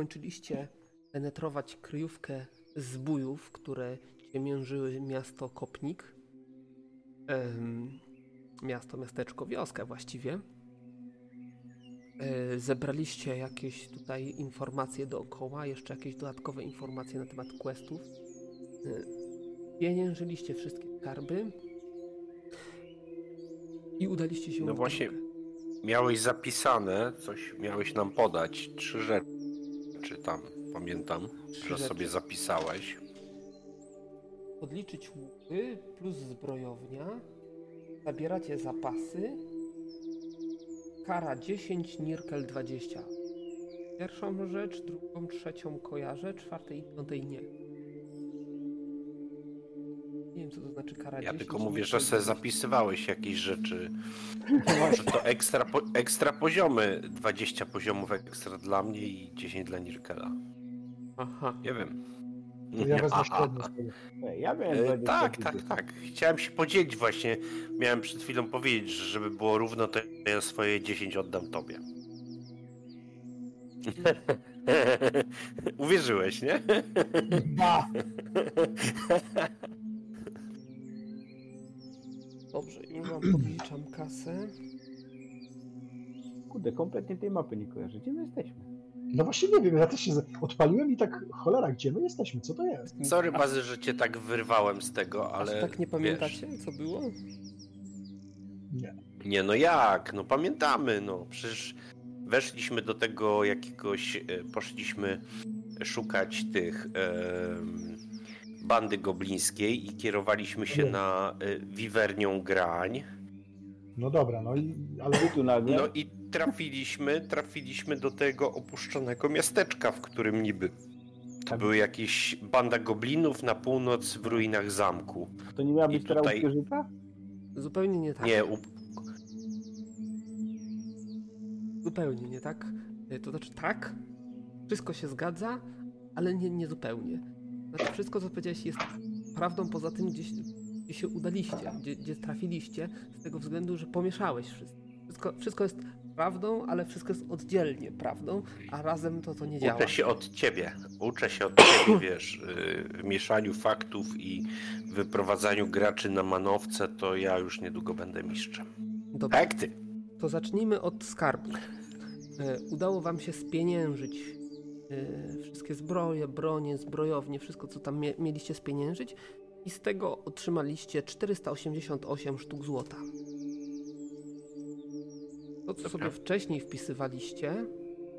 skończyliście penetrować kryjówkę zbójów, które ciemiężyły miasto Kopnik, miasto, miasteczko, wioskę właściwie, e, zebraliście jakieś tutaj informacje dookoła, jeszcze jakieś dodatkowe informacje na temat questów. E, pieniężyliście wszystkie skarby? I udaliście się No właśnie, miałeś zapisane, coś miałeś nam podać, trzy rzeczy tam, pamiętam, trzy że rzeczy. sobie zapisałeś. Podliczyć łuky plus zbrojownia, zabieracie zapasy, kara 10, Nirkel 20. Pierwszą rzecz, drugą, trzecią kojarzę, czwartej i piątej nie. Nie wiem, co to znaczy kara Ja 10, tylko mówię, że sobie zapisywałeś jakieś rzeczy. Że to ekstra, po, ekstra poziomy, 20 poziomów ekstra dla mnie i 10 dla Nirkela. Aha. Nie wiem. Ja wezmę średnią. Ja E, tak, tak, tak. Chciałem się podzielić właśnie. Miałem przed chwilą powiedzieć, że żeby było równo, to ja swoje 10 oddam tobie. Uwierzyłeś, nie? Ba! Dobrze, już wam podliczam kasę. Kurde, kompletnie tej mapy nie kojarzę. Gdzie my jesteśmy? No właśnie nie wiem, ja też się odpaliłem i tak, cholera, gdzie my jesteśmy, co to jest? Sorry, Bazy, że cię tak wyrwałem z tego, ale... Aż tak nie pamiętacie, wiesz, co było? Nie. Nie, no jak? No pamiętamy, no. Przecież weszliśmy do tego jakiegoś... E, poszliśmy szukać tych... bandy goblińskiej i kierowaliśmy się nie. na e, wiwernią grań. No dobra, no i... Ale tu nagle... No i trafiliśmy, trafiliśmy do tego opuszczonego miasteczka, w którym niby to tak. były jakieś banda goblinów na północ w ruinach zamku. To nie miała być tutaj... Księżyca? Zupełnie nie tak. Nie, u... Zupełnie nie tak. E, to znaczy tak, wszystko się zgadza, ale nie, nie zupełnie. Znaczy wszystko, co powiedziałeś jest prawdą poza tym, gdzie, gdzie się udaliście, gdzie, gdzie trafiliście, z tego względu, że pomieszałeś wszystko. Wszystko, wszystko jest prawdą, ale wszystko jest oddzielnie prawdą, a razem to to nie działa. Uczę się od ciebie. Uczę się od ciebie, wiesz, w mieszaniu faktów i wyprowadzaniu graczy na manowce, to ja już niedługo będę mistrzem. Dobra. Jak ty? To zacznijmy od skarbu. E, udało wam się spieniężyć wszystkie zbroje, bronie, zbrojownie, wszystko co tam mieliście spieniężyć i z tego otrzymaliście 488 sztuk złota. To, co sobie wcześniej wpisywaliście,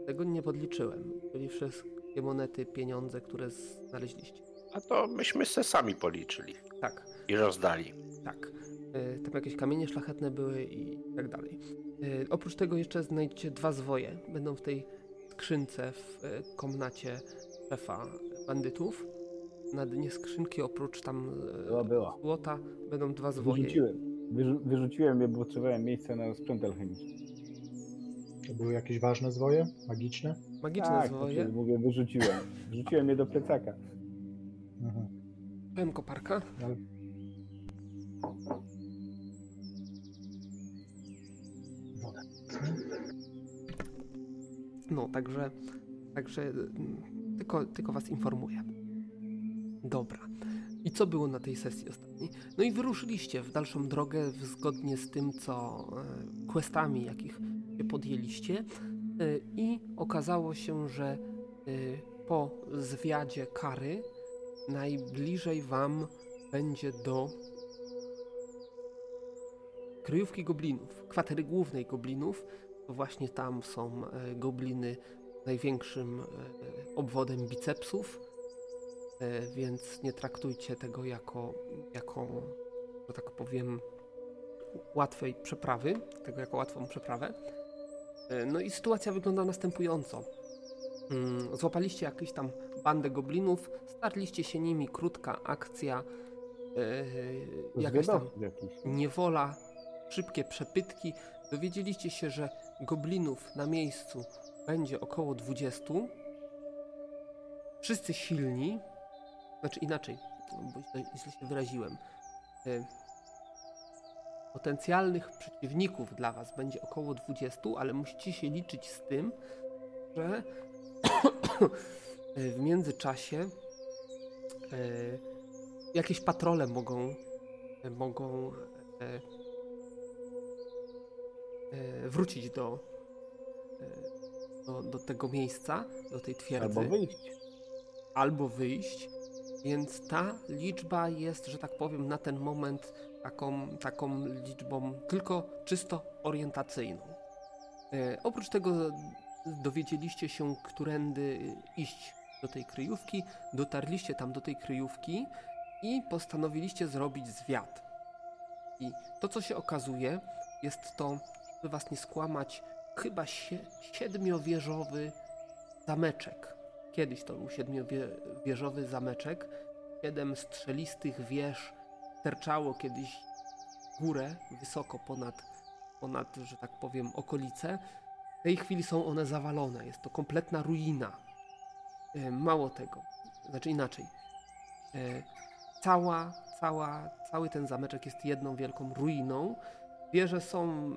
tego nie podliczyłem. Czyli wszystkie monety, pieniądze, które znaleźliście. A to myśmy se sami policzyli. Tak. I rozdali. Tak. E, tam jakieś kamienie szlachetne były i tak dalej. E, oprócz tego jeszcze znajdziecie dwa zwoje. Będą w tej skrzynce w e, komnacie szefa bandytów. Na dnie skrzynki oprócz tam była, była. złota będą dwa zwoje. Wyrzuciłem. Wyrzu wyrzuciłem je, bo potrzebowałem miejsca na sprzęt alchemiczny. To były jakieś ważne zwoje? Magiczne? Magiczne tak, zwoje? Tak, mówię, wyrzuciłem. Wrzuciłem je do plecaka. Mhm. Pełen koparka? Ale... No, także, także mm, tylko, tylko was informuję. Dobra. I co było na tej sesji ostatniej? No i wyruszyliście w dalszą drogę zgodnie z tym, co e, questami, jakich podjęliście. E, I okazało się, że e, po zwiadzie kary najbliżej wam będzie do kryjówki goblinów, kwatery głównej goblinów. To właśnie tam są gobliny największym obwodem bicepsów E, więc nie traktujcie tego jako, jako że tak powiem, łatwej przeprawy, tego jako łatwą przeprawę. E, no i sytuacja wygląda następująco. Mm, złapaliście jakąś tam bandę goblinów, starliście się nimi, krótka akcja, e, jakaś tam niewola, szybkie przepytki. Dowiedzieliście się, że goblinów na miejscu będzie około 20. Wszyscy silni, znaczy inaczej, bo źle się wyraziłem. E, potencjalnych przeciwników dla Was będzie około 20, ale musicie się liczyć z tym, że w międzyczasie e, jakieś patrole mogą, mogą e, e, wrócić do, do, do tego miejsca, do tej twierdzy. Albo wyjść. Albo wyjść. Więc ta liczba jest, że tak powiem, na ten moment taką, taką liczbą tylko czysto orientacyjną. E, oprócz tego dowiedzieliście się, którędy iść do tej kryjówki, dotarliście tam do tej kryjówki i postanowiliście zrobić zwiat. I to, co się okazuje, jest to, by was nie skłamać, chyba sie siedmiowieżowy zameczek. Kiedyś to był siedmiowieżowy zameczek. Siedem strzelistych wież sterczało kiedyś górę wysoko ponad, ponad, że tak powiem, okolice. W tej chwili są one zawalone. Jest to kompletna ruina. E, mało tego. Znaczy inaczej. E, cała, cała, cały ten zameczek jest jedną wielką ruiną. Wieże są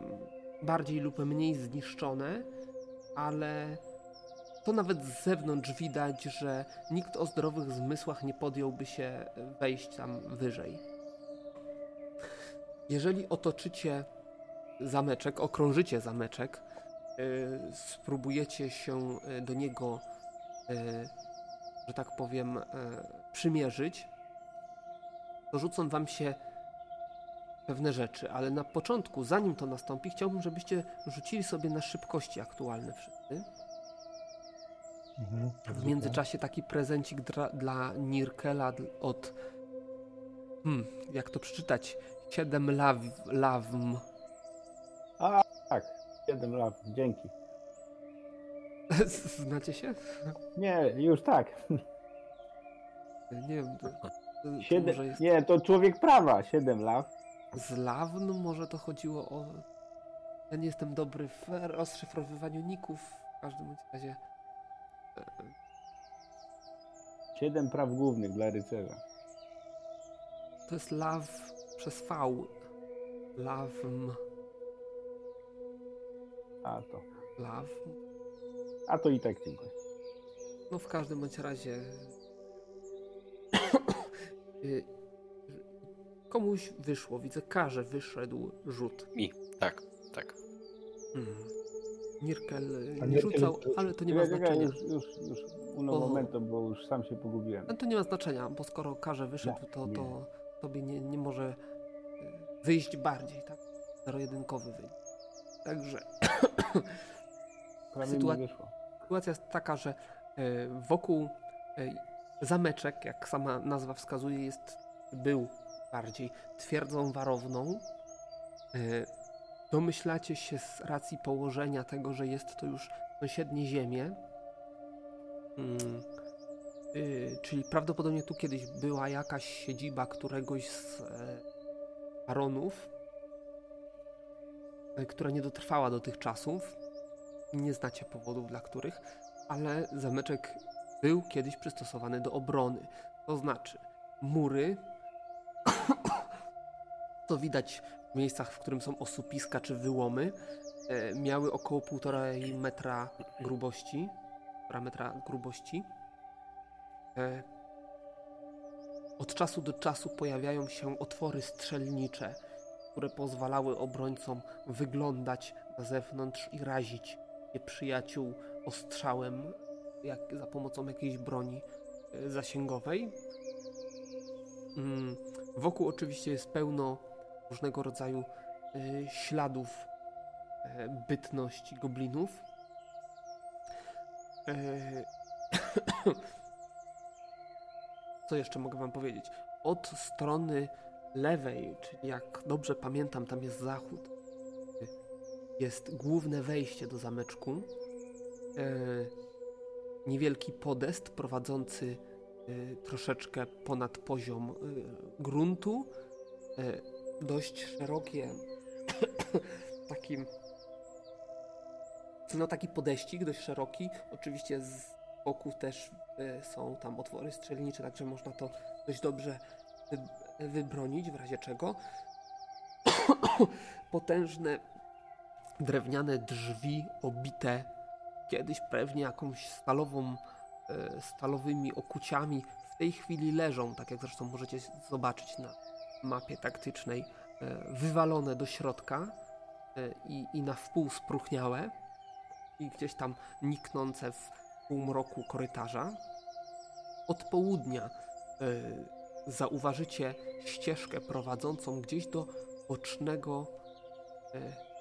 bardziej lub mniej zniszczone, ale to nawet z zewnątrz widać, że nikt o zdrowych zmysłach nie podjąłby się wejść tam wyżej. Jeżeli otoczycie zameczek, okrążycie zameczek, yy, spróbujecie się y, do niego, yy, że tak powiem, yy, przymierzyć, to rzucą wam się pewne rzeczy, ale na początku, zanim to nastąpi, chciałbym, żebyście rzucili sobie na szybkości aktualne wszyscy. Mhm, w międzyczasie taki prezencik dla, dla Nirkela od. Hmm, jak to przeczytać? Siedem law, lawm. A, tak, siedem law, dzięki. Znacie się? Nie, już tak. Nie wiem. To, to siedem, jest... Nie, to człowiek prawa, siedem law. Z lawm może to chodziło o. Ja nie jestem dobry w rozszyfrowywaniu ników. W każdym razie. Siedem praw głównych dla rycerza. To jest law przez V. Lawm. A to. Law. A to i tak dziękuję. No w każdym bądź razie. Komuś wyszło, widzę, karze wyszedł rzut. Mi, tak, tak. Hmm. Nirkel nie rzucał, ale to nie ma znaczenia. Już, już, już uno momento, bo już sam się pogubiłem. No to nie ma znaczenia, bo skoro karze wyszedł, to, to tobie nie, nie może y, wyjść bardziej, tak? Zero-jedynkowy wynik. Także Sytua sytuacja jest taka, że y, wokół y, zameczek, jak sama nazwa wskazuje, jest był bardziej twierdzą warowną domyślacie się z racji położenia tego, że jest to już sąsiednie ziemie, hmm, yy, czyli prawdopodobnie tu kiedyś była jakaś siedziba któregoś z e, baronów, e, która nie dotrwała do tych czasów. Nie znacie powodów, dla których, ale zameczek był kiedyś przystosowany do obrony. To znaczy, mury, to widać w miejscach, w którym są osupiska czy wyłomy, e, miały około 1,5 metra grubości. 1,5 metra grubości. E, od czasu do czasu pojawiają się otwory strzelnicze, które pozwalały obrońcom wyglądać na zewnątrz i razić nieprzyjaciół ostrzałem jak, za pomocą jakiejś broni e, zasięgowej. Mm, wokół oczywiście jest pełno różnego rodzaju y, śladów y, bytności goblinów. Y, co jeszcze mogę wam powiedzieć? Od strony lewej, czyli jak dobrze pamiętam, tam jest zachód, jest główne wejście do zameczku. Niewielki podest prowadzący troszeczkę ponad poziom gruntu dość szerokie, takim, no taki podeścik dość szeroki. Oczywiście z boku też y, są tam otwory strzelnicze, także można to dość dobrze wy, wybronić w razie czego. Potężne drewniane drzwi obite kiedyś pewnie jakąś stalową, e, stalowymi okuciami. W tej chwili leżą, tak jak zresztą możecie zobaczyć na mapie taktycznej, e, wywalone do środka e, i, i na wpół spróchniałe i gdzieś tam niknące w półmroku korytarza. Od południa y, zauważycie ścieżkę prowadzącą gdzieś do bocznego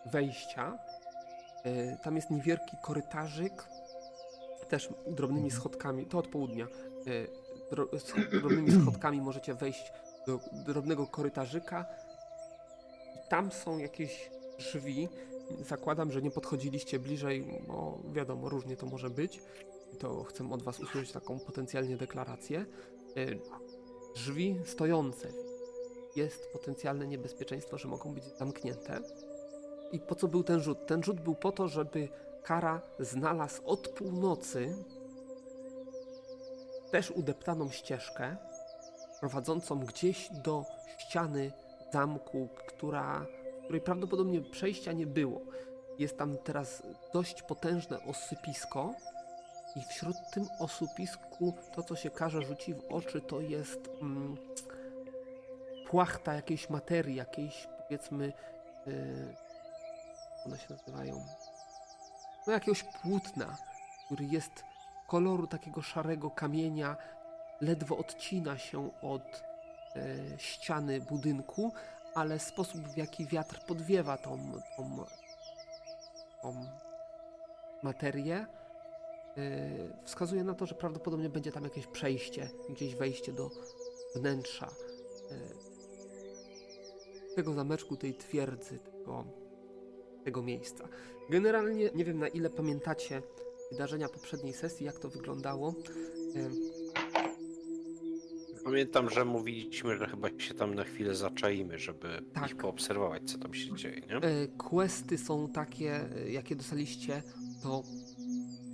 wejścia. Tam jest niewielki korytarzyk, też drobnymi schodkami, to od południa. Dro, drobnymi schodkami możecie wejść do drobnego korytarzyka. Tam są jakieś drzwi. Zakładam, że nie podchodziliście bliżej, bo wiadomo, różnie to może być to chcę od Was usłyszeć taką potencjalnie deklarację. E, drzwi stojące. Jest potencjalne niebezpieczeństwo, że mogą być zamknięte. I po co był ten rzut? Ten rzut był po to, żeby Kara znalazł od północy też udeptaną ścieżkę prowadzącą gdzieś do ściany zamku, która, której prawdopodobnie przejścia nie było. Jest tam teraz dość potężne osypisko, i wśród tym osłupisku to, co się każe rzuci w oczy, to jest mm, płachta jakiejś materii, jakiejś powiedzmy, yy, one się nazywają, no jakiegoś płótna, który jest koloru takiego szarego kamienia, ledwo odcina się od yy, ściany budynku, ale sposób w jaki wiatr podwiewa tą, tą, tą materię, yy, wskazuje na to, że prawdopodobnie będzie tam jakieś przejście, gdzieś wejście do wnętrza yy, tego zameczku, tej twierdzy, tego, tego miejsca. Generalnie nie wiem na ile pamiętacie wydarzenia poprzedniej sesji, jak to wyglądało. Pamiętam, że mówiliśmy, że chyba się tam na chwilę zaczaimy, żeby tak. ich poobserwować, co tam się dzieje, nie? E, questy są takie, e, jakie dostaliście, to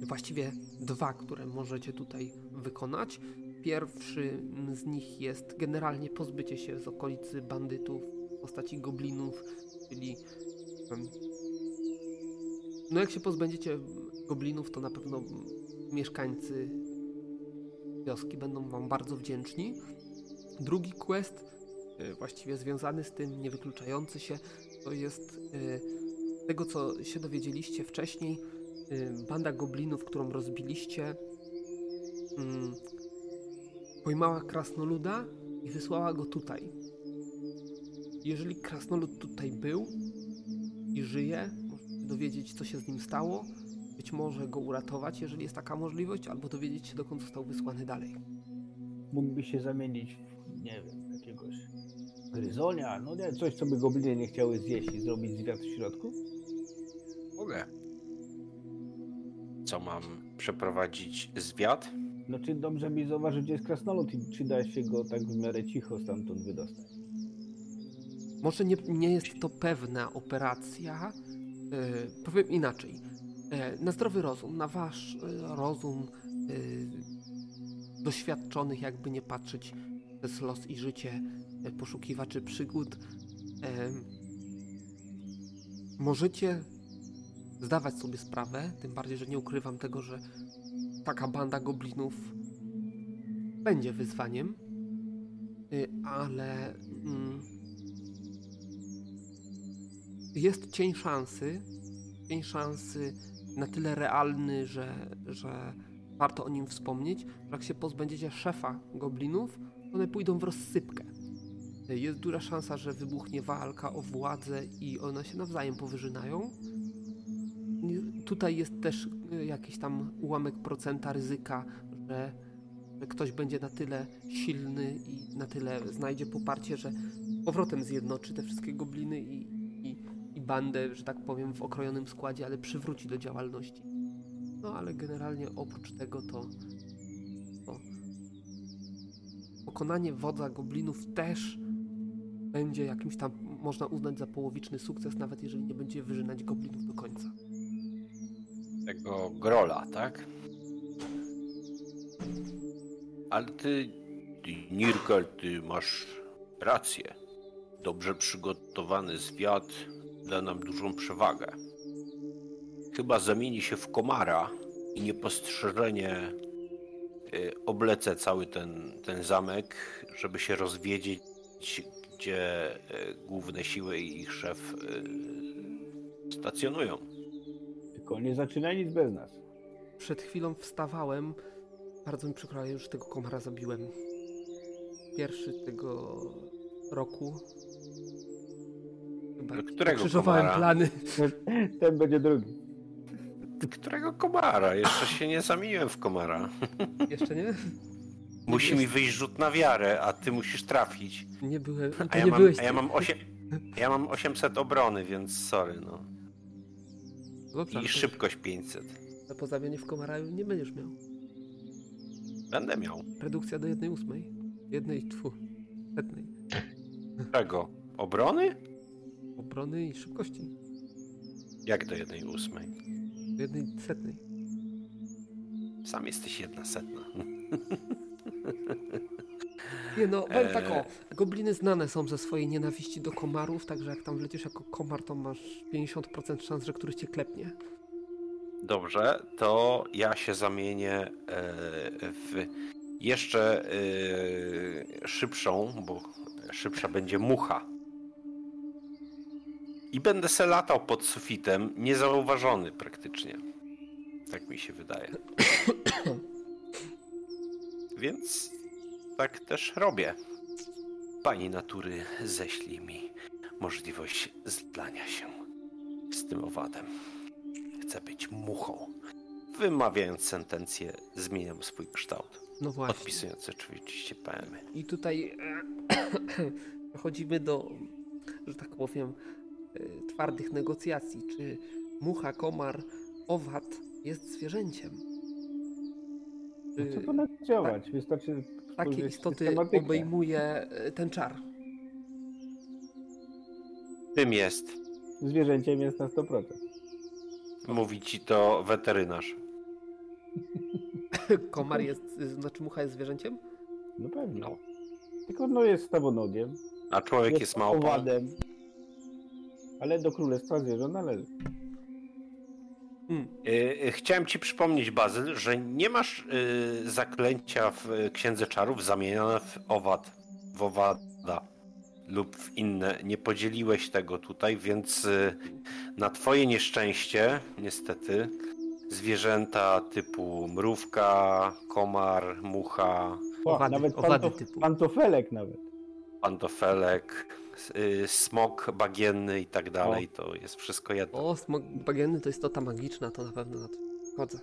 właściwie dwa, które możecie tutaj wykonać. Pierwszy z nich jest generalnie pozbycie się z okolicy bandytów w postaci goblinów, czyli no jak się pozbędziecie goblinów, to na pewno mieszkańcy wioski będą wam bardzo wdzięczni. Drugi quest, e, właściwie związany z tym, nie wykluczający się, to jest e, tego, co się dowiedzieliście wcześniej, Y, banda goblinów, którą rozbiliście, mm, pojmała krasnoluda i wysłała go tutaj. Jeżeli krasnolud tutaj był i żyje, możecie dowiedzieć, co się z nim stało, być może go uratować, jeżeli jest taka możliwość, albo dowiedzieć się, dokąd został wysłany dalej. Mógłby się zamienić w, nie wiem, jakiegoś gryzonia, no nie, coś, co by gobliny nie chciały zjeść i zrobić zwiat w środku? Mogę co mam przeprowadzić zwiat? No czy dobrze mi zauważyć, gdzie jest krasnolud i czy da się go tak w miarę cicho stamtąd wydostać? Może nie, nie jest to pewna operacja. Yy, powiem inaczej. Yy, na zdrowy rozum, na wasz yy, rozum doświadczonych, jakby nie patrzeć przez los i życie poszukiwaczy przygód, możecie zdawać sobie sprawę, tym bardziej, że nie ukrywam tego, że taka banda goblinów będzie wyzwaniem, ale mm, jest cień szansy, cień szansy na tyle realny, że, że warto o nim wspomnieć, że jak się pozbędziecie szefa goblinów, one pójdą w rozsypkę. Jest duża szansa, że wybuchnie walka o władzę i one się nawzajem powyżynają tutaj jest też y, jakiś tam ułamek procenta ryzyka, że, że ktoś będzie na tyle silny i na tyle znajdzie poparcie, że powrotem zjednoczy te wszystkie gobliny i bandę, że tak powiem, w okrojonym składzie, ale przywróci do działalności. No ale generalnie oprócz tego to, to pokonanie wodza goblinów też będzie jakimś tam, można uznać za połowiczny sukces, nawet jeżeli nie będzie wyżynać goblinów do końca tego Grola, tak? Ale ty, ty Nirkel, ty masz rację. Dobrze przygotowany zwiat da nam dużą przewagę. Chyba zamieni się w komara i niepostrzeżenie y, oblecę cały ten, ten zamek, żeby się rozwiedzieć, gdzie y, główne siły i ich szef y, stacjonują. Tylko nie zaczynaj nic bez nas. Przed chwilą wstawałem. Bardzo mi przykro, ale już tego komara zabiłem. Pierwszy tego roku. Chyba Którego krzyżowałem komara? plany. Ten będzie drugi. Którego komara? Jeszcze się nie zamieniłem w komara. Jeszcze nie? Musi mi wyjść rzut na wiarę, a ty musisz trafić. Nie byłem. A ja nie mam, byłeś. a ja mam, osiem, ja mam 800 obrony, więc sorry, no. Dobrze, I szybkość 500. to Po zamianie w komara nie będziesz miał. Będę miał. Redukcja do jednej ósmej. Jednej, tfu, setnej. Czego? Obrony? Obrony i szybkości. Jak do jednej ósmej? Do jednej setnej. Sam jesteś jedna setna. Nie no, powiem tak o, gobliny znane są ze swojej nienawiści do komarów, także jak tam wlecisz jako komar, to masz 50% szans, że któryś cię klepnie. Dobrze, to ja się zamienię e, w jeszcze e, szybszą, bo szybsza będzie mucha. I będę se latał pod sufitem, niezauważony praktycznie. Tak mi się wydaje. Więc tak też robię. Pani natury ześlij mi możliwość zlania się z tym owadem. Chcę być muchą. Wymawiając sentencję, zmieniam swój kształt. No właśnie. Odpisując oczywiście PM. I tutaj e, przechodzimy do, że tak powiem, twardych negocjacji. Czy mucha, komar, owad jest zwierzęciem? No Czy co to negocjować? Wystarczy takie spojrzeć w istoty obejmuje e, ten czar? Tym jest. Zwierzęciem jest na 100%. Mówi ci to weterynarz. Komar jest, y, znaczy mucha jest zwierzęciem? No pewnie. No. Tylko no jest stawonogiem, A człowiek jest małpą. owadem. Ale do królestwa zwierząt należy. Hmm. Y, Chciałem ci przypomnieć, Bazyl, że nie masz y, zaklęcia w Księdze Czarów zamienione w owad, w owada lub w inne. Nie podzieliłeś tego tutaj, więc na twoje nieszczęście, niestety, zwierzęta typu mrówka, komar, mucha, O, Owady, nawet owady pantof- typu. pantofelek nawet. Pantofelek, y, smok bagienny i tak dalej, to jest wszystko jedno. O, smok bagienny to jest tota magiczna, to na pewno na to chodzę.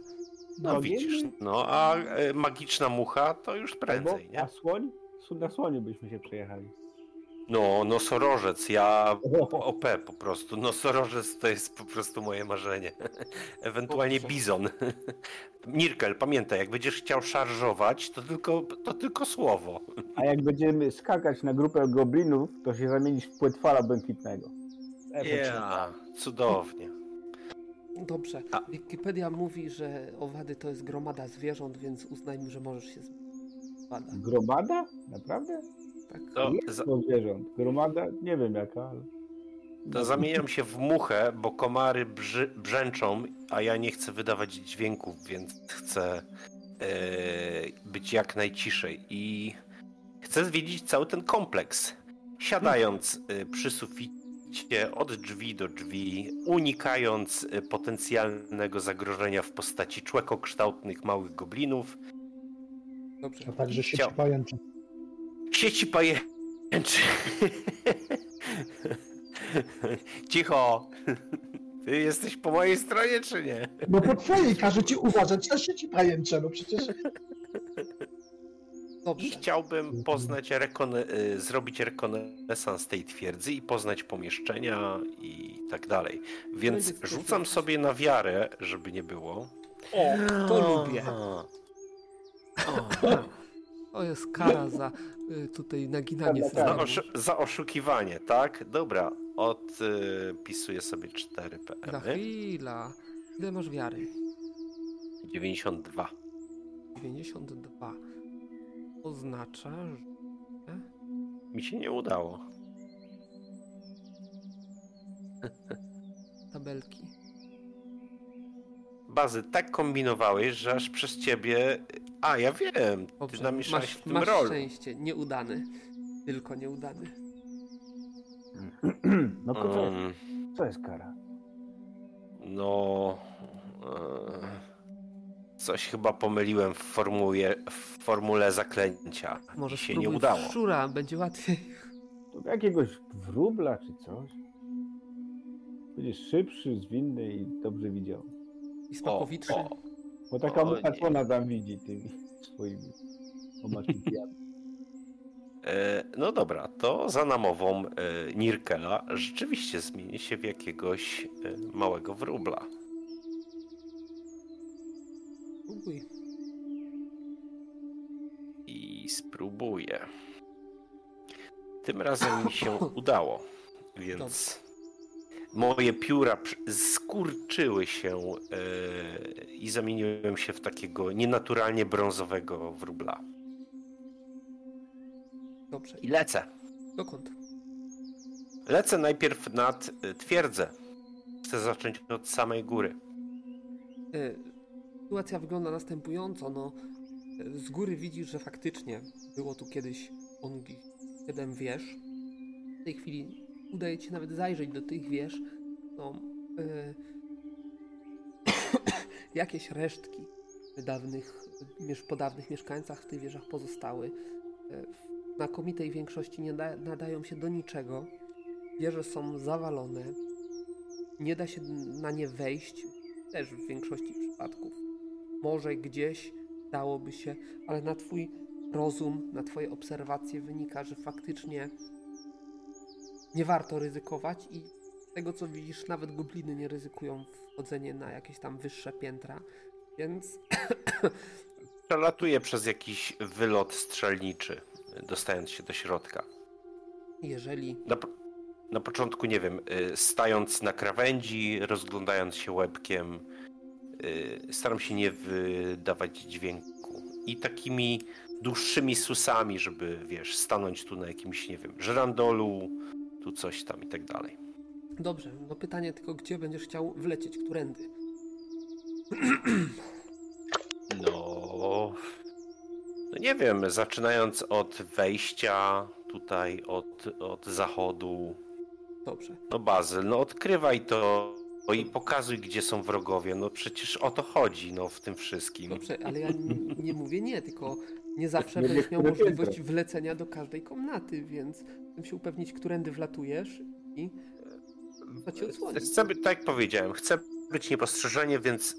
No Bagienny? widzisz, no a y, magiczna mucha to już prędzej, Albo, nie? A słoń? Na słoniu byśmy się przejechali. No, nosorożec, ja OP po prostu. Nosorożec to jest po prostu moje marzenie. Ewentualnie bizon. Nirkel, pamiętaj, jak będziesz chciał szarżować, to tylko, to tylko słowo. A jak będziemy skakać na grupę goblinów, to się zamienisz w płetwala błękitnego. Ja, cudownie. Dobrze. A- Wikipedia mówi, że owady to jest gromada zwierząt, więc uznajmy, że możesz się zbada. Gromada? Naprawdę? Tak? To, Jest za, to zwierząt. Gromada? Nie wiem jaka, ale... to zamieniam się w muchę, bo komary brzy, brzęczą, a ja nie chcę wydawać dźwięków, więc chcę e, być jak najciszej. I chcę zwiedzić cały ten kompleks. Siadając e, przy suficie od drzwi do drzwi, unikając e, potencjalnego zagrożenia w postaci człekokształtnych małych goblinów, Dobrze. A także Chciał- pajęczy. Sieci pajęczy. Cicho! Ty jesteś po mojej stronie, czy nie? No po twojej każe ci uważać na sieci pajęcze, no przecież... I Dobrze. chciałbym poznać, rekone- y, zrobić rekonesans tej twierdzy i poznać pomieszczenia i tak dalej. Więc rzucam sobie na wiarę, żeby nie było. O, to lubię. O. To jest kara za y, tutaj naginanie Za Za, oszu- za oszukiwanie, tak? Dobra, odpisuję sobie 4 Za PM. chwila. Ile masz wiary? 92. 92. Oznacza, że... Mi się nie udało. Tabelki. Bazy tak kombinowałeś, że aż przez ciebie... A, ja wiem, ty Dobrze, namieszałeś masz, w tym masz rolu. szczęście, nieudany. Tylko nieudany. No to co, Mm, co jest kara? no... e, Coś chyba pomyliłem w formule, w formule zaklęcia. Może się nie udało. w szczura, będzie łatwiej. To jakiegoś wróbla czy coś? Będziesz szybszy, zwinny i dobrze widział. I. O, o. Bo taka O, patrona tam widzi tymi swoimi omacznikami. E, No dobra, to za namową e, Nirkela rzeczywiście zmieni się w jakiegoś e, małego wróbla. Spróbuj. I spróbuję. Tym razem mi się udało, więc moje pióra skurczyły się e, i zamieniłem się w takiego nienaturalnie brązowego wróbla. Dobrze. I lecę. Dokąd? Lecę najpierw nad e, twierdzę. Chcę zacząć od samej góry. E, Sytuacja wygląda następująco. No, z góry widzisz, że faktycznie było tu kiedyś ongi 7 wież. W tej chwili udaje ci się nawet zajrzeć do tych wież. Są e, jakieś resztki dawnych, po dawnych mieszkańcach w tych wieżach pozostały. E, w znakomitej większości nie da, nadają się do niczego. Wieże są zawalone. Nie da się na nie wejść, też w większości przypadków. Może gdzieś dałoby się, ale na Twój rozum, na Twoje obserwacje wynika, że faktycznie nie warto ryzykować i z tego co widzisz, nawet gobliny nie ryzykują wchodzenie na jakieś tam wyższe piętra, więc Przelatuję przez jakiś wylot strzelniczy, dostając się do środka. jeżeli Na, na początku, nie wiem, y, stając na krawędzi, rozglądając się łebkiem, y, staram się nie wydawać dźwięku. I takimi dłuższymi susami, żeby, wiesz, stanąć tu na jakimś, nie wiem, żerandolu, tu coś tam i tak dalej. Dobrze, no pytanie tylko, gdzie będziesz chciał wlecieć, którędy? No. No nie wiem, zaczynając od wejścia tutaj, od, od zachodu, Dobrze. No Bazyl, no odkrywaj to i pokazuj, gdzie są wrogowie. No przecież o to chodzi, no w tym wszystkim. Dobrze, ale ja nie mówię nie, tylko nie zawsze Nie będziesz miał możliwość wlecenia do każdej komnaty, więc chcę się upewnić, którędy wlatujesz i co ci odsłoni. Chcę tak jak powiedziałem, chcę być niepostrzeżenie, więc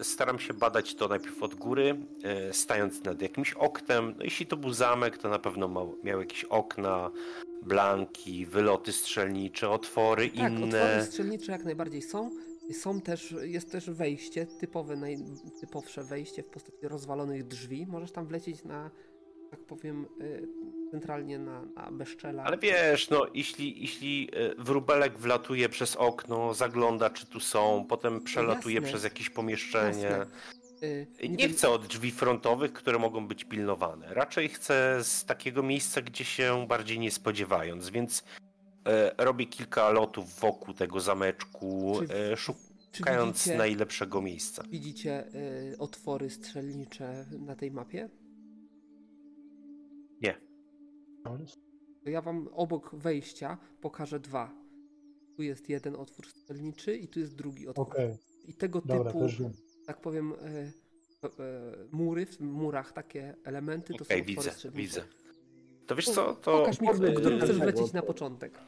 y, staram się badać to najpierw od góry, y, stając nad jakimś oknem. No jeśli to był zamek, to na pewno mał, miał jakieś okna, blanki, wyloty strzelnicze, otwory Tak, inne. otwory strzelnicze jak najbardziej są. Są też, jest też wejście, typowe, najtypowsze wejście w postaci rozwalonych drzwi. Możesz tam wlecieć na, tak powiem, y, centralnie na, na bezczela. Ale wiesz, no jeśli, jeśli e, wróbelek wlatuje przez okno, zagląda czy tu są, potem przelatuje jasne. przez jakieś pomieszczenie. Jasne. Y, Nie chcę od drzwi frontowych, które mogą być pilnowane. Raczej chcę z takiego miejsca, gdzie się bardziej nie spodziewając, więc robię kilka lotów wokół tego zameczku, Czy- e, Czy szukając widzicie, najlepszego miejsca. widzicie y, otwory strzelnicze na tej mapie? Nie. To ja wam obok wejścia pokażę dwa. Tu jest jeden otwór strzelniczy i tu jest drugi otwór. Okej, I tego dobra, typu, tak powiem, e, e, mury, w murach takie elementy to Okej, są otwory widzę, strzelnicze. widzę. To wiesz co, to... Pokaż mi, którym chcesz wlecieć na początek.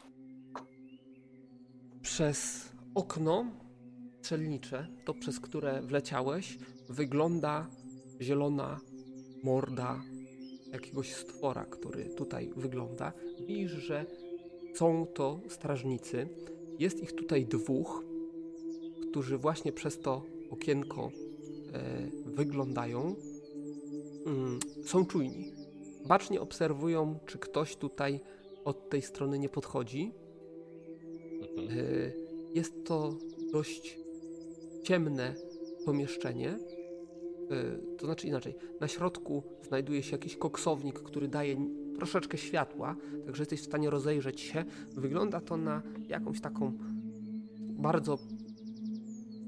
Przez okno strzelnicze, to przez które wleciałeś, wygląda zielona morda jakiegoś stwora, który tutaj wygląda. Widzisz, że są to strażnicy. Jest ich tutaj dwóch, którzy właśnie przez to okienko e, wyglądają. Mm, są czujni. Bacznie obserwują, czy ktoś tutaj od tej strony nie podchodzi. Mhm. E, Jest to dość ciemne pomieszczenie. E, To znaczy inaczej, na środku znajduje się jakiś koksownik, który daje troszeczkę światła, także jesteś w stanie rozejrzeć się. Wygląda to na jakąś taką bardzo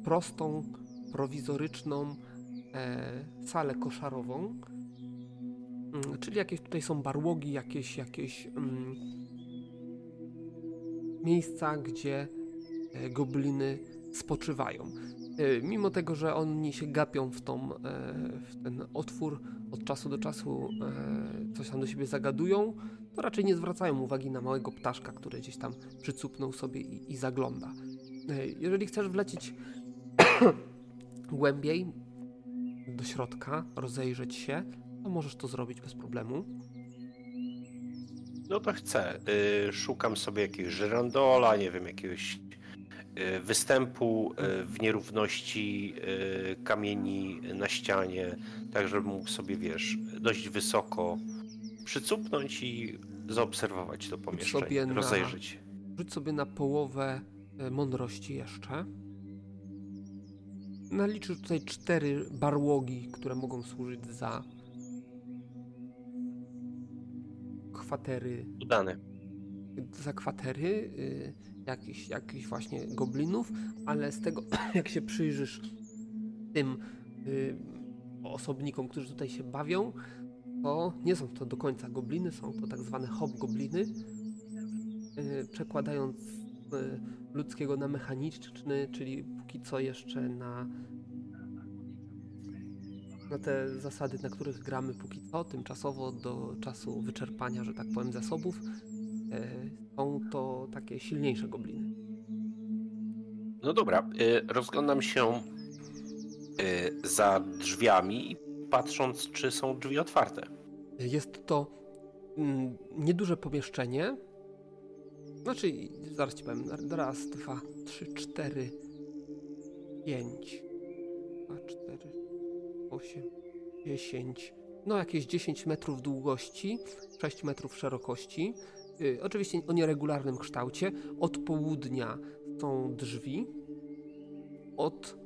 prostą prowizoryczną e, salę koszarową, mm, czyli jakieś tutaj są barłogi, jakieś, jakieś mm, miejsca, gdzie e, gobliny spoczywają. E, mimo tego, że oni się gapią w, tą, e, w ten otwór, od czasu do czasu coś tam do siebie zagadują, to raczej nie zwracają uwagi na małego ptaszka, który gdzieś tam przycupnął sobie i, i zagląda. Jeżeli chcesz wlecieć głębiej do środka, rozejrzeć się, to możesz to zrobić bez problemu. No to chcę. Y, szukam sobie jakiegoś żyrandola, nie wiem, jakiegoś y, występu y, w nierówności kamieni na ścianie, tak żebym mógł sobie, wiesz, dość wysoko przycupnąć i zaobserwować to pomieszczenie, na- rozejrzeć. Rzuć sobie na połowę e, mądrości jeszcze. Naliczysz tutaj cztery barłogi, które mogą służyć za kwatery, Udane. za kwatery y, jakichś, jakichś właśnie goblinów, ale z tego, jak się przyjrzysz tym y, osobnikom, którzy tutaj się bawią, to nie są to do końca gobliny, są to tak zwane hobgobliny. Y, przekładając y, ludzkiego na mechaniczny, czyli póki co jeszcze na na te zasady, na których gramy póki co, tymczasowo do czasu wyczerpania, że tak powiem, zasobów, e, są to takie silniejsze gobliny. No dobra, y, rozglądam się y, za drzwiami, patrząc, czy są drzwi otwarte. Jest to mm, nieduże pomieszczenie. Znaczy, zaraz ci powiem. Raz, dwa, trzy, cztery, pięć, dwa, cztery, osiem, dziesięć. No, jakieś 10 metrów długości, 6 metrów szerokości. Y, oczywiście o nieregularnym kształcie. Od południa są drzwi. Od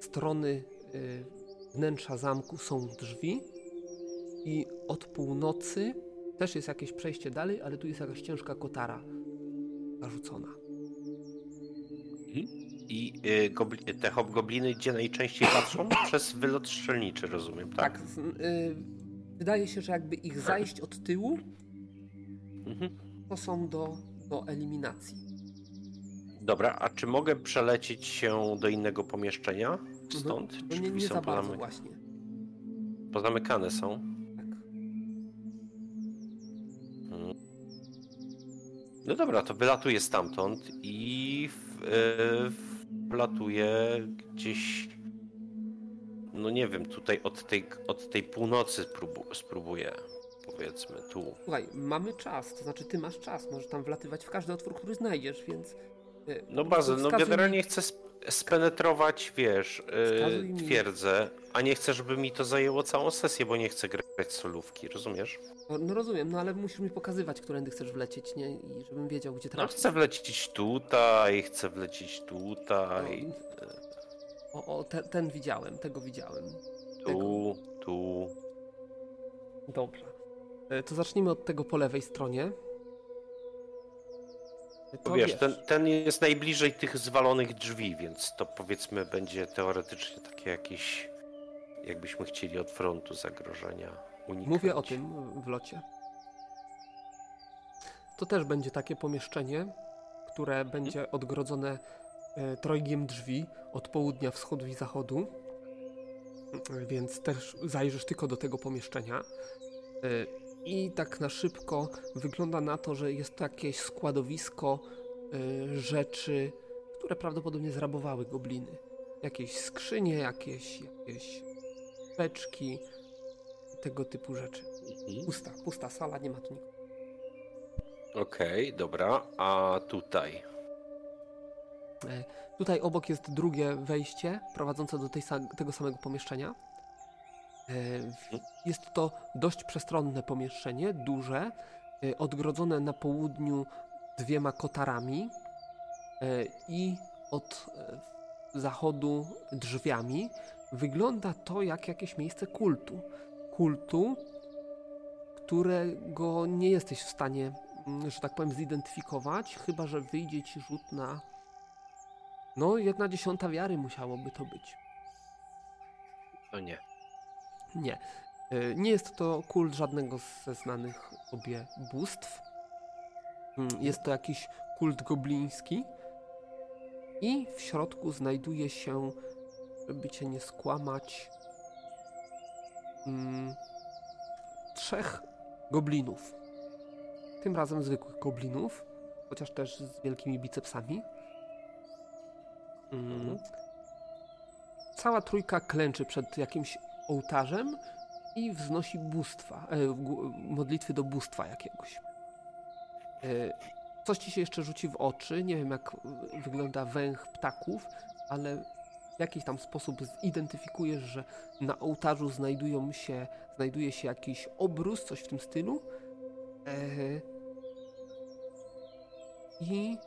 strony y, wnętrza zamku są drzwi. I od północy też jest jakieś przejście dalej, ale tu jest jakaś ciężka kotara zarzucona. I y, te hobgobliny gdzie najczęściej patrzą? Przez wylot strzelniczy, rozumiem, tak? Tak, y, wydaje się, że jakby ich zajść od tyłu, Mhm. to są do, do eliminacji. Dobra, a czy mogę przelecieć się do innego pomieszczenia stąd? No, Czy nie, nie są za bardzo właśnie. pozamykane są? Tak. Mhm. No dobra, to wylatuję stamtąd i w, y, wlatuję gdzieś. No nie wiem, tutaj od tej, od tej północy próbu, spróbuję. Powiedzmy tu. Słuchaj, mamy czas, to znaczy ty masz czas, możesz tam wlatywać w każdy otwór, który znajdziesz, więc... y, No prostu no generalnie mi- chcę spenetrować, wiesz, yy, twierdzę, a nie chcę, żeby mi to zajęło całą sesję, bo nie chcę grać solówki, rozumiesz? No, no rozumiem, no ale musisz mi pokazywać, którędy chcesz wlecieć, nie? I żebym wiedział, gdzie No trafić. chcę wlecieć tutaj, chcę wlecieć tutaj, O, o te, ten widziałem, tego widziałem. tu, tu. Dobrze. To zacznijmy od tego po lewej stronie. E, Bo wiesz, ten, ten jest najbliżej tych zwalonych drzwi, więc to powiedzmy będzie teoretycznie takie jakieś, jakbyśmy chcieli od frontu zagrożenia unikać. Mówię o tym w locie. To też będzie takie pomieszczenie, które będzie odgrodzone e, trojgiem drzwi od południa, wschodu i zachodu. E, Więc też zajrzysz tylko do tego pomieszczenia. I tak na szybko wygląda na to, że jest to jakieś składowisko e, rzeczy, które prawdopodobnie zrabowały gobliny. Jakieś skrzynie, jakieś, jakieś beczki, tego typu rzeczy. Mhm. Pusta, pusta sala, nie ma tu nikogo. Okej, dobra, a tutaj? E, Tutaj obok jest drugie wejście prowadzące do tej, tego samego pomieszczenia. E, Jest to dość przestronne pomieszczenie, duże, e, odgrodzone na południu dwiema kotarami e, i od zachodu drzwiami. Wygląda to jak jakieś miejsce kultu. Kultu, którego nie jesteś w stanie, mm, że tak powiem, zidentyfikować, chyba że wyjdzie ci rzut na. No, jedna dziesiąta wiary musiałoby to być. No nie. Nie. Y, Nie jest to kult żadnego ze znanych sobie bóstw. Mm, Jest to jakiś kult gobliński. I w środku znajduje się, żeby cię nie skłamać, mm, trzech goblinów. Tym razem zwykłych goblinów, chociaż też z wielkimi bicepsami. Mm. Cała trójka klęczy przed jakimś ołtarzem i wznosi bóstwa, e, modlitwy do bóstwa jakiegoś. E, coś ci się jeszcze rzuci w oczy, nie wiem jak wygląda węch ptaków, ale w jakiś tam sposób zidentyfikujesz, że na ołtarzu znajdują się, znajduje się jakiś obrus, coś w tym stylu. E, I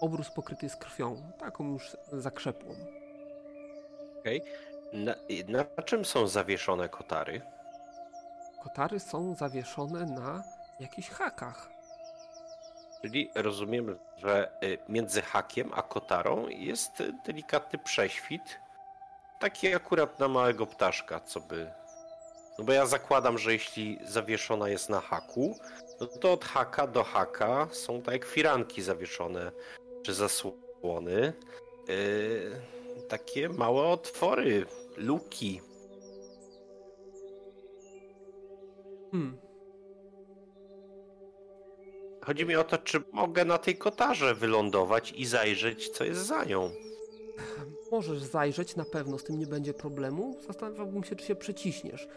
obrus pokryty jest krwią, taką już zakrzepłą. Na, na czym są zawieszone kotary? Kotary są zawieszone na jakichś hakach. Czyli rozumiem, że y, między hakiem a kotarą jest delikatny prześwit. Taki akurat na małego ptaszka, co by. No bo ja zakładam, że jeśli zawieszona jest na haku, no to od haka do haka są tak jak firanki zawieszone czy zasłony. Yy, takie małe otwory, luki. Hmm. Chodzi mi o to, czy mogę na tej kotarze wylądować i zajrzeć, co jest za nią. Możesz zajrzeć, na pewno z tym nie będzie problemu. Zastanawiałbym się, czy się przeciśniesz.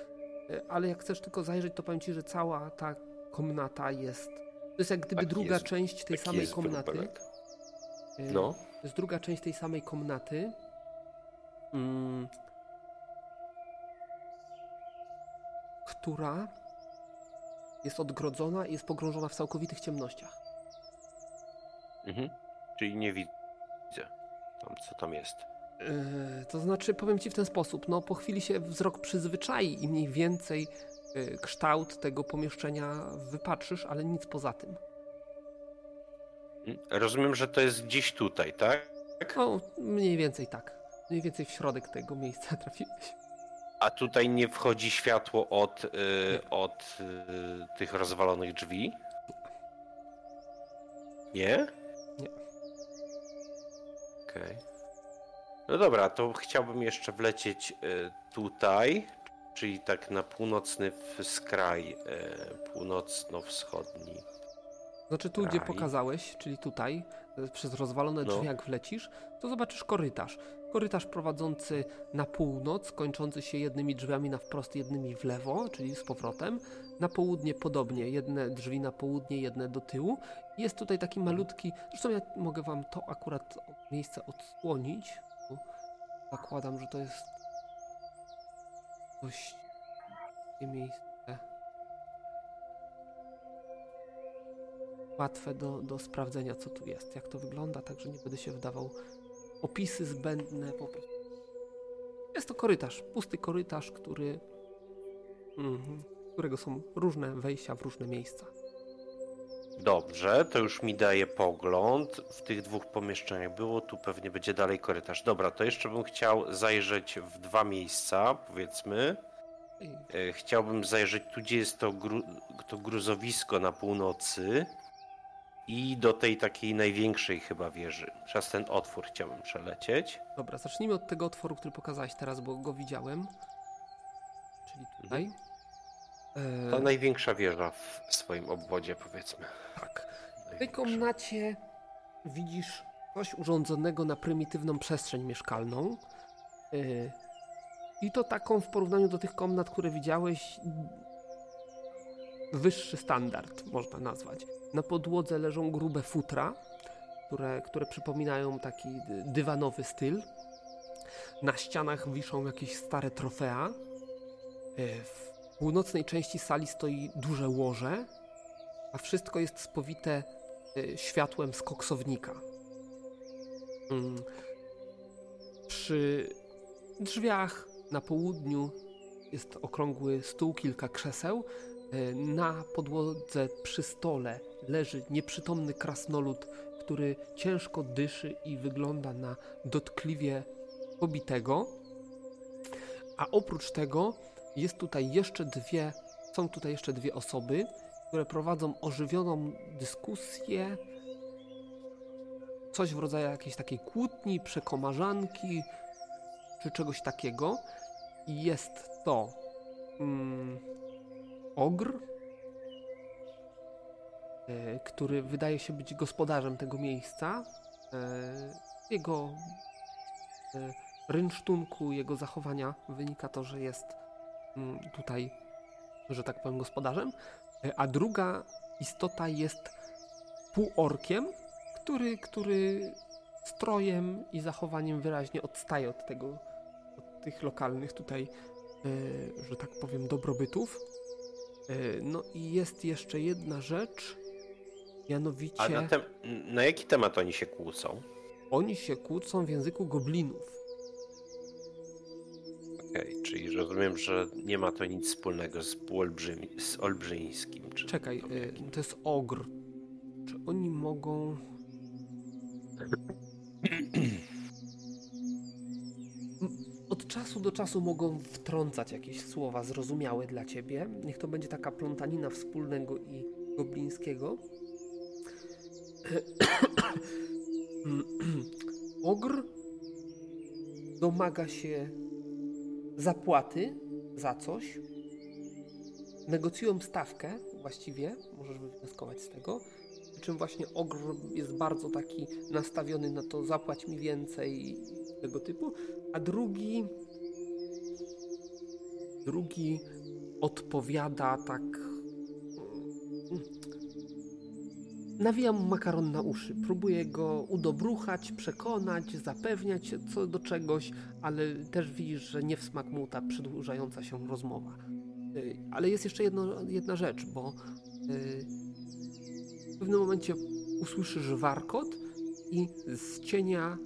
E, Ale jak chcesz tylko zajrzeć, to powiem ci, że cała ta komnata jest. To jest jak gdyby Taki druga jest- część tej Taki samej komnaty. E, No. To jest druga część tej samej komnaty. Mm. Która jest odgrodzona i jest pogrążona w całkowitych ciemnościach. Mhm. Czyli nie widzę tam, co tam jest. Yy, to znaczy, powiem ci w ten sposób, no po chwili się wzrok przyzwyczai i mniej więcej yy, kształt tego pomieszczenia wypatrzysz, ale nic poza tym. Mhm. Rozumiem, że to jest gdzieś tutaj, tak? No, mniej więcej tak. Mniej więcej w środek tego miejsca trafiłeś. A tutaj nie wchodzi światło od, y, od y, tych rozwalonych drzwi? Nie? Nie. Okej. No dobra, to chciałbym jeszcze wlecieć y, tutaj, czyli tak na północny skraj, y, północno-wschodni. Znaczy tu, gdzie pokazałeś, czyli tutaj, yy, przez rozwalone No. drzwi jak wlecisz, to zobaczysz korytarz. Korytarz prowadzący na północ, kończący się jednymi drzwiami na wprost, jednymi w lewo, czyli z powrotem. Na południe podobnie, jedne drzwi na południe, jedne do tyłu. Jest tutaj taki malutki, zresztą ja mogę wam to akurat miejsce odsłonić. Zakładam, że to jest dość miejsce łatwe do, do sprawdzenia, co tu jest, jak to wygląda, także nie będę się wdawał opisy zbędne po prostu. Jest to korytarz, pusty korytarz, który, mhm, którego są różne wejścia w różne miejsca. Dobrze, to już mi daje pogląd. W tych dwóch pomieszczeniach było, tu pewnie będzie dalej korytarz. Dobra, to jeszcze bym chciał zajrzeć w dwa miejsca, powiedzmy. E, Chciałbym zajrzeć tu, gdzie jest to, gru, to gruzowisko na północy i do tej takiej największej chyba wieży. Przez ten otwór chciałbym przelecieć. Dobra, zacznijmy od tego otworu, który pokazałeś teraz, bo go widziałem. Czyli tutaj. E, Ta największa wieża w swoim obwodzie, powiedzmy. tak. W tej komnacie widzisz coś urządzonego na prymitywną przestrzeń mieszkalną. Yy, I to taką w porównaniu do tych komnat, które widziałeś, wyższy standard można nazwać. Na podłodze leżą grube futra, które, które przypominają taki dy- dywanowy styl. Na ścianach wiszą jakieś stare trofea. Yy, W północnej części sali stoi duże łoże, a wszystko jest spowite y, światłem z koksownika. Mm. Przy drzwiach na południu jest okrągły stół, kilka krzeseł. Y, Na podłodze przy stole leży nieprzytomny krasnolud, który ciężko dyszy i wygląda na dotkliwie pobitego. A oprócz tego jest tutaj jeszcze dwie, są tutaj jeszcze dwie osoby, które prowadzą ożywioną dyskusję, coś w rodzaju jakiejś takiej kłótni, przekomarzanki, czy czegoś takiego. I jest to mm, ogr, e, który wydaje się być gospodarzem tego miejsca. E, jego e, rynsztunku, jego zachowania wynika to, że jest mm, tutaj, że tak powiem, gospodarzem. A druga istota jest półorkiem, który, który strojem i zachowaniem wyraźnie odstaje od tego, od tych lokalnych tutaj, że tak powiem, dobrobytów. E, No i jest jeszcze jedna rzecz, mianowicie A na, tem- na jaki temat oni się kłócą? oni się kłócą w języku goblinów. Okej, czyli rozumiem, że nie ma to nic wspólnego z, półolbrzymi- z olbrzyńskim. Czekaj, y, to jest ogr. Czy oni mogą. Do czasu mogą wtrącać jakieś słowa zrozumiałe dla ciebie. Niech to będzie taka plątanina wspólnego i goblińskiego. Ogr domaga się zapłaty za coś, negocjują stawkę właściwie, możesz wywnioskować z tego, przy czym właśnie ogr jest bardzo taki nastawiony na to zapłać mi więcej tego typu, a drugi drugi odpowiada tak mm, nawija mu makaron na uszy, próbuje go udobruchać, przekonać, zapewniać co do czegoś, ale też widzisz, że nie w smak mu ta przedłużająca się rozmowa. Y, Ale jest jeszcze jedno, jedna rzecz, bo y, w pewnym momencie usłyszysz warkot i z cienia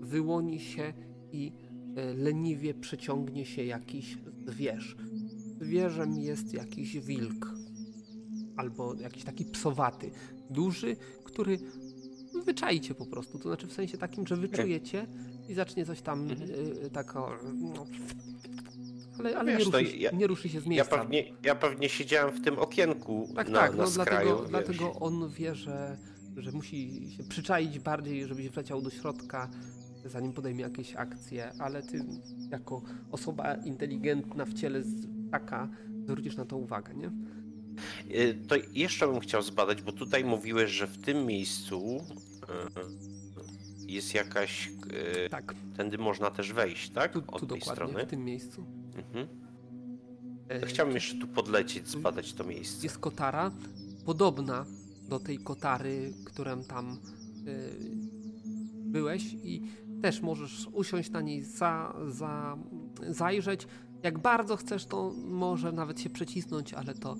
wyłoni się i y, leniwie przeciągnie się jakiś zwierz. Zwierzem jest jakiś wilk albo jakiś taki psowaty, duży, który wyczaicie po prostu, to znaczy w sensie takim, że wyczujecie i zacznie coś tam Mhm. y, tak o, no, ale, ale Wiesz, nie, to ruszy, się- ja- nie ruszy się z Ja miejsca. pewnie, ja pewnie siedziałem w tym okienku Tak, na, tak, na no skraju. dlatego, dlatego on wie, że, że musi się przyczaić bardziej, żebyś wleciał do środka, zanim podejmie jakieś akcje, ale ty jako osoba inteligentna w ciele taka zwrócisz na to uwagę, nie? Y, To jeszcze bym chciał zbadać, bo tutaj mówiłeś, że w tym miejscu y, jest jakaś. y, Tak, Tędy można też wejść, tak? tu, Od tu tej dokładnie, strony. w tym miejscu. Mhm. E, Chciałbym jeszcze tu podlecieć, zbadać to miejsce. Jest kotara podobna do tej kotary, którą tam byłeś i też możesz usiąść na niej, za, za, zajrzeć. Jak bardzo chcesz, to może nawet się przecisnąć, ale to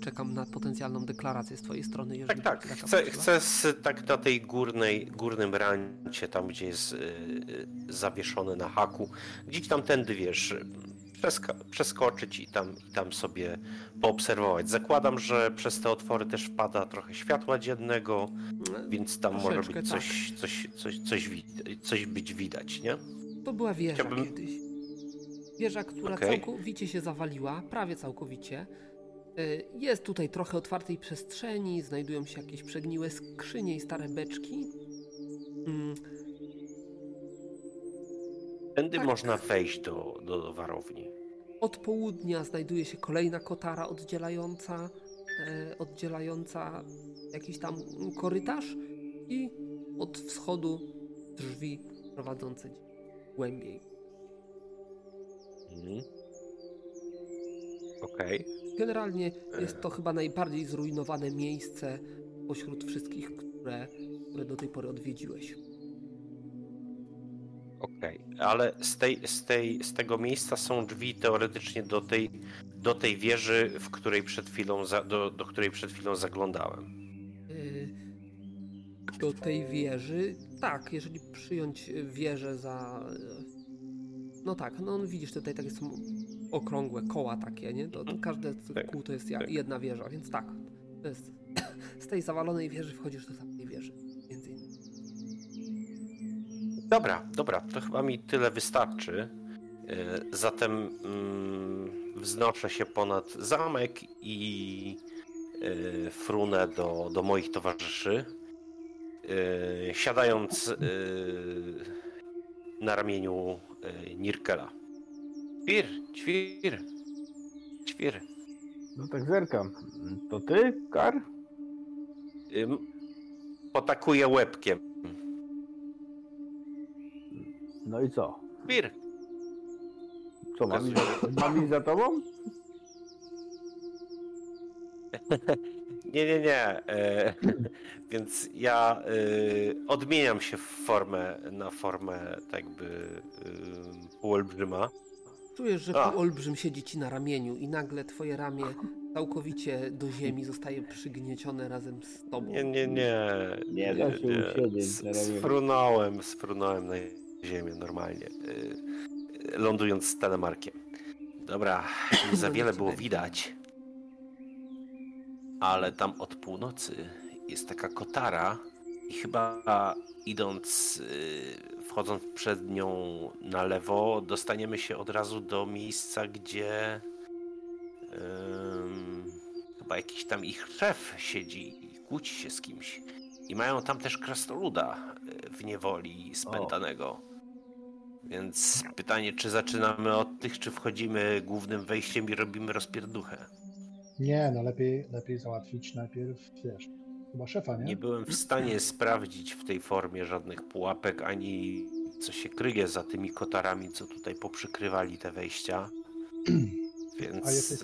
czekam na potencjalną deklarację z twojej strony. Jeżeli Tak, tak. Chcę, chcę z, tak na tej górnej, górnym rancie, tam gdzie jest y, y, zawieszony na haku, gdzieś tam tędy wiesz, przeskoczyć i tam, i tam sobie poobserwować. Zakładam, że przez te otwory też wpada trochę światła dziennego, więc tam może Troszeczkę, tak. być coś, coś, coś, coś, wi- coś być widać, nie? To była wieża Chciałbym- kiedyś. Wieża, która Okej. całkowicie się zawaliła, prawie całkowicie. Y, Jest tutaj trochę otwartej przestrzeni, znajdują się jakieś przegniłe skrzynie i stare beczki. Mm, Tędy Tak. można wejść do, do, do warowni. Od południa znajduje się kolejna kotara oddzielająca, e, oddzielająca jakiś tam korytarz i od wschodu drzwi prowadzące głębiej. Mhm. Okej. Generalnie jest to chyba najbardziej zrujnowane miejsce pośród wszystkich, które, które do tej pory odwiedziłeś. Okej, ale z, tej, z, tej, z tego miejsca są drzwi teoretycznie do tej, do tej wieży, w której przed chwilą za, do, do której przed chwilą zaglądałem. Y, Do tej wieży, tak, jeżeli przyjąć wieżę za. No tak, no widzisz tutaj takie są okrągłe koła takie, nie? To, to każde Tak, kół to jest tak. jedna wieża, więc tak. To jest, z tej zawalonej wieży wchodzisz do tamtej Dobra, dobra, to chyba mi tyle wystarczy. Zatem mm, wznoszę się ponad zamek i y, frunę do, do moich towarzyszy, y, siadając na ramieniu Nirkela. Ćwir, ćwir, ćwir. No tak zerkam. To ty, Kar? Potakuję łebkiem. No i co? Ćwir. Co, mam iść, za, mam iść za tobą? Nie, nie, nie. E, więc ja e, odmieniam się w formę, na formę tak jakby e, półolbrzyma. Czujesz, że A. półolbrzym siedzi ci na ramieniu i nagle twoje ramię całkowicie do ziemi zostaje przygniecione razem z tobą. Nie, nie, nie. Nie ramieniu. Sprunąłem, sprunąłem na ziemię normalnie, e, lądując z telemarkiem. Dobra, nie za wiele było widać ale tam od północy jest taka kotara i chyba idąc, y, wchodząc przed nią na lewo, dostaniemy się od razu do miejsca, gdzie um, chyba jakiś tam ich szef siedzi i kłóci się z kimś. I mają tam też krasnoluda y, w niewoli spętanego. O. Więc pytanie, czy zaczynamy od tych, czy wchodzimy głównym wejściem i robimy rozpierduchę? Nie, no lepiej, lepiej załatwić najpierw, wiesz, chyba szefa, nie? Nie byłem w stanie sprawdzić w tej formie żadnych pułapek, ani co się kryje za tymi kotarami, co tutaj poprzykrywali te wejścia. Więc... A jesteś,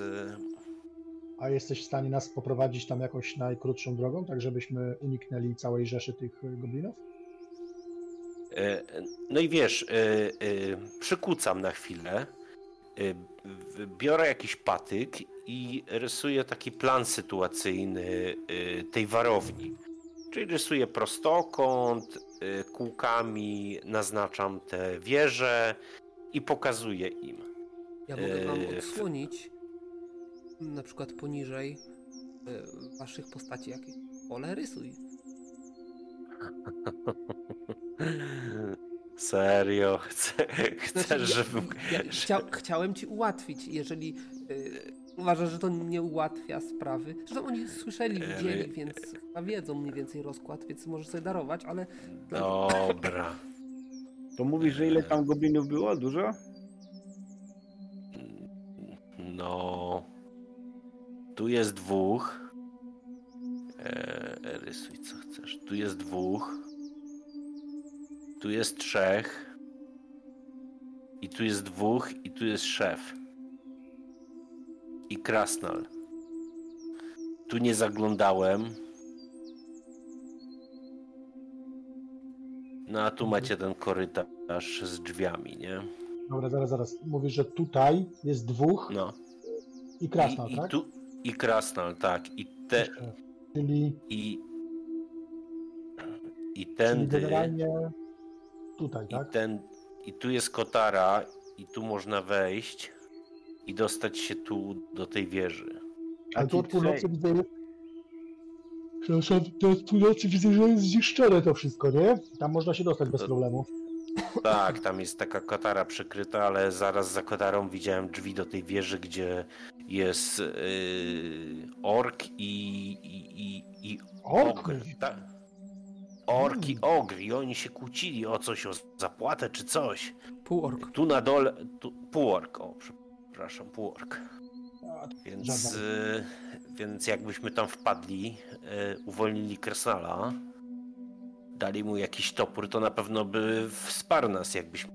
a jesteś w stanie nas poprowadzić tam jakoś najkrótszą drogą, tak żebyśmy uniknęli całej rzeszy tych goblinów? E, no i wiesz, e, e, przykucam na chwilę, biorę jakiś patyk i rysuję taki plan sytuacyjny tej warowni. Czyli rysuję prostokąt, kółkami naznaczam te wieże i pokazuję im. Ja mogę wam odsłonić na przykład poniżej waszych postaci jakieś pole rysuj. Serio? chcesz, znaczy, żebym... Ja, ja chciałem ci ułatwić, jeżeli yy, uważasz, że to nie ułatwia sprawy. Zresztą oni słyszeli, widzieli, więc chyba wiedzą mniej więcej rozkład, więc możesz sobie darować, ale... Dobra. To mówisz, że ile tam goblinów było? Dużo? No... Tu jest dwóch. Eee, rysuj co chcesz. Tu jest dwóch. Tu jest trzech. I tu jest dwóch, i tu jest szef. I krasnal. Tu nie zaglądałem. No a tu mhm. macie ten korytarz z drzwiami, nie? Dobra, zaraz, zaraz. Mówisz, że tutaj jest dwóch no. i krasnal, I, tak? I, tu, I krasnal, tak. I te... Czyli... I... I ten... Czyli generalnie Tutaj, tak? I, ten, I tu jest kotara i tu można wejść i dostać się tu do tej wieży. Ale tu od północy widzę... Przepraszam, to od północy widzę, że jest zniszczone to wszystko, nie? Tam można się dostać bez to... problemu. Tak, tam jest taka kotara przykryta, ale zaraz za kotarą widziałem drzwi do tej wieży, gdzie jest yy, ork i, i, i, i ork. Ogr. Tak orki, hmm. ogry i oni się kłócili o coś, o zapłatę czy coś. Półork. Tu na dole, tu, półork, o przepraszam, półork. Więc, y, więc jakbyśmy tam wpadli, y, uwolnili Kresnala, dali mu jakiś topór, to na pewno by wsparł nas, jakbyśmy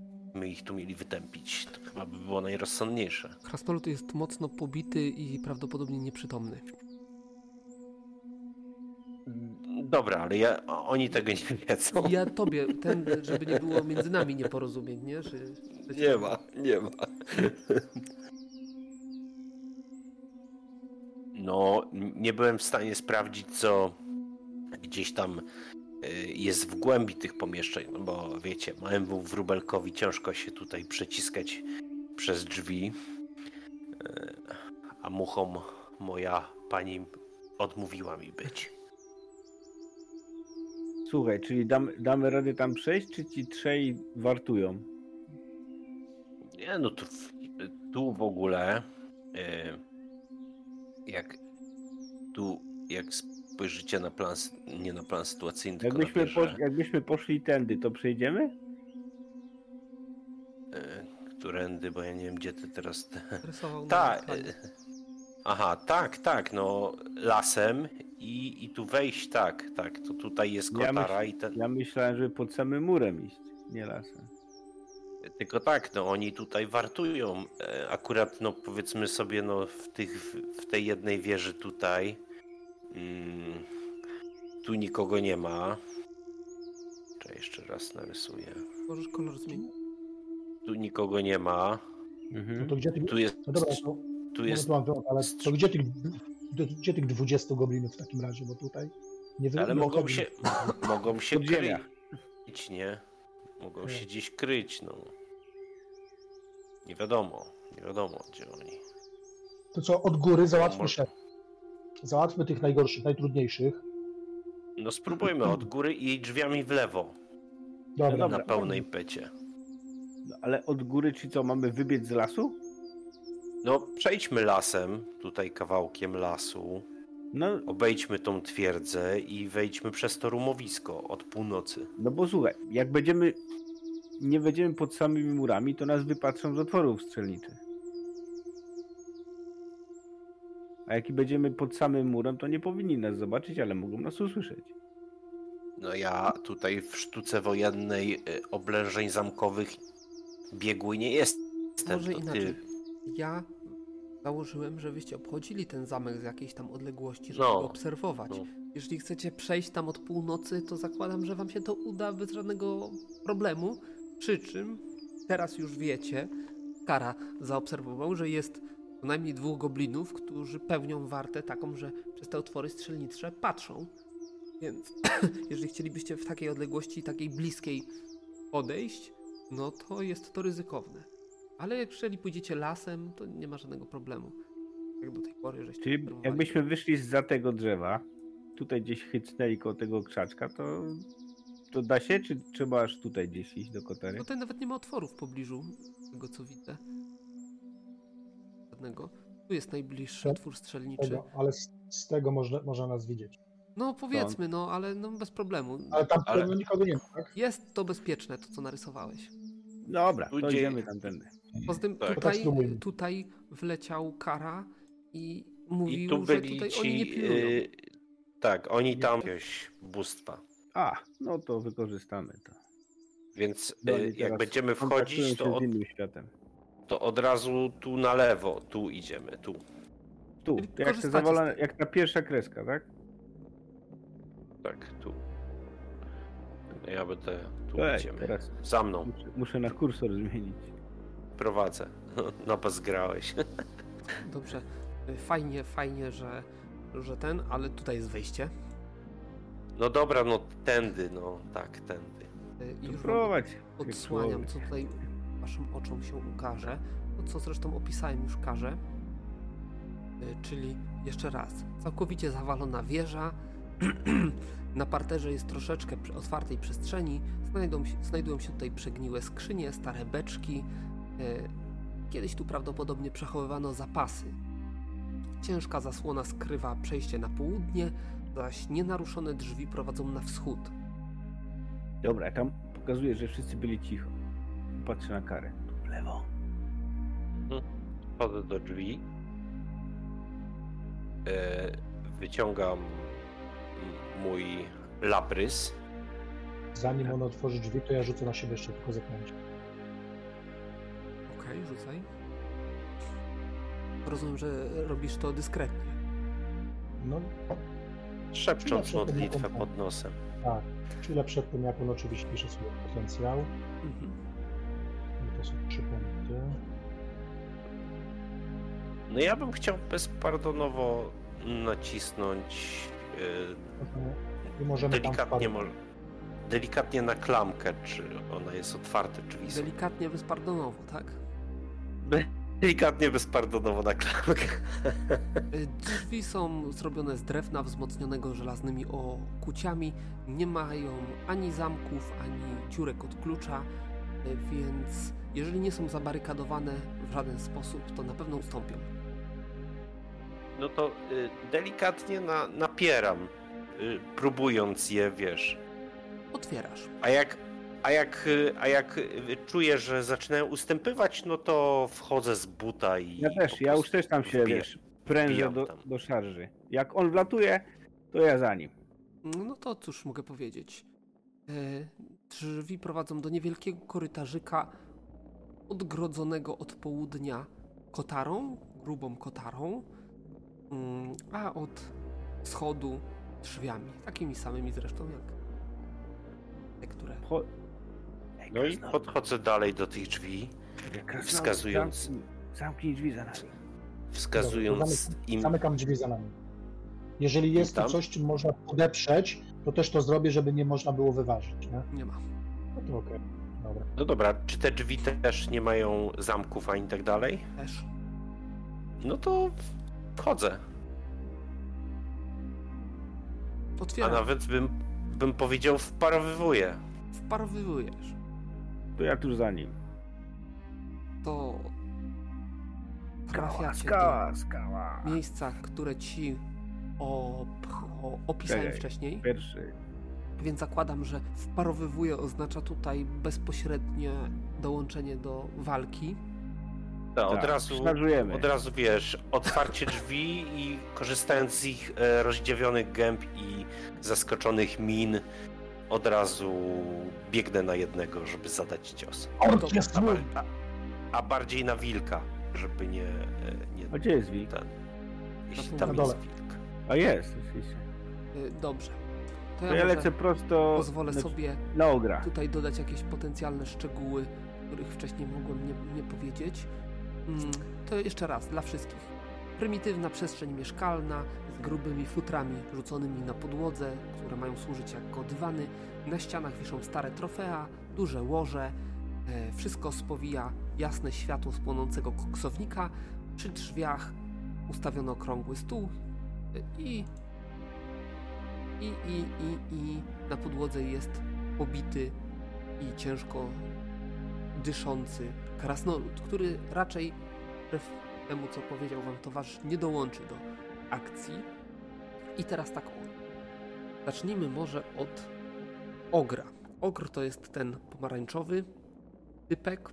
ich tu mieli wytępić. To chyba by było najrozsądniejsze. Krasnolud jest mocno pobity i prawdopodobnie nieprzytomny. Dobra, ale ja, oni tego nie wiedzą. Ja tobie, ten, żeby nie było między nami nieporozumień, nie? Że, że nie ma, nie ma. No, nie byłem w stanie sprawdzić, co gdzieś tam y, jest w głębi tych pomieszczeń, no bo wiecie, małemu wróbelkowi ciężko się tutaj przeciskać przez drzwi, y, a muchom moja pani odmówiła mi być. Słuchaj, czyli dam, damy radę tam przejść, czy ci trzej wartują? Nie, no tu, w- tu w ogóle e, jak tu jak spojrzycie na plan, nie na plan sytuacyjny, tylko na Jakbyśmy, wieżę, posz, jakbyśmy poszli tędy, to przejdziemy? e, którędy, bo ja nie wiem gdzie ty teraz... Te... Na Tak. e, Aha, tak, tak, no lasem i, i tu wejść, tak, tak, to tutaj jest Ja kotara myśl- i ten... Ja myślałem, żeby pod samym murem iść, nie lasem. Tylko tak, no oni tutaj wartują. E, Akurat, no powiedzmy sobie, no w, tych, w tej jednej wieży tutaj mm, tu nikogo nie ma. Czy jeszcze raz narysuję. Możesz kolor zmienić? Tu nikogo nie ma. No Mhm. to gdzie tych... Tu jest, No dobra, to, tu no jest, wyłącz, ale to gdzie tych, gdzie tych 20 goblinów w takim razie, bo tutaj nie ale mogą się, mogą się kryć, nie? Mogą Nie. się gdzieś kryć, no. Nie wiadomo, nie wiadomo gdzie oni. To co, od góry załatwmy szef. Załatwmy tych najgorszych, najtrudniejszych. No spróbujmy od góry i drzwiami w lewo, Dobra, dobra. na pełnej pecie. No, ale od góry, czy co, mamy wybiec z lasu? No, przejdźmy lasem, tutaj kawałkiem lasu, No, obejdźmy tą twierdzę i wejdźmy przez to rumowisko od północy. no bo słuchaj, jak będziemy, nie będziemy pod samymi murami, to nas wypatrzą z otworów strzelniczych. A jak i będziemy pod samym murem, to nie powinni nas zobaczyć, ale mogą nas usłyszeć. No ja tutaj w sztuce wojennej y, oblężeń zamkowych biegły nie jestem. Może to inaczej. ty. Ja założyłem, że wyście obchodzili ten zamek z jakiejś tam odległości, żeby No, go obserwować. no. Jeżeli chcecie przejść tam od północy, to zakładam, że wam się to uda bez żadnego problemu. Przy czym teraz już wiecie, Kara zaobserwował, że jest co najmniej dwóch goblinów, którzy pełnią wartę taką, że przez te otwory strzelnicze patrzą. Więc jeżeli chcielibyście w takiej odległości, takiej bliskiej podejść, no to jest to ryzykowne. Ale jeżeli pójdziecie lasem, to nie ma żadnego problemu. Jak do tej pory, żeście Czyli obserwowali. jakbyśmy wyszli za tego drzewa, tutaj gdzieś chycnęli koło tego krzaczka, to, to da się, czy trzeba aż tutaj gdzieś iść do kotery? Tutaj nawet nie ma otworu w pobliżu, z tego co widzę. Żadnego. Tu jest najbliższy Tak. twór strzelniczy. Tego, ale z, z tego można, można nas widzieć. No powiedzmy, no ale no bez problemu. Ale tam Ale- ale... nikogo nie ma, tak? Jest to bezpieczne, to co narysowałeś. Dobra, to idziemy tamtędy. Poza tym Tak. tutaj, tutaj wleciał Kara i I mówił, tu że byli tutaj ci. oni nie pilnują. y, tak, oni tam jakieś bóstwa. A, no to wykorzystamy to. Więc No, y, oni jak będziemy wchodzić, to od, to od razu tu na lewo, tu idziemy, tu. Tu, jak, te korzystacie z zawalone, tego. jak ta pierwsza kreska, tak? Tak, tu. Ja będę tu Ej, idziemy. teraz Za mną. muszę, muszę na kursor zmienić. Prowadzę. No pas grałeś. Dobrze. Fajnie, fajnie, że, że ten, ale tutaj jest wejście. No dobra, no tędy, no tak, tędy. Y, I już prowadź. odsłaniam, co tutaj waszym oczom się ukaże. To, co zresztą opisałem już karze. Y, Czyli jeszcze raz, całkowicie zawalona wieża. Na parterze jest troszeczkę przy- otwartej przestrzeni. Znajdą, się- znajdują się tutaj przegniłe skrzynie, stare beczki. Y, Kiedyś tu prawdopodobnie przechowywano zapasy. Ciężka zasłona skrywa przejście na południe, zaś nienaruszone drzwi prowadzą na wschód. Dobra, ja tam pokazuję, że wszyscy byli cicho. Patrzę na karę. Tu w lewo. Wchodzę do drzwi. E, wyciągam mój labrys. Zanim on otworzy drzwi, to ja rzucę na siebie jeszcze tylko zaklęcie. Okej, rzucaj. Rozumiem, że robisz to dyskretnie. No Szepcząc modlitwę pod nosem. tak. Chwilę przed tym, jak on oczywiście pisze swój potencjał. Mhm. I to są trzy punkty. No ja bym chciał bezpardonowo nacisnąć możemy tam delikatnie, delikatnie na klamkę, czy ona jest otwarta, drzwi są. Delikatnie, bezpardonowo, tak? Delikatnie bezpardonowo na klamkę. Y, Drzwi są zrobione z drewna wzmocnionego żelaznymi okuciami. Nie mają ani zamków, ani dziurek od klucza. e, więc jeżeli nie są zabarykadowane w żaden sposób, to na pewno ustąpią. No to y, delikatnie na, napieram, y, próbując je, wiesz. Otwierasz. A jak, a jak, a jak czuję, że zaczynają ustępywać, no to wchodzę z buta i. Ja też, ja już też tam się, wbiję. wiesz, prężę wbijam do, tam. do szarży. Jak on wlatuje, to ja za nim. No to cóż mogę powiedzieć. E, Drzwi prowadzą do niewielkiego korytarzyka odgrodzonego od południa kotarą, grubą kotarą, mm, a od wschodu drzwiami, takimi samymi zresztą jak te, które... No i podchodzę dalej do tych drzwi, wskazując- Zamknij, drzwi za nami. wskazując Dobra, im. Zamykam drzwi za nami. Jeżeli jest tu tam? coś, czym można podeprzeć, to też to zrobię, żeby nie można było wyważyć, nie? Nie ma. No to okej. Dobra. No dobra, czy te drzwi też nie mają zamków ani tak dalej? Też. No to wchodzę. A Otwieram. nawet bym, bym powiedział wparowywuję. Wparowywujesz. To ja tuż za nim. To Skała, trafiacie skała, skała. do miejsca, które ci op- opisałem Czekaj. wcześniej. Pierwszy. Więc zakładam, że wparowywuje oznacza tutaj bezpośrednie dołączenie do walki. To od Tak, razu, Szarżujemy. od razu wiesz, otwarcie drzwi i korzystając z ich e, rozdziawionych gęb i zaskoczonych min, od razu biegnę na jednego, żeby zadać cios. Ork jest A, a, a bardziej na wilka, żeby nie. nie A gdzie jest wilk? ten, jeśli Na tam dole. jest wilk. A jest, oczywiście. Y, Dobrze. To To ja ja może lecę prosto pozwolę znaczy, sobie na ogra. tutaj dodać jakieś potencjalne szczegóły, których wcześniej mogłem nie, nie powiedzieć. Mm, To jeszcze raz, dla wszystkich. Prymitywna przestrzeń mieszkalna z grubymi futrami rzuconymi na podłodze, które mają służyć jako dywany. Na ścianach wiszą stare trofea, duże łoże. E, Wszystko spowija jasne światło z płonącego koksownika. Przy drzwiach ustawiono okrągły stół i, i, i, i, i na podłodze jest pobity i ciężko dyszący krasnolud, który raczej temu, co powiedział wam towarzysz, nie dołączy do akcji. I teraz tak o. Zacznijmy może od ogra. Ogr to jest ten pomarańczowy typek.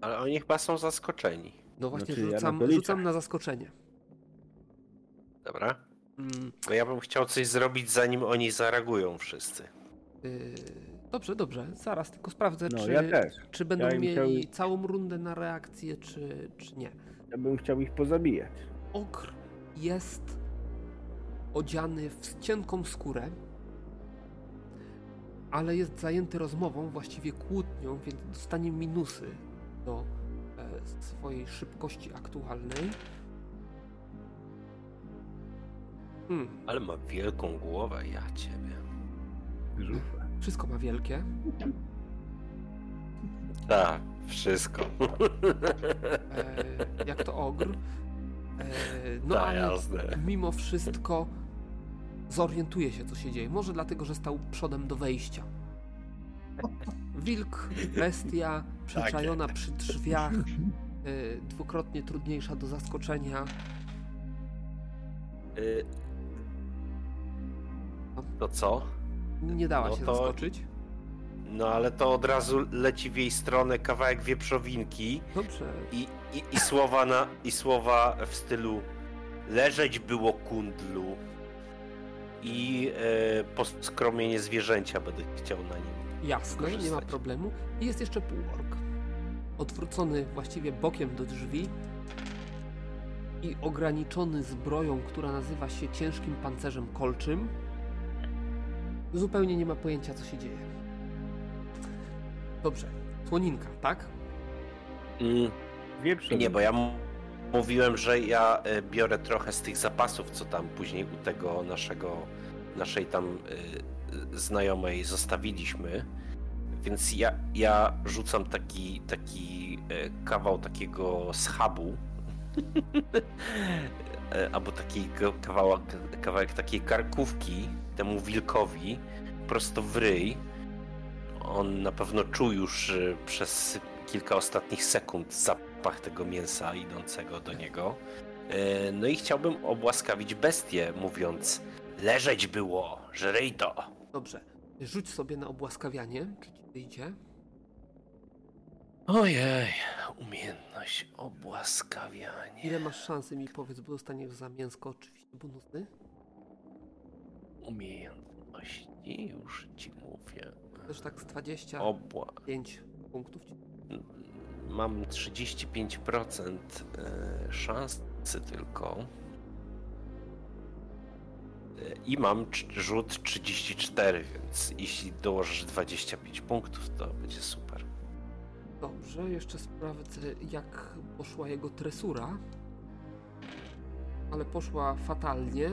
Ale oni chyba są zaskoczeni. No właśnie Znaczy, ja na rzucam, rzucam na zaskoczenie. Dobra? Mm, Bo ja bym chciał coś zrobić, zanim oni zareagują wszyscy. yy, dobrze, dobrze. Zaraz tylko sprawdzę, No czy, ja też. czy będą Ja mieli chciał- całą rundę na reakcję, czy, czy nie. Ja bym chciał ich pozabijać. Ogr jest odziany w cienką skórę, ale jest zajęty rozmową, właściwie kłótnią, więc dostanie minusy do e, swojej szybkości aktualnej. Hmm, Ale ma wielką głowę, ja ciebie. Żufę. Wszystko ma wielkie. Tak, wszystko. E, jak to ogr. E, no tak, ale jasne. mimo wszystko zorientuje się, co się dzieje. Może dlatego, że stał przodem do wejścia. Wilk, bestia, przyczajona przy drzwiach, y, dwukrotnie trudniejsza do zaskoczenia. Y, To co? Nie dała No się to- zaskoczyć. No ale to od razu leci w jej stronę kawałek wieprzowinki Dobrze. i, i, i słowa na i słowa w stylu leżeć było kundlu i e, poskromienie zwierzęcia będę chciał na nim. Jasne, nie ma problemu. I jest jeszcze półork. Odwrócony właściwie bokiem do drzwi i ograniczony zbroją, która nazywa się ciężkim pancerzem kolczym. Zupełnie nie ma pojęcia, co się dzieje. Dobrze. Słoninka, tak? Mm, Wieprze. nie, bo ja mówiłem, że ja e, biorę trochę z tych zapasów, co tam później u tego naszego, naszej tam e, znajomej zostawiliśmy. Więc ja, ja rzucam taki, taki e, kawał takiego schabu. E, Albo takiego kawałek, kawałek takiej karkówki temu wilkowi prosto w ryj. on na pewno czuł już przez kilka ostatnich sekund zapach tego mięsa idącego do niego. E, no i chciałbym obłaskawić bestię, mówiąc: Leżeć było, żrej to. Dobrze. Rzuć sobie na obłaskawianie, czy ci wyjdzie. Ojej, umiejętność obłaskawianie. Ile masz szansy mi powiedz, bo dostaniesz za mięsko oczywiście bonusy. Umiejętności, już ci mówię. Też tak z 25 Obła. punktów. Mam 35% e, szansy tylko. I mam rzut 34, więc jeśli dołożysz 25 punktów, to będzie super. Dobrze, jeszcze sprawdzę jak poszła jego tresura. Ale poszła fatalnie,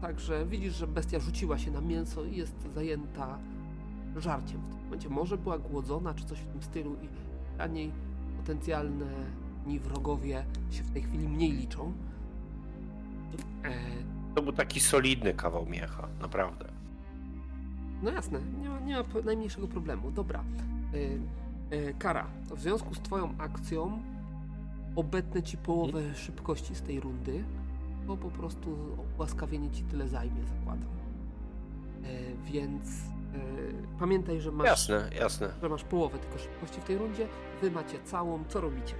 także widzisz, że bestia rzuciła się na mięso i jest zajęta żarciem w tym momencie. Może była głodzona czy coś w tym stylu i dla niej potencjalne ni wrogowie się w tej chwili mniej liczą. E, To był taki solidny kawał miecha, naprawdę. No jasne, nie ma, nie ma najmniejszego problemu. Dobra. Y, Kara, w związku z Twoją akcją obetnę Ci połowę szybkości z tej rundy, bo po prostu łaskawienie Ci tyle zajmie, zakładam. Y, więc y, pamiętaj, że masz, Jasne, jasne. że masz połowę tylko szybkości w tej rundzie. Wy macie całą. Co robicie?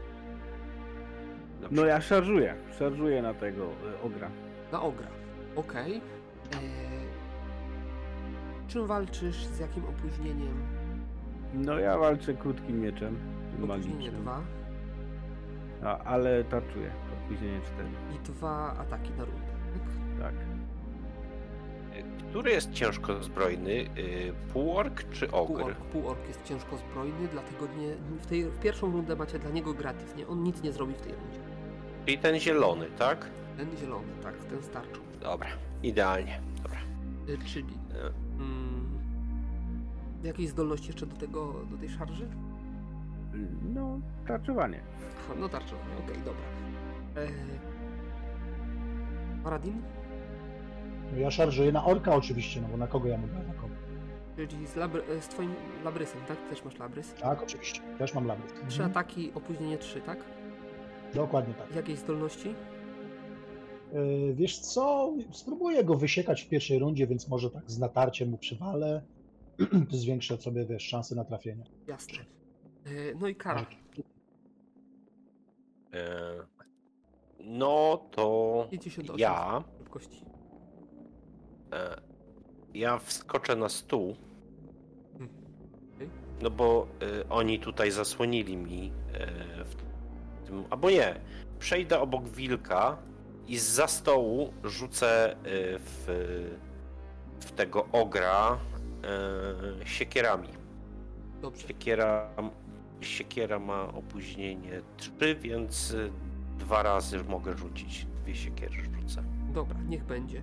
Dobrze. No ja szarżuję. Szarżuję na tego e, ogra. Na ogra. Okej. Y, Czym walczysz? Z jakim opóźnieniem? No ja walczę krótkim mieczem. Opóźnienie Magicznym. 2 A, ale tarczuję. Opóźnienie 4. i dwa ataki na rundę. Tak? Tak. Który jest ciężko zbrojny? y, Półork czy ogr? Półork, półork jest ciężko zbrojny, dlatego nie, w, tej, w pierwszą rundę macie dla niego gratis, nie? On nic nie zrobi w tej rundzie. Czyli ten zielony, tak? Ten zielony, tak, ten starczą. Dobra, idealnie. Dobra. Czyli E, mm, jakieś zdolności jeszcze do tego, do tej szarży? No, tarczowanie. No tarczą, okej, dobra. E, Paradin? No ja szarżuję na orka oczywiście, no bo na kogo ja mogę atakować? Czyli z, labry, e, z twoim labrysem, tak? Też masz labrys. Tak, oczywiście. Też mam labirynt. Trzy Mhm. ataki, opóźnienie 3, tak? Dokładnie tak. Jakiej zdolności? Yy, Wiesz co, spróbuję go wysiekać w pierwszej rundzie, więc może tak z natarciem mu przywalę. To zwiększę sobie, wiesz, szanse na trafienie. Jasne. E, no i kara. e, No to Jedzie się do ja, szybkości. e, ja wskoczę na stół. Hmm. No bo oni tutaj zasłonili mi w tym, albo nie. Przejdę obok wilka i za stołu rzucę w, w tego ogra e, siekierami. Dobrze. Siekiera, siekiera ma opóźnienie 3, więc y, dwa razy mogę rzucić. Dwie siekiery rzucę. Dobra, niech będzie.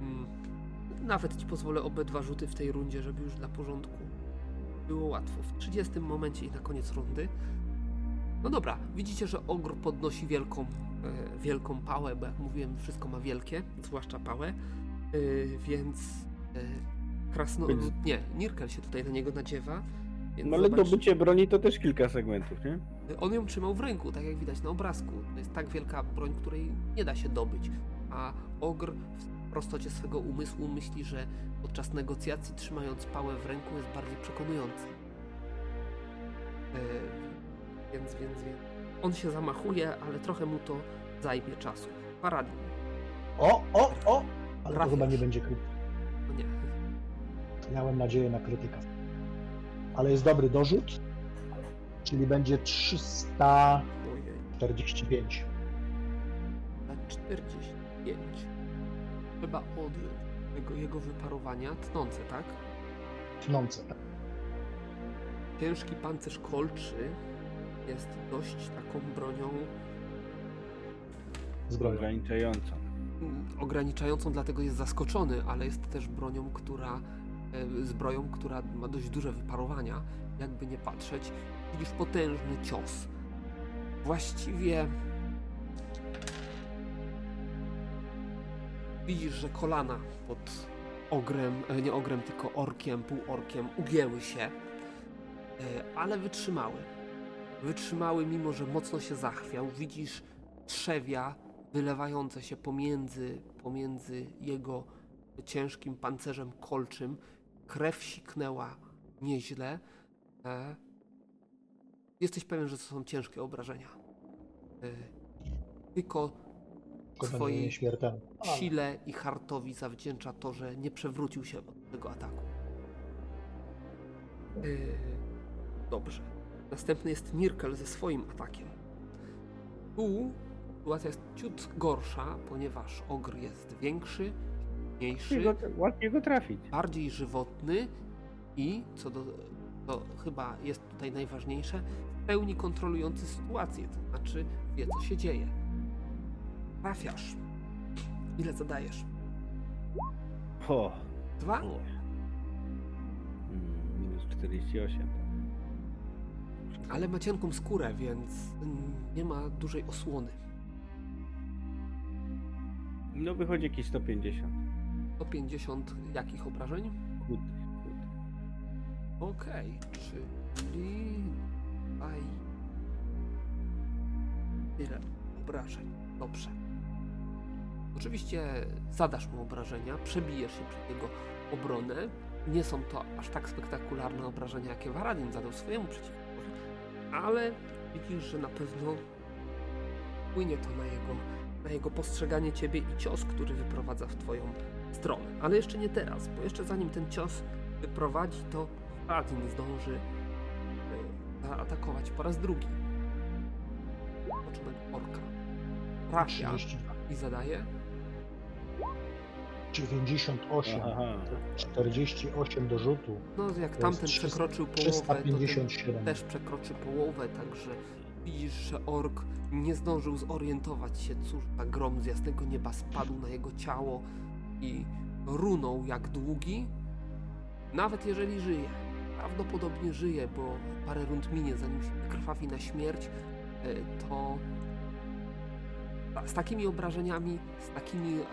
Mm, Nawet ci pozwolę obydwa rzuty w tej rundzie, żeby już dla porządku było łatwo. W 30 momencie i na koniec rundy. No dobra, widzicie, że ogr podnosi wielką, e, wielką pałę, bo jak mówiłem, wszystko ma wielkie, zwłaszcza pałę, e, więc e, Więc- Nie, Nirkel się tutaj na niego nadziewa. Więc No ale zobacz- dobycie broni to też kilka segmentów, nie? on ją trzymał w ręku, tak jak widać na obrazku. To jest tak wielka broń, której nie da się dobyć. A ogr w prostocie swego umysłu myśli, że podczas negocjacji trzymając pałę w ręku jest bardziej przekonujący. E, więc, więc, więc. On się zamachuje, ale trochę mu to zajmie czasu. Paradin. O, o, o! Ale to chyba nie będzie krytyk. Miałem nadzieję na krytyka. Ale jest dobry dorzut, czyli będzie 345. Ojej. Na 45. Trzeba odjąć tego jego wyparowania. Tnące, tak? Tnące. tak. Ciężki pancerz kolczy jest dość taką bronią Zbroją. Ograniczającą. mm, ograniczającą, dlatego jest zaskoczony, ale jest też bronią, która zbroją, która ma dość duże wyparowania. Jakby nie patrzeć, widzisz potężny cios. Właściwie widzisz, że kolana pod ogrem, e, nie ogrem, tylko orkiem, półorkiem ugięły się. ale wytrzymały. Wytrzymały, mimo że mocno się zachwiał. Widzisz trzewia wylewające się pomiędzy, pomiędzy jego ciężkim pancerzem kolczym. Krew siknęła nieźle. E, jesteś pewien, że to są ciężkie obrażenia. E, tylko swojej sile i hartowi zawdzięcza to, że nie przewrócił się od tego ataku. E, dobrze. Następny jest Mirkel ze swoim atakiem. Tu sytuacja jest ciut gorsza, ponieważ ogr jest większy, mniejszy, łatwiej go trafić. bardziej żywotny i, co do, to chyba jest tutaj najważniejsze, w pełni kontrolujący sytuację, to znaczy wie, co się dzieje. Trafiasz. Ile zadajesz? O, Dwa? nie. Mm, Minus 48. Ale ma cienką skórę, więc nie ma dużej osłony. No wychodzi jakieś 150. 150 jakich obrażeń? Kut, Okej, czyli... Aj... Tyle obrażeń. Dobrze. Oczywiście zadasz mu obrażenia, przebijesz się przed jego obronę. Nie są to aż tak spektakularne obrażenia, jakie Varadin zadał swojemu przeciwnikowi, ale widzisz, że na pewno wpłynie to na jego, na jego postrzeganie ciebie i cios, który wyprowadza w twoją stronę. Ale jeszcze nie teraz, bo jeszcze zanim ten cios wyprowadzi, to Varadin zdąży y, zaatakować po raz drugi. Początek orka. Trafia 32. i zadaje 98. Aha. 48 do rzutu. No, jak tamten 300 przekroczył połowę, to ten 357. też przekroczy połowę, także widzisz, że ork nie zdążył zorientować się, cóż za grom z jasnego nieba spadł na jego ciało i runął jak długi. Nawet jeżeli żyje, prawdopodobnie żyje, bo parę rund minie, zanim się krwawi na śmierć, e, to z takimi obrażeniami, z takimi, e,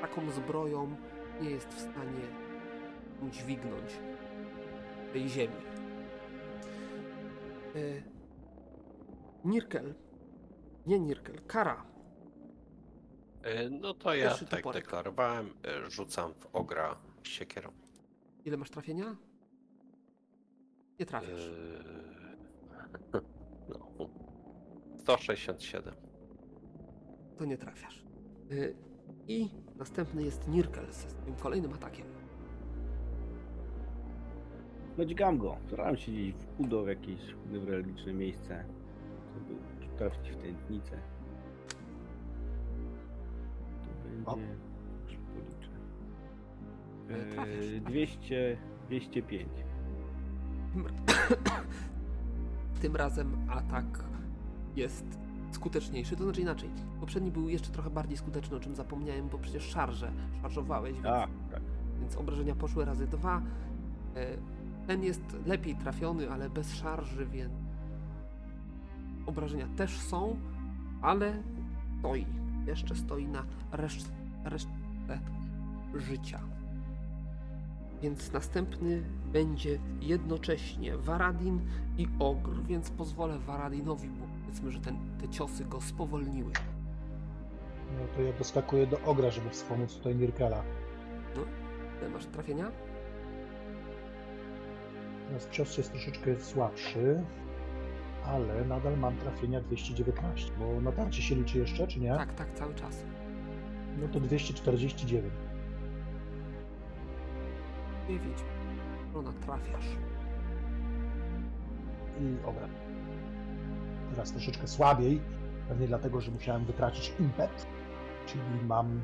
taką zbroją nie jest w stanie dźwignąć tej ziemi. E, Nirkel. Nie Nirkel, Kara. E, No to ja Pierwszy tak toporek. deklarowałem, e, rzucam w ogra siekierą. Ile masz trafienia? Nie trafiasz. E, No. 167. To nie trafiasz. I następny jest Nirkel ze swoim kolejnym atakiem. No dźgam go. Staram się gdzieś w udo w jakieś newralgiczne miejsce, żeby trafić w tętnicę. O. będzie... już policzę. E, trafiasz, Eee, trafiasz. 200, 205. Tym razem atak jest skuteczniejszy, to znaczy inaczej. Poprzedni był jeszcze trochę bardziej skuteczny, o czym zapomniałem, bo przecież szarże, szarżowałeś, więc, A, tak. więc obrażenia poszły razy dwa. E, Ten jest lepiej trafiony, ale bez szarży, więc obrażenia też są, ale stoi. Jeszcze stoi na reszt, resztę życia. Więc następny będzie jednocześnie Varadin i Ogr, więc pozwolę Varadinowi, bo powiedzmy, że ten, te ciosy go spowolniły. No to ja doskakuję do ogra, żeby wspomóc tutaj Nirkela. Ile masz trafienia? Teraz cios jest troszeczkę słabszy, ale nadal mam trafienia 219, bo natarcie się liczy jeszcze, czy nie? Tak, tak, cały czas. No to 249. 9. Ona trafiasz. i ogra. Teraz troszeczkę słabiej, pewnie dlatego, że musiałem wytracić impet, czyli mam mm,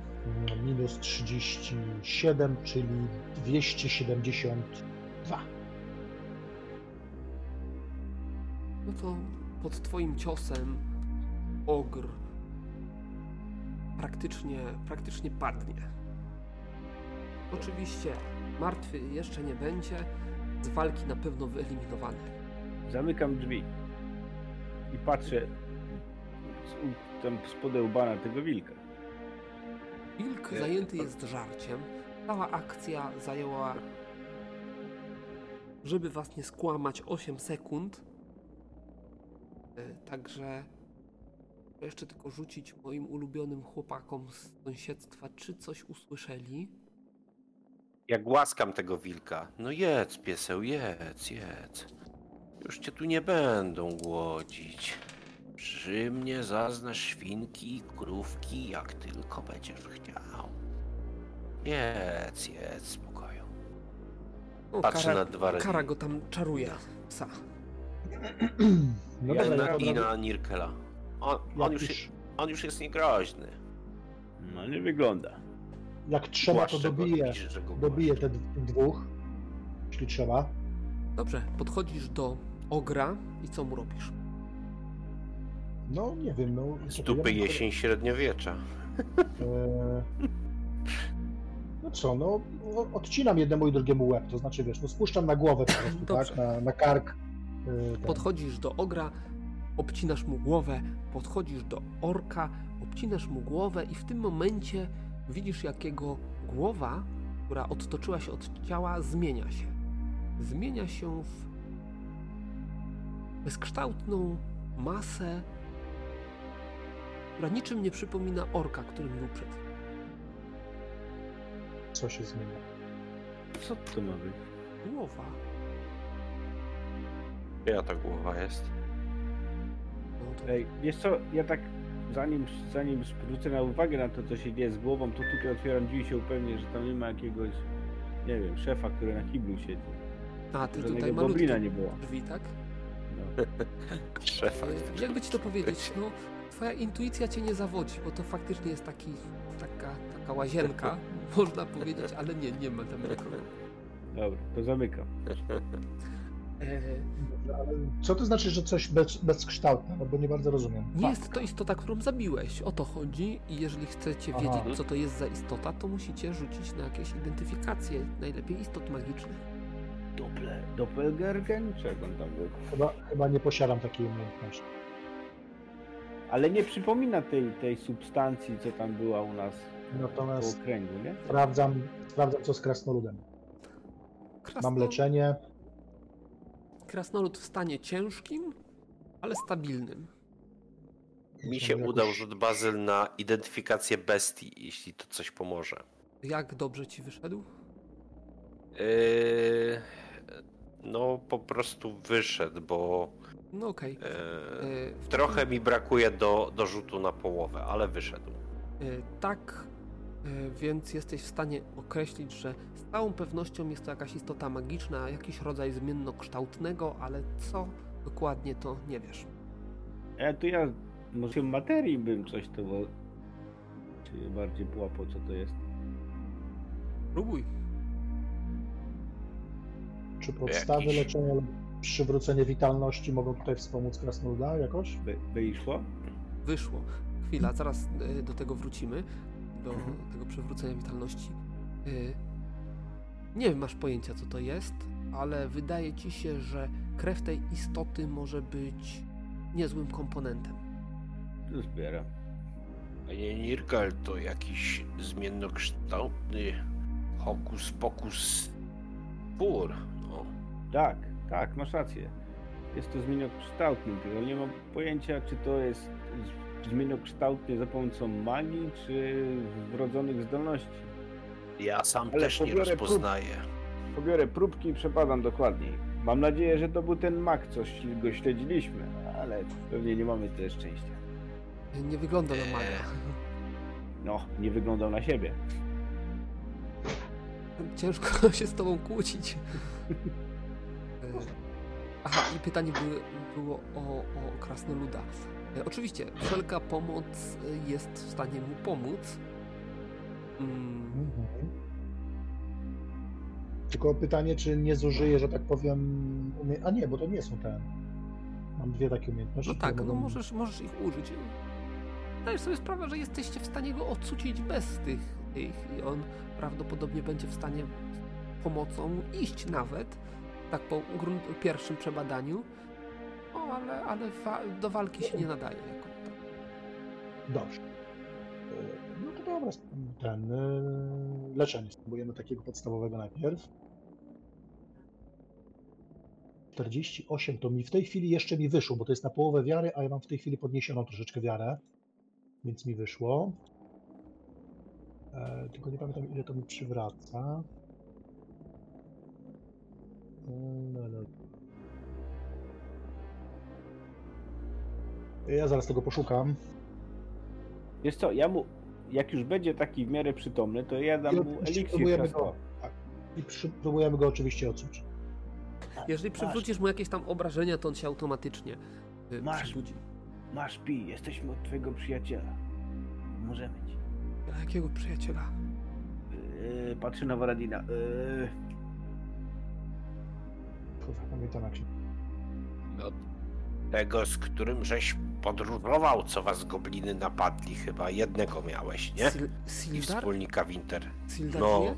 minus 37, czyli 272. No to pod twoim ciosem ogr praktycznie, praktycznie padnie. Oczywiście martwy jeszcze nie będzie, z walki na pewno wyeliminowany. Zamykam drzwi i patrzę tam spod łba na tego wilka. Wilk zajęty jest żarciem. Cała akcja zajęła żeby was nie skłamać, 8 sekund. E, Także muszę jeszcze tylko rzucić moim ulubionym chłopakom z sąsiedztwa, czy coś usłyszeli. Ja głaskam tego wilka. No jedz, pieseł, jedz, jedz. Już cię tu nie będą głodzić. Przy mnie zaznasz świnki i krówki, jak tylko będziesz chciał. Jedz, jedz, spokoju. O, Patrzę kara, na dwa razy. kara go tam czaruje, psa. No Ja dobra, na, I na Nirkela. On, on, już, już- on już jest niegroźny. No nie wygląda. Jak trzeba, to dobiję głaszczę. te dwóch, jeśli trzeba. Dobrze, podchodzisz do ogra i co mu robisz? No nie wiem, no... Dupy ja jesień średniowiecza. E, No co, no odcinam jednemu i drugiemu łeb, to znaczy wiesz, no spuszczam na głowę po prostu, tak, na, na kark. e. Podchodzisz do ogra, obcinasz mu głowę, podchodzisz do orka, obcinasz mu głowę i w tym momencie widzisz, jak jego głowa, która odtoczyła się od ciała, zmienia się. Zmienia się w bezkształtną masę, która niczym nie przypomina orka, którym był przed chwilą. Co się zmienia? Co to ma być? Głowa. Ja ta głowa jest. Ej, wiesz co, ja tak zanim, zanim zwrócę na uwagę na to, co się dzieje z głową, to tutaj otwieram drzwi i się upewnię, że tam nie ma jakiegoś, nie wiem, szefa, który na kiblu siedzi. A, ty Żadnego tutaj malutkie nie było. drzwi, tak? No. Szefa. E, Jakby ci to powiedzieć, no twoja intuicja cię nie zawodzi, bo to faktycznie jest taki, taka, taka łazienka, można powiedzieć, ale nie, nie ma tam nikogo. Dobra, to zamykam. Dobrze, ale co to znaczy, że coś bez, bezkształtne? No bo nie bardzo rozumiem. nie jest to istota, którą zabiłeś, o to chodzi i jeżeli chcecie Aha. wiedzieć, co to jest za istota, to musicie rzucić na jakieś identyfikacje, najlepiej istot magicznych. Doppel, Doppelgergen? Czego on tam był? Chyba, chyba nie posiadam takiej umiejętności. Ale nie przypomina tej, tej substancji, co tam była u nas po Natomiast okręgu, nie? sprawdzam, sprawdzam co z krasnoludem. Krasno, Mam leczenie. Krasnolud w stanie ciężkim, ale stabilnym. Mi się Jakoś- udał rzut bazyl na identyfikację bestii, jeśli to coś pomoże. Jak dobrze ci wyszedł? Yy, no po prostu wyszedł, bo No okej. yy, E, w trochę mi brakuje do, do rzutu na połowę, ale wyszedł. Tak, więc jesteś w stanie określić, że z całą pewnością jest to jakaś istota magiczna, jakiś rodzaj zmiennokształtnego, ale co dokładnie to nie wiesz. E, to ja może w materii bym coś to... Czy bardziej połapał, co to jest? Próbuj. Czy podstawy Jakiś- leczenia przywrócenie witalności mogą tutaj wspomóc krasnoluda jakoś? Wy, wyszło? Wyszło. Chwila, zaraz e, do tego wrócimy, do Mhm. tego przywrócenia witalności. E, Nie masz pojęcia, co to jest, ale wydaje ci się, że krew tej istoty może być niezłym komponentem. To zbieram. Panie Nirkel, to jakiś zmiennokształtny hokus pokus spór. No. Tak, tak, masz rację. Jest to zmienokształtny, tylko nie mam pojęcia, czy to jest z- zmienokształtny za pomocą magii, czy wrodzonych zdolności. Ja sam Ale też nie pobiorę prób- rozpoznaję. Pobiorę próbki i przepadam dokładniej. Mam nadzieję, że to był ten mag, coś go śledziliśmy, ale pewnie nie mamy tyle szczęścia. Nie wygląda na maga. No, nie wyglądał na siebie. Ciężko się z tobą kłócić. Aha, i pytanie były, było o, o krasnoluda. E, Oczywiście, wszelka pomoc e, jest w stanie mu pomóc. Mm, Mhm. Tylko pytanie, czy nie zużyję, że tak powiem. Umie... A nie, bo to nie są te. Mam dwie takie umiejętności. no tak, no możesz, możesz ich użyć. Zdajesz sobie sprawę, że jesteście w stanie go odsucić bez tych, tych i on prawdopodobnie będzie w stanie pomocą iść nawet, tak po pierwszym przebadaniu. O, ale, ale do walki się nie nadaje. Jako tak. Dobrze. E, No to dobra, ten e, leczenie spróbujemy takiego podstawowego najpierw. 48 to mi w tej chwili jeszcze mi wyszło, bo to jest na połowę wiary, a ja mam w tej chwili podniesioną troszeczkę wiarę, więc mi wyszło. E, tylko nie pamiętam ile to mi przywraca. No, no. Ja zaraz tego poszukam. Wiesz co, ja mu, jak już będzie taki w miarę przytomny, to ja dam I mu eliksir go, tak, i przy, próbujemy go oczywiście odsuć. Jeżeli przywrócisz mu jakieś tam obrażenia, to on się automatycznie y, Masz. przebudzi. Masz pi, jesteśmy od twojego przyjaciela. Możemy ci. A jakiego przyjaciela? Yy, patrzy na Waradina. Yy, Pamiętam jak się... No, tego, z którym żeś podróżował, co was gobliny napadli chyba. Jednego miałeś, nie? Sil I wspólnika Winter. Sildar No. żyje?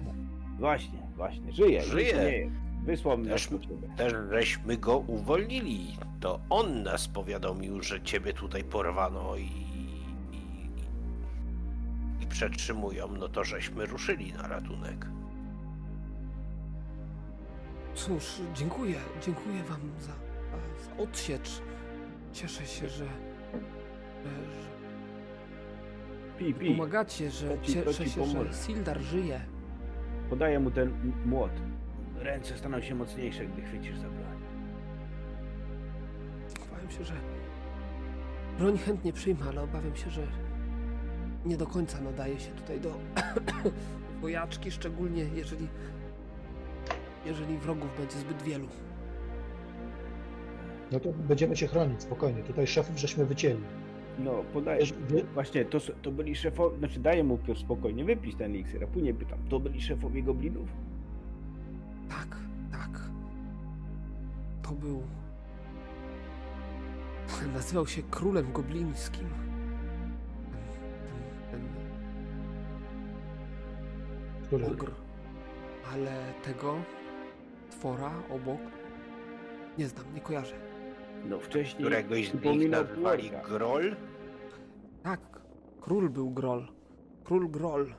właśnie, właśnie. Żyje. Żyje. Wysłał mnie Też-. Też żeśmy go uwolnili. To on nas powiadomił, że ciebie tutaj porwano i, i, i przetrzymują. No to żeśmy ruszyli na ratunek. Cóż, dziękuję. Dziękuję wam za, za odsiecz. Cieszę się, że, że, Pi, pi. pomagacie, że To ci- to cieszę ci się, że pomoże. Sildar żyje. Podaję mu ten m- młot. Ręce staną się mocniejsze, gdy chwycisz za broń. Obawiam się, że broń chętnie przyjmę, ale obawiam się, że nie do końca nadaje się tutaj do wojaczki, szczególnie jeżeli jeżeli wrogów będzie zbyt wielu. No to będziemy cię chronić, spokojnie. Tutaj szefów żeśmy wycięli. No, podaję. Wy- Właśnie, to, to byli szefowie, znaczy daję mu pierw spokojnie wypić ten eliksir, a później pytam, to byli szefowie goblinów? Tak, tak. To był. Nazywał się królem goblińskim. Ten, ten, ten ogr. Ale tego twora obok nie znam, nie kojarzę. No wcześniej Któregoś z nich nazywali. Groll. Tak, król był Groll. Król.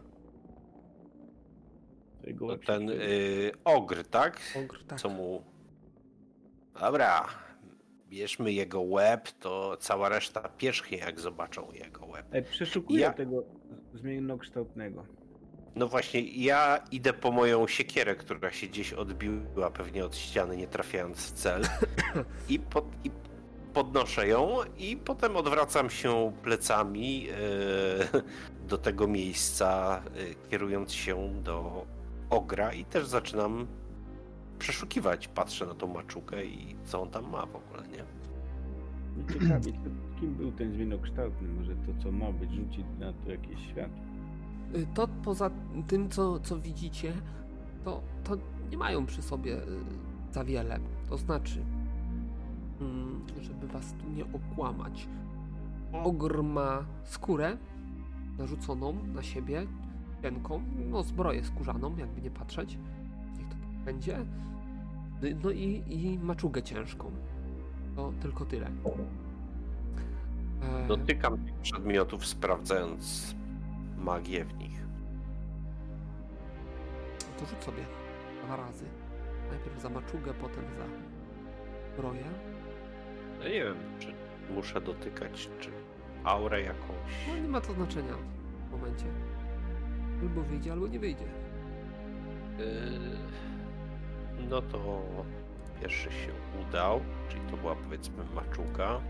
Tego To ten y, ogr, tak? Ogr, tak. Co mu... Dobra, bierzmy jego łeb, to cała reszta pierzchnie, jak zobaczą jego łeb. E, Przeszukuję Ja- tego zmiennokształtnego. No właśnie, ja idę po moją siekierę, która się gdzieś odbiła pewnie od ściany, nie trafiając w cel. I, pod, i podnoszę ją i potem odwracam się plecami e, do tego miejsca, e, kierując się do ogra i też zaczynam przeszukiwać. Patrzę na tą maczukę i co on tam ma w ogóle, nie? Ciekawie, kim był ten zmiennokształtny? Może to, co ma być, rzucić na to jakieś światło. Y, To poza tym, co, co widzicie, to, to nie mają przy sobie y, za wiele. To znaczy, mm, żeby was tu nie okłamać, ogr ma skórę narzuconą na siebie, cienką, no zbroję skórzaną, jakby nie patrzeć, niech to tak będzie. Y, No i, i maczugę ciężką. To tylko tyle. Dotykam tych przedmiotów, sprawdzając magię w nich. To rzuć sobie dwa razy. Najpierw za maczugę, potem za zbroję. Ja nie wiem, czy muszę dotykać, czy aurę jakąś. No nie ma to znaczenia w momencie. Albo wyjdzie, albo nie wyjdzie. Yy, No to pierwszy się udał, czyli to była powiedzmy maczuga.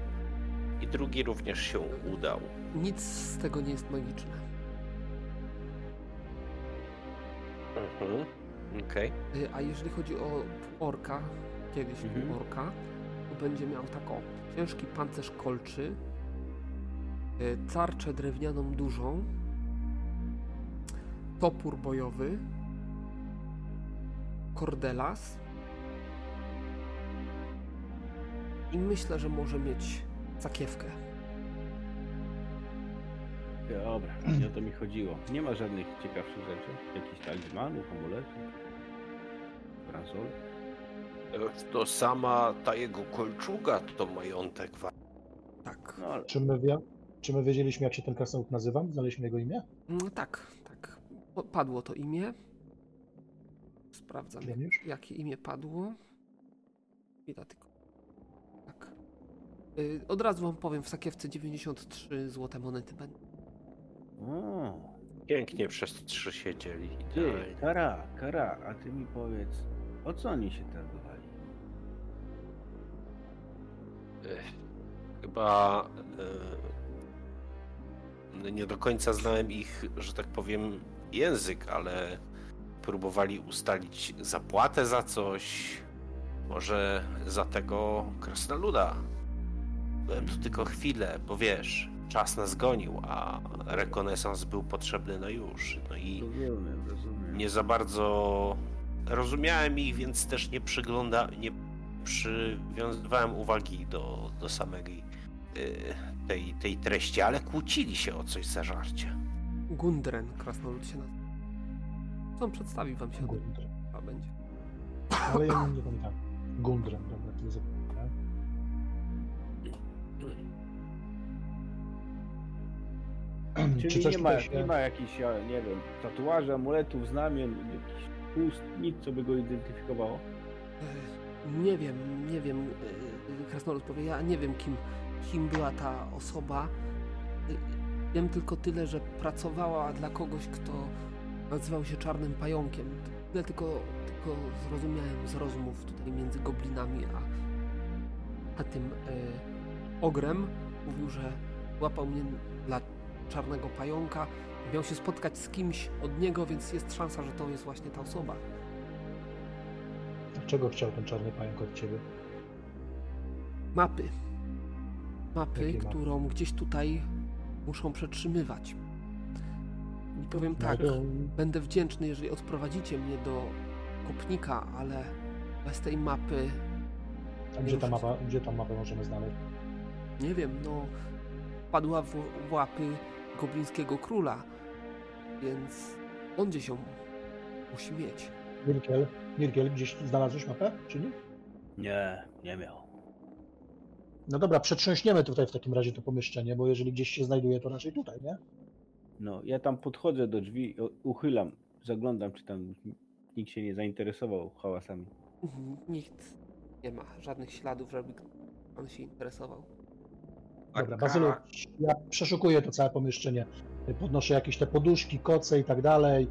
I drugi również się udał. Nic z tego nie jest magiczne. Mhm. Okej. Y, A jeżeli chodzi o orka, kiedyś Mhm. orka, to będzie miał taką ciężki pancerz kolczy, y, tarczę drewnianą dużą, topór bojowy, kordelas i myślę, że może mieć sakiewkę. Dobra, nie o to mi chodziło. Nie ma żadnych ciekawszych rzeczy. Jakichś talizmanów, amuletów, bransolet. To sama ta jego kolczuga to majątek. wa- Tak. No ale Czy my, wie... Czy my wiedzieliśmy, jak się ten krasnolud nazywa? Znaleźliśmy jego imię? Mm, tak, tak. Po- Padło to imię. Sprawdzam, Wiem już. jakie imię padło. chwila tylko. Tak. Y, od razu wam powiem, w sakiewce 93 złote monety będą. O, Pięknie przez trzy siedzieli. ty, Idealnie. Kara, Kara, a ty mi powiedz, o co oni się targowali? Ech, Chyba e, nie do końca znałem ich, że tak powiem, język, ale próbowali ustalić zapłatę za coś. Może za tego krasnoluda. Byłem tu tylko chwilę, bo wiesz, czas nas gonił, a rekonesans był potrzebny na już. No i Rozumiem, rozumiem. nie za bardzo rozumiałem ich, więc też nie przygląda, nie przywiązywałem uwagi do, do samej y, tej, tej treści, ale kłócili się o coś za żarcie. Gundren, krasnolud się nazywa. Co on przedstawi wam się? Gundren. A będzie. Ale ja nie pamiętam. Gundren, Czyli coś nie ma, się... nie ma jakichś, ja nie wiem, tatuaży, amuletów, znamion, jakichś ust, nic, co by go identyfikowało? E, Nie wiem, nie wiem, e, krasnolud powie, ja nie wiem kim, kim była ta osoba. E, Wiem tylko tyle, że pracowała dla kogoś, kto nazywał się Czarnym Pająkiem. Tyle tylko, tylko zrozumiałem z rozmów tutaj między goblinami a, a tym e, ogrem. Mówił, że łapał mnie dla Czarnego Pająka. Miał się spotkać z kimś od niego, więc jest szansa, że to jest właśnie ta osoba. Czego chciał ten czarny pająk od ciebie? Mapy. Mapy, Jakie mapy? którą gdzieś tutaj muszą przetrzymywać. I powiem No tak, to- będę wdzięczny, jeżeli odprowadzicie mnie do kopnika, ale bez tej mapy, A gdzie ta mapa, gdzie tą mapę możemy znaleźć? nie wiem, no, padła w, w łapy goblińskiego króla, więc on gdzieś ją musi mieć. Mirkiel, Mirkiel, gdzieś znalazłeś mapę, czy nie? Nie, nie miał. No dobra, przetrząśniemy tutaj w takim razie to pomieszczenie, bo jeżeli gdzieś się znajduje, to raczej tutaj, nie? No, ja tam podchodzę do drzwi, uchylam, zaglądam, czy tam nikt się nie zainteresował hałasami. Mhm, Nikt nie ma żadnych śladów, żeby on się interesował. Dobra, Bazylu, ja przeszukuję to całe pomieszczenie. Podnoszę jakieś te poduszki, koce i tak dalej.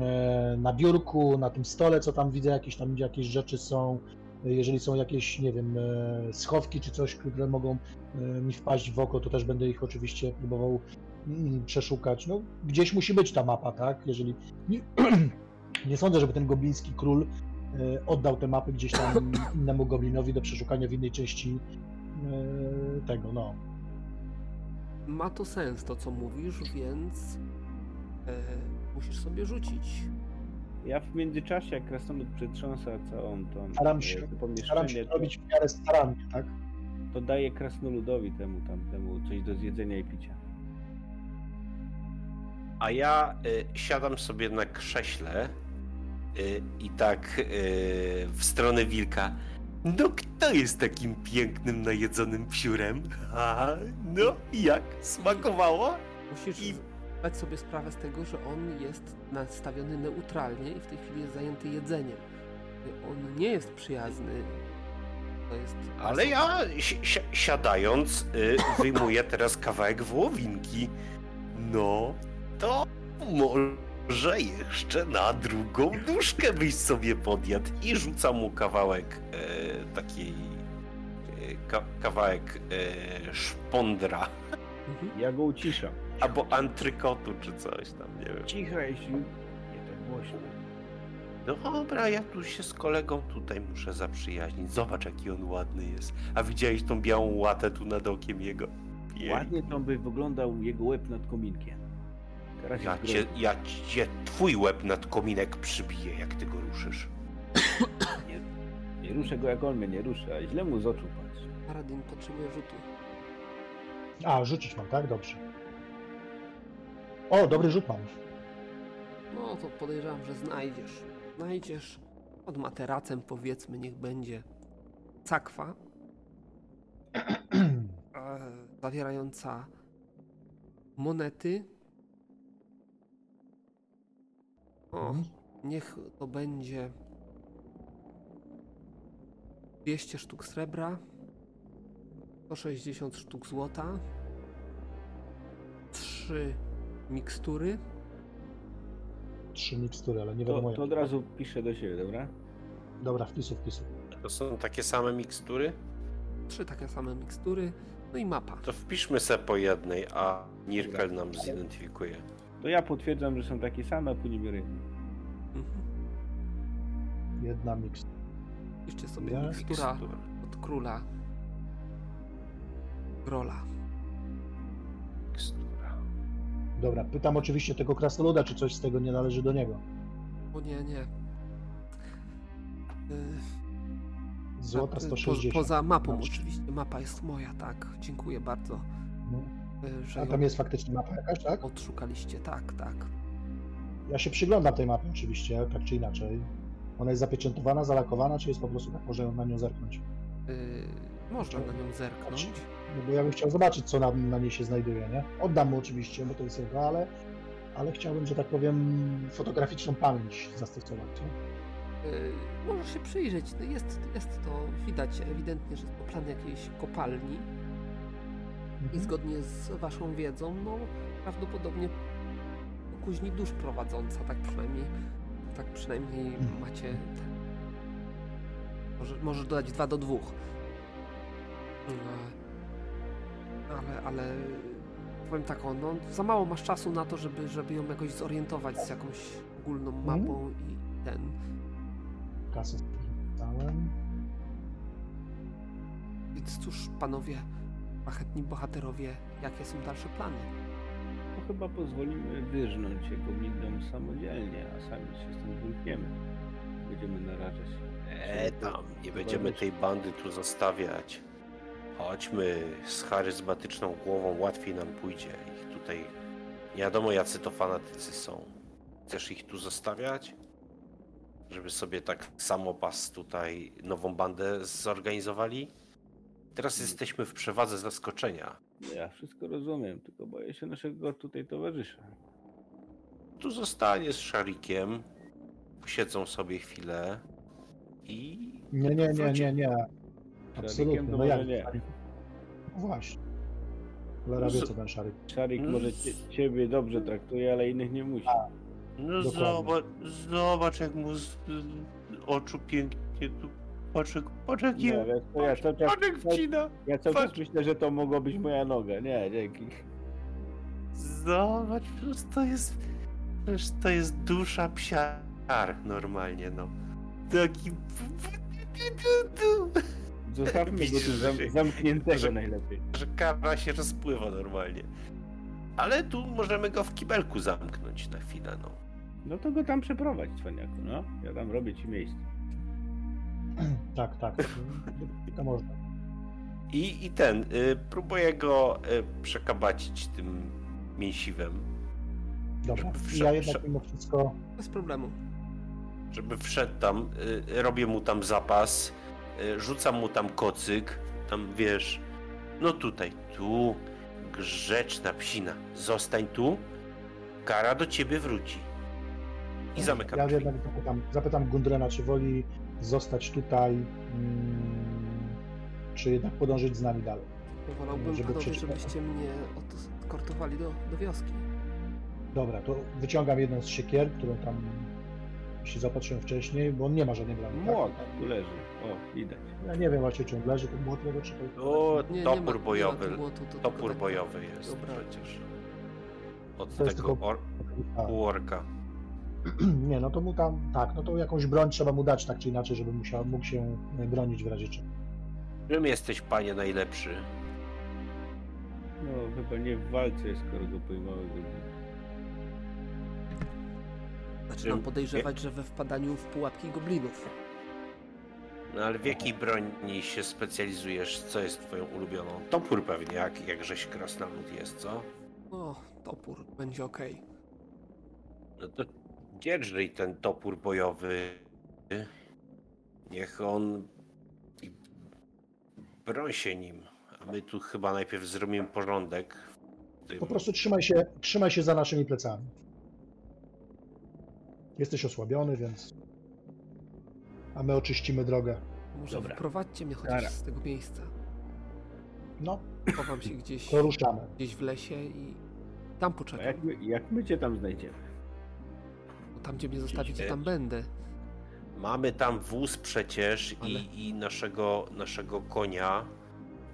E, Na biurku, na tym stole, co tam widzę, jakieś tam jakieś rzeczy są. Jeżeli są jakieś, nie wiem, e, schowki czy coś, które mogą e, mi wpaść w oko, to też będę ich oczywiście próbował mm, przeszukać. No, gdzieś musi być ta mapa, tak? Jeżeli. Nie, nie sądzę, żeby ten gobliński król oddał te mapy gdzieś tam innemu goblinowi do przeszukania w innej części tego, no. Ma to sens to, co mówisz, więc e, musisz sobie rzucić. Ja w międzyczasie, jak krasnolud przetrząsa całą tą Staram e, się- to Staram pomieszczenie, się to, robić w miarę starannie, tak? to daję krasnoludowi temu tamtemu coś do zjedzenia i picia. A ja y, siadam sobie na krześle y, i tak y, w stronę wilka. No kto jest takim pięknym, najedzonym psiurem? A, no jak? Smakowało? Musisz I- zdać sobie sprawę z tego, że on jest nastawiony neutralnie i w tej chwili jest zajęty jedzeniem. On nie jest przyjazny. To jest. Ale ja si si siadając y, wyjmuję teraz kawałek wołowinki. No, to może jeszcze na drugą nóżkę byś sobie podjadł i rzucam mu kawałek e, takiej e, ka kawałek e, szpondra Mhm. Ja go uciszam. albo antrykotu czy coś tam, nie wiem. Cicho, jeśli nie tak głośno. Dobra, ja tu się z kolegą tutaj muszę zaprzyjaźnić. Zobacz jaki on ładny jest. A widziałeś tą białą łatę tu nad okiem jego? Jej. Ładnie tam by wyglądał jego łeb nad kominkiem. Teraz Ja cię, ja cię twój łeb nad kominek przybiję, jak ty go ruszysz. Nie ruszę go jak on mnie nie rusza, a źle mu z oczu patrzy. Paradin potrzebuje rzutu. A, rzucić mam, tak? Dobrze. O, dobry rzut mam. No to podejrzewam, że znajdziesz. Znajdziesz pod materacem, powiedzmy, niech będzie cakwa e, zawierająca monety. O, Mhm. niech to będzie 200 sztuk srebra, 160 sztuk złota, 3 mikstury, Trzy mikstury, ale nie wiadomo To, to jak. od razu piszę do siebie, dobra? Dobra, wpisu, wpisu. To są takie same mikstury? trzy takie same mikstury, no i mapa. To wpiszmy se po jednej, a Nirkel nam zidentyfikuje. To ja potwierdzam, że są takie same, a później biorę jedną. Mhm. Jedna mikstura. Piszcie sobie Ja- mikstura od króla Grola. Mikstura. Dobra, pytam oczywiście tego krasnoluda, czy coś z tego nie należy do niego. O nie, nie. Y, Złota po- 160. Poza mapą oczywiście. Mapa jest moja, tak. Dziękuję bardzo, no. Y, że A tam jest faktycznie mapa jakaś, tak? odszukaliście. Tak, tak. Ja się przyglądam tej mapie oczywiście, tak czy inaczej. Ona jest zapieczętowana, zalakowana, czy jest po prostu tak, może na nią zerknąć? Y, można na nią zerknąć. No bo ja bym chciał zobaczyć, co na, na niej się znajduje, nie? Oddam mu oczywiście, bo to jest jego, ale, ale chciałbym, że tak powiem, fotograficzną pamięć zastosować. Nie? Y, Możesz się przyjrzeć. Jest, jest to, widać ewidentnie, że jest to plan jakiejś kopalni i Mhm. zgodnie z waszą wiedzą, no prawdopodobnie do kuźni dusz prowadząca, tak przynajmniej, tak przynajmniej Mhm. macie. Może, możesz dodać 2 do 2. Ale, ale powiem tak, no, za mało masz czasu na to, żeby, żeby ją jakoś zorientować z jakąś ogólną Mhm. mapą i ten. Kasę dałem. Więc cóż, panowie, szlachetni bohaterowie, jakie są dalsze plany? To chyba pozwolimy wyrżnąć jego midom samodzielnie, a sami się stąd wymkniemy. Będziemy narażać. E, tam, nie będziemy tej bandy tu zostawiać. Chodźmy z charyzmatyczną głową, łatwiej nam pójdzie. Ich tutaj nie wiadomo jacy to fanatycy są. Chcesz ich tu zostawiać? Żeby sobie tak samopas tutaj nową bandę zorganizowali? Teraz jesteśmy w przewadze zaskoczenia. No Ja wszystko rozumiem, tylko boję się naszego tutaj towarzysza. Tu zostanie z Szarikiem, posiedzą sobie chwilę i Nie, nie, nie, nie, nie. Absolutnie. to No jak? nie. No właśnie. Cholera wie, co ten szaryk. Szarik No może ciebie dobrze traktuje, ale innych nie musi. No zobacz, zobacz jak mu z, z oczu pięknie tu jak No, je, wiesz, to ja, czas, patrz jak wcina. ja cały czas myślę, że to mogła być moja noga. Nie, dzięki. Zobacz, przecież to jest, przecież to jest dusza psiar normalnie, no. Taki... Zostawmy go tu zam, zamkniętego że- najlepiej. że kara się rozpływa normalnie. Ale tu możemy go w kibelku zamknąć na chwilę, no. No to go tam przeprowadź, cwaniaku, no. Ja tam robię ci miejsce. Tak, tak. To można. I, i ten, y, próbuję go y, przekabacić tym mięsiwem, Dobra. Wszedł- ja jednak mimo wszystko Bez problemu. żeby wszedł tam, y, robię mu tam zapas, y, rzucam mu tam kocyk, tam wiesz, no tutaj, tu, grzeczna psina, zostań tu, kara do ciebie wróci. I zamykam Ja drzwi. jednak zapytam, zapytam Gundrena, czy woli zostać tutaj, mm, czy jednak podążyć z nami dalej. Wolałbym, Żeby panowie, żebyście mnie odkortowali do, do wioski. Dobra, to wyciągam jedną z siekier, którą tam się zapatrzyłem wcześniej, bo on nie ma żadnej tak? Młot tu leży. O, widać. Ja nie wiem właśnie, czy on leży, ten młot czy to... O, Nie, topór nie ma bojowy, tu młotu, to topór tak- bojowy jest Dobra. przecież. Od To jest tego tylko- or, A, orka. nie, no to mu tam, tak, no to jakąś broń trzeba mu dać, tak czy inaczej, żeby musiał, mógł się bronić w razie czego. Czym jesteś, panie najlepszy? No, chyba nie w walce, skoro go pojmały. Zaczynam Czym- podejrzewać, że we wpadaniu w pułapki goblinów. No ale w jakiej broni się specjalizujesz? Co jest twoją ulubioną? Topór pewnie, jak, jak żeś krasnolud jest, co? O, topór, będzie okej. No to dzierżyj ten topór bojowy. Niech on broń się nim. A my tu chyba najpierw zrobimy porządek. tym- Po prostu trzymaj się, trzymaj się za naszymi plecami. Jesteś osłabiony, więc... A my oczyścimy drogę. Może Dobra. wyprowadźcie mnie chociaż z tego miejsca. No, Chowam się gdzieś, to ruszamy. gdzieś w lesie i tam poczekam. jak my, jak my cię tam znajdziemy? Tam, gdzie mnie zostawicie, tam będę. Mamy tam wóz przecież Ale- i, i naszego, naszego konia.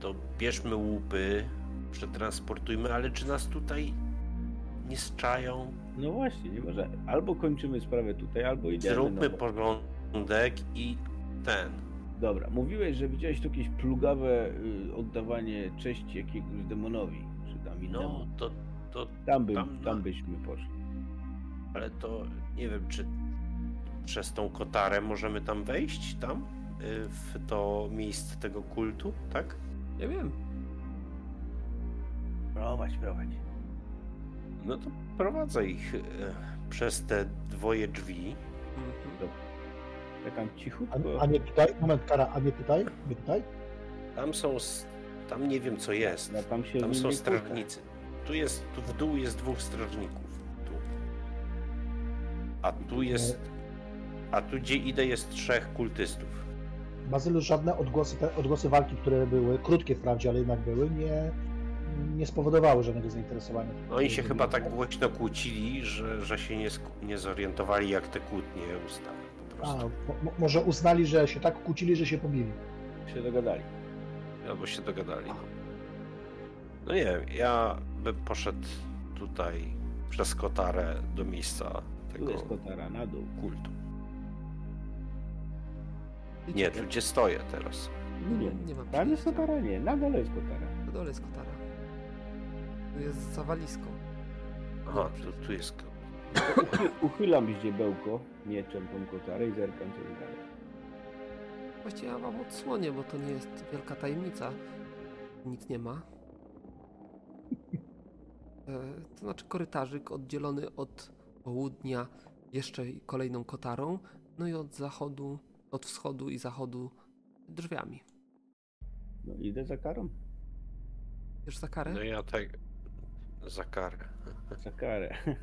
To bierzmy łupy, przetransportujmy, ale czy nas tutaj nie zczają? No właśnie, nie może. Albo kończymy sprawę tutaj, albo idziemy. Zróbmy no. porządek i ten. Dobra, mówiłeś, że widziałeś tu jakieś plugawe y, oddawanie cześci jakiegoś demonowi, czy tam innemu. No, to, to, tam, bym, tam tam, byśmy poszli. Ale to nie wiem, czy przez tą kotarę możemy tam wejść, tam, y, w to miejsce tego kultu, tak? Nie wiem. Prowadź, prowadź. No to prowadzę ich y, przez te dwoje drzwi. Mhm. Ja tam A, cichutko. a nie tutaj, moment, Kara, a nie tutaj? Nie tutaj? Tam są, tam nie wiem co jest. No, tam się Tam są strażnicy. Tu jest, tu w dół jest dwóch strażników. A tu jest, a tu gdzie idę jest trzech kultystów. Bazylu, żadne odgłosy, te odgłosy walki, które były, krótkie wprawdzie, ale jednak były, nie, nie spowodowały żadnego zainteresowania. No Oni się chyba tak głośno kłócili, że, że się nie, nie zorientowali jak te kłótnie ustały po A, prostu. mo, mo- może uznali, że się tak kłócili, że się pobili. się dogadali. Albo się dogadali. No nie wiem, ja bym poszedł tutaj przez kotarę do miejsca tego jest kotara na dół. kultu. Nie, tu gdzie stoję teraz. Nie, nie mam Tam jest kotara? Nie, na dole jest kotara. Na dole jest kotara. Tu jest zawalisko. Aha, tu, tu jest. ko- Uchy, uchylam ździebełko mieczem tą kotarę i zerkam co jest dalej. Właściwie ja wam odsłonię, bo to nie jest wielka tajemnica. Nic nie ma. E, To znaczy korytarzyk oddzielony od południa jeszcze kolejną kotarą, no i od zachodu, od wschodu i zachodu drzwiami. No idę za karą. Wiesz za karę? No ja tak. Za karę. Za karę.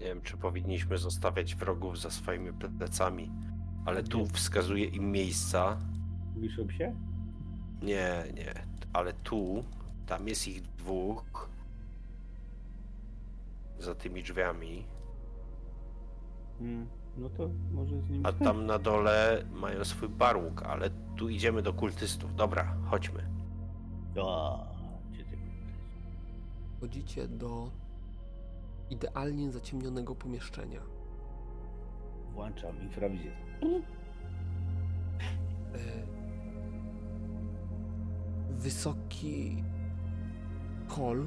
Nie wiem, czy powinniśmy zostawiać wrogów za swoimi plecami, ale tu wskazuje im miejsca. Mówisz o psie? Nie, nie, ale tu, tam jest ich dwóch. Za tymi drzwiami. Hmm. No to może z nim A tam na dole mają swój barłuk, ale tu idziemy do kultystów. Dobra, chodźmy. O, gdzie ty Wchodzicie do idealnie zaciemnionego pomieszczenia. Włączam infrawizję. E, wysoki hol,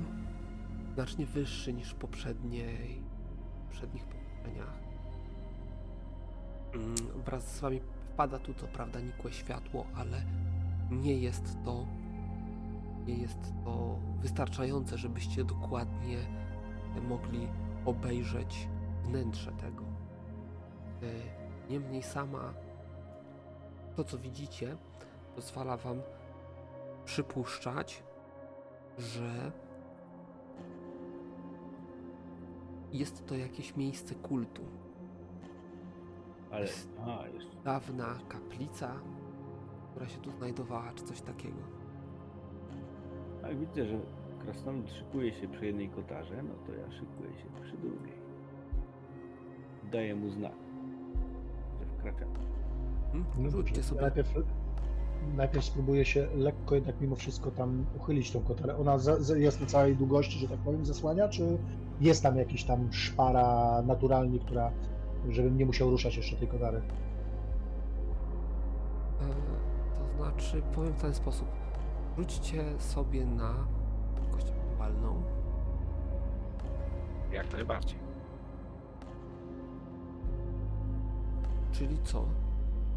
znacznie wyższy niż w poprzedniej, poprzednich pomieszczeniach. Mm, Wraz z wami wpada tu co prawda nikłe światło, ale nie jest to nie jest to wystarczające, żebyście dokładnie mogli obejrzeć wnętrze tego. E, Niemniej sama to, co widzicie, pozwala wam przypuszczać, że jest to jakieś miejsce kultu. Ale, a, jest. Dawna kaplica, która się tu znajdowała, czy coś takiego. Tak, widzę, że krasnolud szykuje się przy jednej kotarze, no to ja szykuję się przy drugiej. Daję mu znak, że wkraczam. Hmm? No Rzućcie sobie. Najpierw, najpierw spróbuję się lekko jednak mimo wszystko tam uchylić tą kotarę. Ona za, za, jest na całej długości, że tak powiem, zasłania, czy jest tam jakiś tam szpara naturalnie, która, żebym nie musiał ruszać jeszcze tej kotary? E, to znaczy, powiem w ten sposób. Rzućcie sobie na kość walną. Jak najbardziej. Czyli co?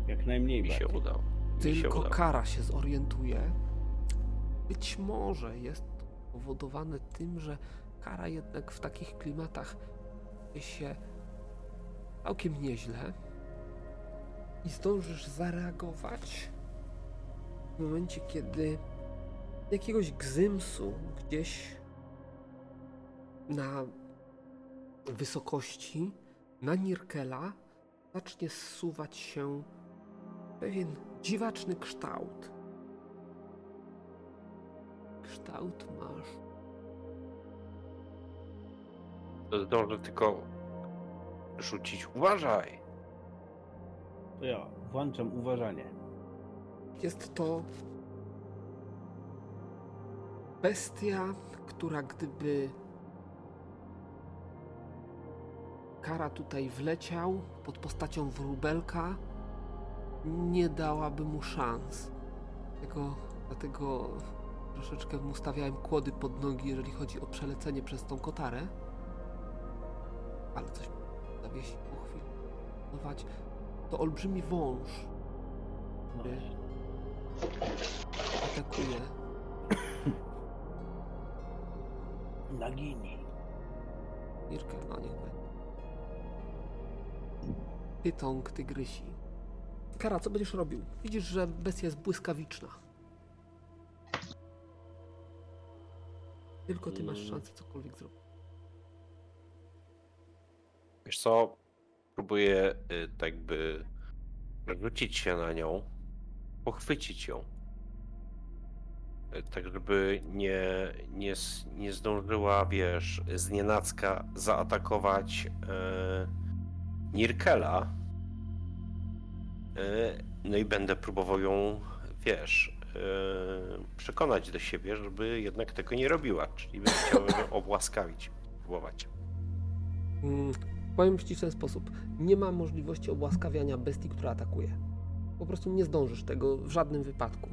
Jak najmniej Mi się bardziej. udało. Mi się Tylko udało. kara się zorientuje. Być może jest to spowodowane tym, że kara jednak w takich klimatach się całkiem nieźle i zdążysz zareagować w momencie, kiedy jakiegoś gzymsu gdzieś na wysokości na Nirkela zacznie zsuwać się pewien dziwaczny kształt. Kształt masz. Zdążę tylko rzucić. Uważaj! To ja włączam uważanie. Jest to bestia, która gdyby Kara tutaj wleciał pod postacią wróbelka, nie dałaby mu szans. Dlatego, dlatego troszeczkę mu stawiałem kłody pod nogi, jeżeli chodzi o przelecenie przez tą kotarę. Ale coś zawiesi po chwili. Nować. To olbrzymi wąż, który atakuje. Nagini. Irkę, no niech będzie. Pytąg tygrysi. Kara, co będziesz robił? Widzisz, że bestia jest błyskawiczna. Tylko ty masz Mm. szansę cokolwiek zrobić. Wiesz co? Próbuję y, tak jakby rzucić się na nią, pochwycić ją. Y, Tak, żeby nie, nie, nie zdążyła, wiesz, z nienacka zaatakować e, Nirkela. E, no i będę próbował ją, wiesz, e, przekonać do siebie, żeby jednak tego nie robiła. Czyli bym chciał ją obłaskawić, próbować. Mm, powiem ci w ten sposób. Nie ma możliwości obłaskawiania bestii, która atakuje. Po prostu nie zdążysz tego w żadnym wypadku.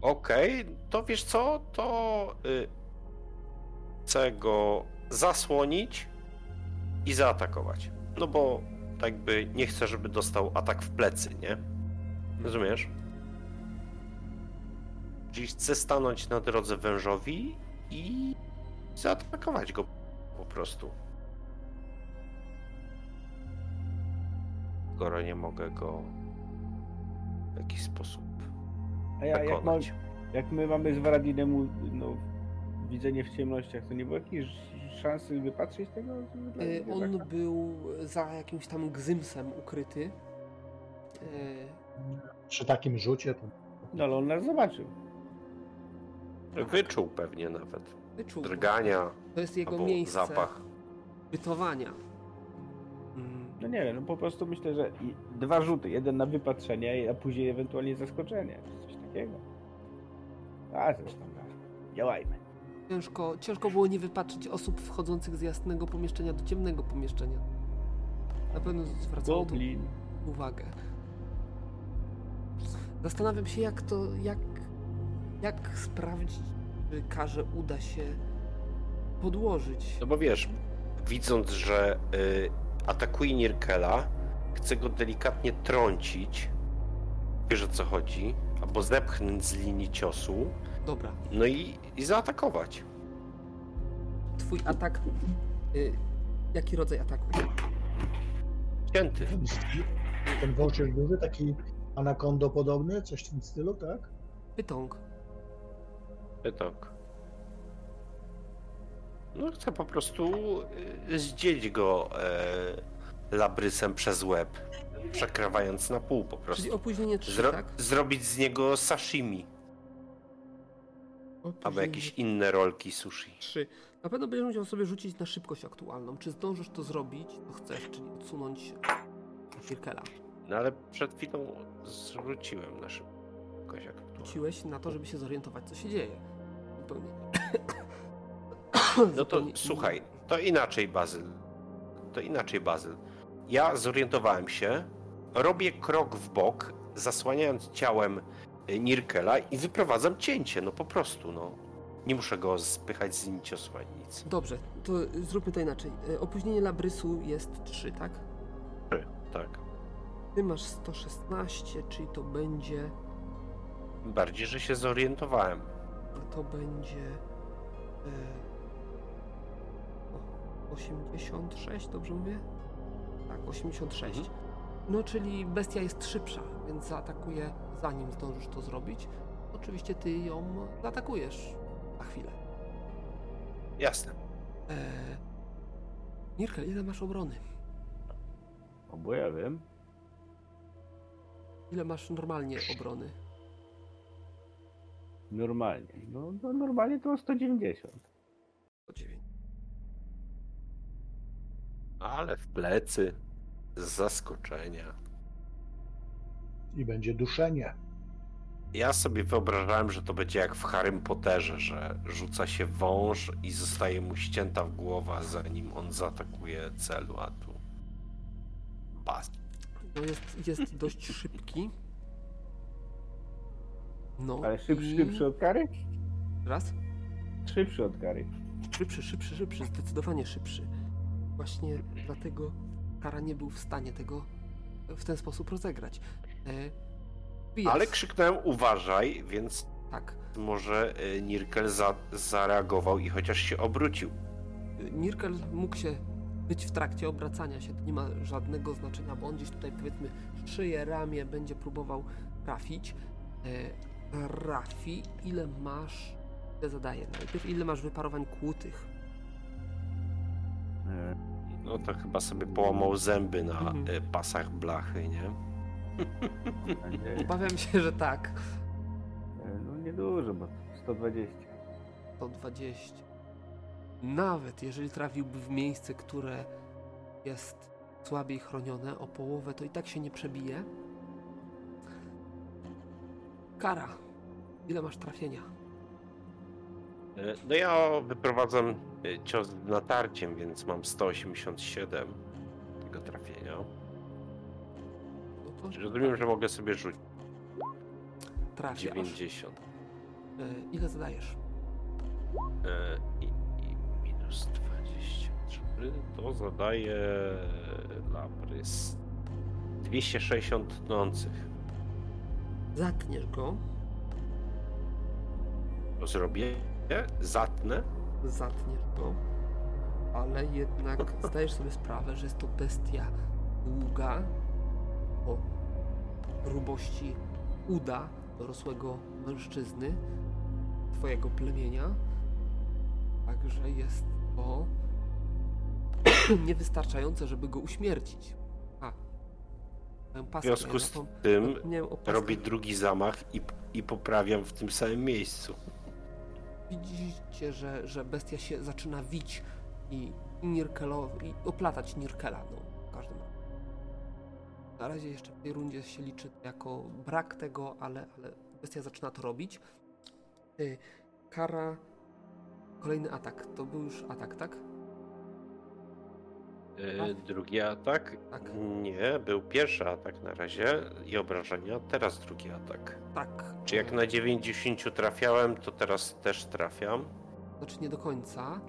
Okej, to wiesz co, to y, chcę go zasłonić i zaatakować. No bo tak by nie chcę, żeby dostał atak w plecy, nie? Rozumiesz? Czyli chcę stanąć na drodze wężowi i zaatakować go po prostu. Skoro nie mogę go w jakiś sposób A ja, jak, przekonać. jak my mamy z Waradinem no, widzenie w ciemnościach, to nie było jakiejś szansy wypatrzeć tego? Y, Nie On tak? był za jakimś tam gzymsem ukryty. Y, Przy takim rzucie to No ale on nas zobaczył. Wyczuł pewnie nawet. Wyczuł. Drgania To jest jego miejsce zapach. bytowania. No nie wiem, no po prostu myślę, że dwa rzuty, jeden na wypatrzenie, a później ewentualnie zaskoczenie, czy coś takiego. A zresztą, no, działajmy. Ciężko, ciężko było nie wypatrzyć osób wchodzących z jasnego pomieszczenia do ciemnego pomieszczenia. Na pewno zwracało to Goblin. uwagę. Zastanawiam się, jak to, jak, jak sprawdzić, czy karze uda się podłożyć. No bo wiesz, widząc, że y, atakuje Nirkela, chce go delikatnie trącić. Wiesz o co chodzi? Albo zepchnąć z linii ciosu. Dobra, No i, i zaatakować. twój atak. Y, jaki rodzaj ataku? Cięty. ten, jest duży, taki anakondo podobny, coś w tym stylu, tak? Pytąg. Tak. No chcę po prostu y, zdzielić go e, labrysem przez łeb, przekrawając na pół po Czyli prostu. opóźnienie 3, Zro- tak? Zrobić z niego sashimi, albo Opóźnienie jakieś inne rolki sushi. 3. Na pewno będziesz musiał sobie rzucić na szybkość aktualną. Czy zdążysz to zrobić, to chcesz, czyli odsunąć Firkela. No ale przed chwilą zwróciłem na szybkość aktualną. Rzuciłeś na to, żeby się zorientować, co się dzieje. Zupełnie. No to słuchaj, to inaczej Bazyl. To inaczej Bazyl. Ja zorientowałem się, robię krok w bok, zasłaniając ciałem y, Nirkela i wyprowadzam cięcie, no po prostu, no. Nie muszę go spychać z ani nic. Dobrze, to zróbmy to inaczej. E, Opóźnienie labrysu jest 3, tak? Tak. Ty masz 116, czyli to będzie. Bardziej, że się zorientowałem. To będzie. E, o, 86, dobrze mówię? Tak, 86. Mhm. No, czyli bestia jest szybsza, więc zaatakuje zanim zdążysz to zrobić. Oczywiście ty ją zaatakujesz za chwilę. Jasne. E, Nirkel, ile masz obrony? No bo ja wiem. Ile masz normalnie obrony? Normalnie. No, no normalnie to 190. O 9. Ale w plecy. Z zaskoczenia. I będzie duszenie. Ja sobie wyobrażałem, że to będzie jak w Harrym Potterze, że rzuca się wąż i zostaje mu ścięta w głowa, zanim on zaatakuje celu, a tu... Bas. No jest, jest dość szybki. No Ale szybszy, i... szybszy od kary? Raz? Szybszy od kary. Szybszy, szybszy, szybszy, zdecydowanie szybszy. Właśnie dlatego Kara nie był w stanie tego w ten sposób rozegrać. E, wyjazd. Ale krzyknąłem uważaj, więc Tak. może y, Nirkel za, zareagował i chociaż się obrócił. Nirkel mógł się być w trakcie obracania się. To nie ma żadnego znaczenia, bo on gdzieś tutaj powiedzmy szyję, ramię będzie próbował trafić. E, Rafi, ile masz? Ile zadaję? Najpierw ile masz wyparowań kłutych? E, No to chyba sobie połamał zęby na Mhm. y, pasach blachy, nie? Obawiam się, że tak. e, No niedużo, bo 120. 120. Nawet jeżeli trafiłby w miejsce, które jest słabiej chronione o połowę, to i tak się nie przebije. Kara. Ile masz trafienia? Y, No ja wyprowadzam cios z natarciem, więc mam 187 tego trafienia. No rozumiem, że mogę sobie rzucić trafiasz. 90. E, ile zadajesz? E, I, i minus 23 to zadaje Labrys 260 tnących. Zatniesz go. To zrobię, zatnę. Zatniesz go. Ale jednak zdajesz sobie sprawę, że jest to bestia długa o grubości uda dorosłego mężczyzny twojego plemienia. Także jest to niewystarczające, żeby go uśmiercić. A. W związku z to tym robię drugi zamach i, i poprawiam w tym samym miejscu. Widzicie, że, że bestia się zaczyna wić i, i, i oplatać Nirkela, no, w każdym razie. Na razie jeszcze w tej rundzie się liczy jako brak tego, ale, ale bestia zaczyna to robić. Y, Kara, kolejny atak. To był już atak, tak? E, drugi atak? Tak. Nie, był pierwszy atak na razie i obrażenia, teraz drugi atak. Tak. Czy jak na 90 trafiałem, to teraz też trafiam? Znaczy nie do końca,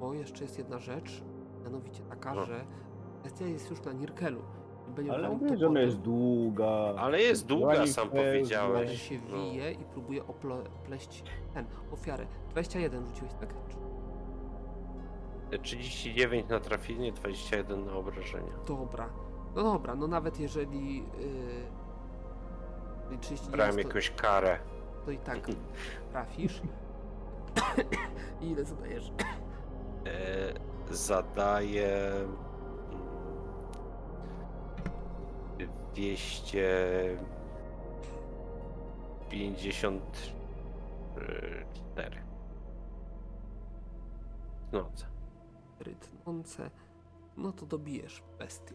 bo jeszcze jest jedna rzecz, mianowicie taka, No. że bestia jest już na Nirkelu. Ale mówię, że ona jest długa. Ale jest długa, sam powiedziałeś. się No. wije i próbuje opleść ten, ofiarę. 21 rzuciłeś, tak? Czy- 39 na trafienie, 21 na obrażenia. Dobra. No dobra, no nawet jeżeli... Yy, jeżeli 39 Brałem to, jakąś karę. to i tak trafisz. I ile zadajesz? E, zadaję mm, 254. Noce. Rytnące. No to dobijesz bestię.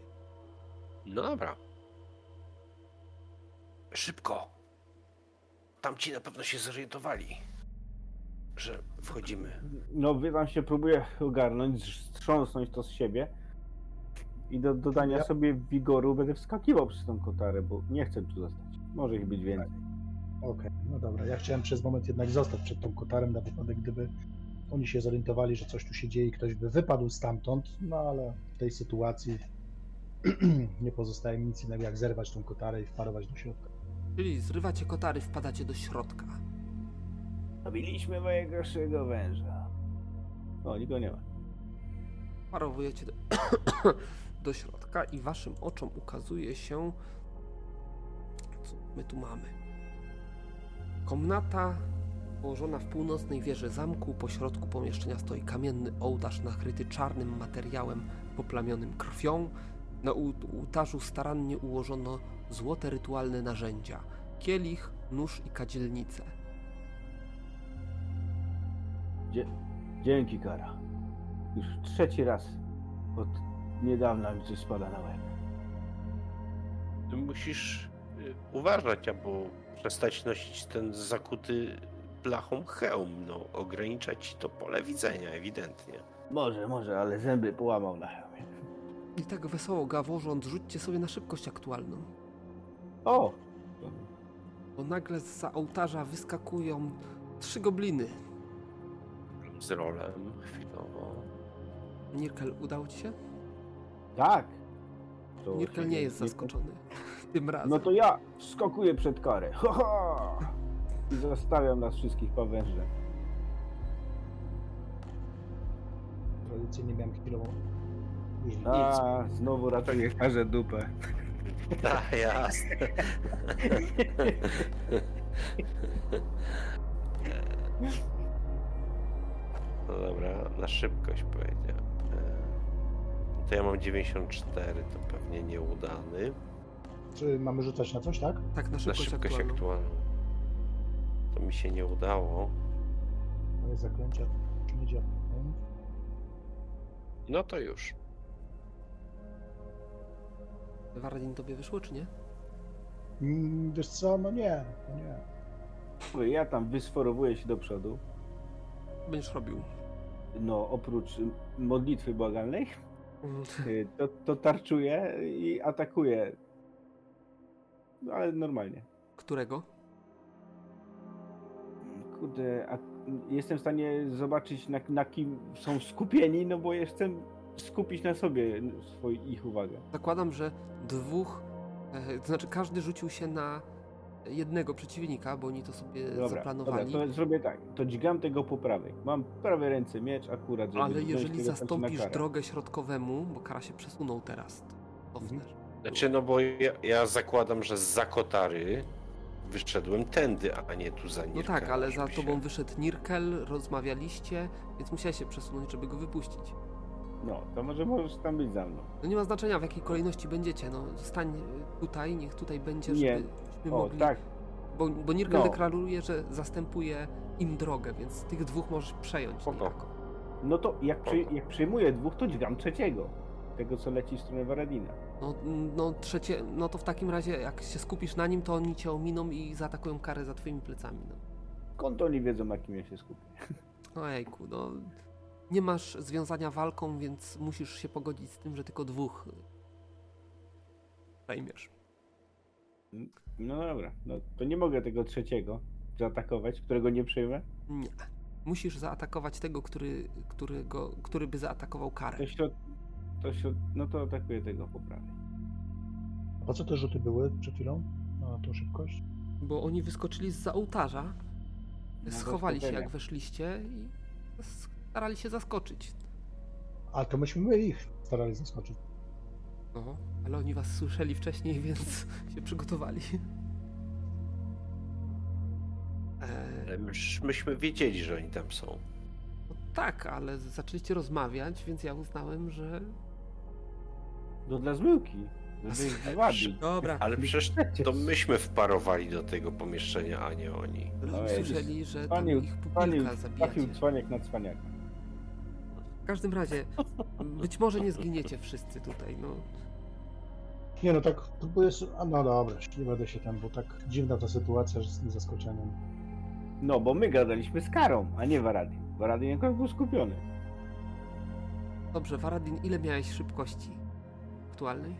No dobra. Szybko. Tamci na pewno się zorientowali, że wchodzimy. No wie tam się próbuje ogarnąć, strząsnąć to z siebie. I do dodania Ja- sobie wigoru będę wskakiwał przez tą kotarę, bo nie chcę tu zostać. Może ich być więcej. Okej, no dobra. Ja chciałem przez moment jednak zostać przed tą kotarem na wypadek, gdyby oni się zorientowali, że coś tu się dzieje i ktoś by wypadł stamtąd, no ale w tej sytuacji nie pozostaje mi nic innego jak zerwać tą kotarę i wparować do środka. Czyli zrywacie kotary, wpadacie do środka. Zabiliśmy mojego naszego węża. O, nikogo nie ma. Parowujecie do, do środka i waszym oczom ukazuje się, co my tu mamy. Komnata położona w północnej wieży zamku. Po środku pomieszczenia stoi kamienny ołtarz nakryty czarnym materiałem poplamionym krwią. Na ołtarzu starannie ułożono złote rytualne narzędzia: kielich, nóż i kadzielnicę. Dzie- Dzięki, Kara. Już trzeci raz od niedawna mi coś spada na łeb. Ty musisz y, uważać, albo przestać nosić ten zakuty blachą hełm. No, ogranicza ci to pole widzenia, ewidentnie. Może, może, ale zęby połamał na hełmie. I tak wesoło gaworząc, rzućcie sobie na szybkość aktualną. O! Bo nagle za ołtarza wyskakują trzy gobliny. Z rolem chwilowo. Nirkel, udało ci się? Tak! To Nirkel nie jest zaskoczony. Tym razem. No to ja skakuję przed karę. Ha, ha! I zostawiam nas wszystkich pawężem. Tradycyjnie miałem chwilową. A, znowu ratuję karze dupę. A, jasne. No dobra, na szybkość powiedział. E, To ja mam 94, to pewnie nieudany. Czy mamy rzucać na coś, tak? tak, na Na szybkość, szybkość aktualną. aktualną. To mi się nie udało. Moje zaklęcia nie działają. No to już. Waradin tobie wyszło, czy nie? Mm, Wiesz co, no nie, no nie. Mówię, Ja tam wysforowuję się do przodu. Będziesz robił. No, oprócz y, modlitwy błagalnej, Mm, y, to, to tarczuję i atakuję. No, ale normalnie. Którego? Kurde, a jestem w stanie zobaczyć na, na kim są skupieni, no bo ja chcę skupić na sobie swój, ich uwagę. Zakładam, że dwóch, e, to znaczy każdy rzucił się na jednego przeciwnika, bo oni to sobie Dobra, dobra, zaplanowali. to zrobię tak. To dźgam tego po prawej. Mam prawej ręce miecz akurat, żeby Ale jeżeli zastąpisz drogę środkowemu, bo kara się przesunął teraz, to Mhm. Znaczy, no bo ja, ja zakładam, że z Zakotary wyszedłem tędy, a nie tu za No Nirkela, tak, ale za żeby tobą się- wyszedł Nirkel, rozmawialiście, więc musiałeś się przesunąć, żeby go wypuścić. No, to może możesz tam być za mną. No nie ma znaczenia w jakiej kolejności będziecie, no stań tutaj, niech tutaj będzie, Nie. żebyśmy O, mogli... tak. Bo, bo Nirkel No. deklaruje, że zastępuje im drogę, więc tych dwóch możesz przejąć Spoko. niejako. No to jak, przy, jak przyjmuję dwóch, to dźgam trzeciego. Tego, co leci w stronę Waradina. No, no trzecie, no to w takim razie jak się skupisz na nim, to oni cię ominą i zaatakują karę za twoimi plecami, no. Skąd oni wiedzą, na kim ja się skupię? Ojejku, no nie masz związania walką, więc musisz się pogodzić z tym, że tylko dwóch zajmiesz. No dobra, no to nie mogę tego trzeciego zaatakować, którego nie przyjmę. Nie. Musisz zaatakować tego, który, którego, który by zaatakował karę. To środ... To środ... No to atakuję tego po prawej. A co te rzuty były przed chwilą? Na tą szybkość? Bo oni wyskoczyli z ołtarza, Na schowali się jak weszliście i starali się zaskoczyć. A to myśmy my ich starali zaskoczyć. No, ale oni was słyszeli wcześniej, więc się przygotowali. Eee, myśmy wiedzieli, że oni tam są. no tak, ale zaczęliście rozmawiać, więc ja uznałem, że... No dla zmyłki. Żeby ich. Dobra, Ale przecież to myśmy wparowali do tego pomieszczenia, a nie oni. No, usłyszeli, że tam Panił, ich pupilka trafił zabijacie. cwaniak na cwaniaka. W każdym razie, być może nie zginiecie wszyscy tutaj, no. Nie no, tak próbuję... s- A no dobra, nie będę się tam, bo tak dziwna ta sytuacja że z tym zaskoczeniem. No, bo my gadaliśmy z Karą, a nie Waradin. Waradin jakoś był skupiony. Dobrze, Waradin, ile miałeś szybkości aktualnej?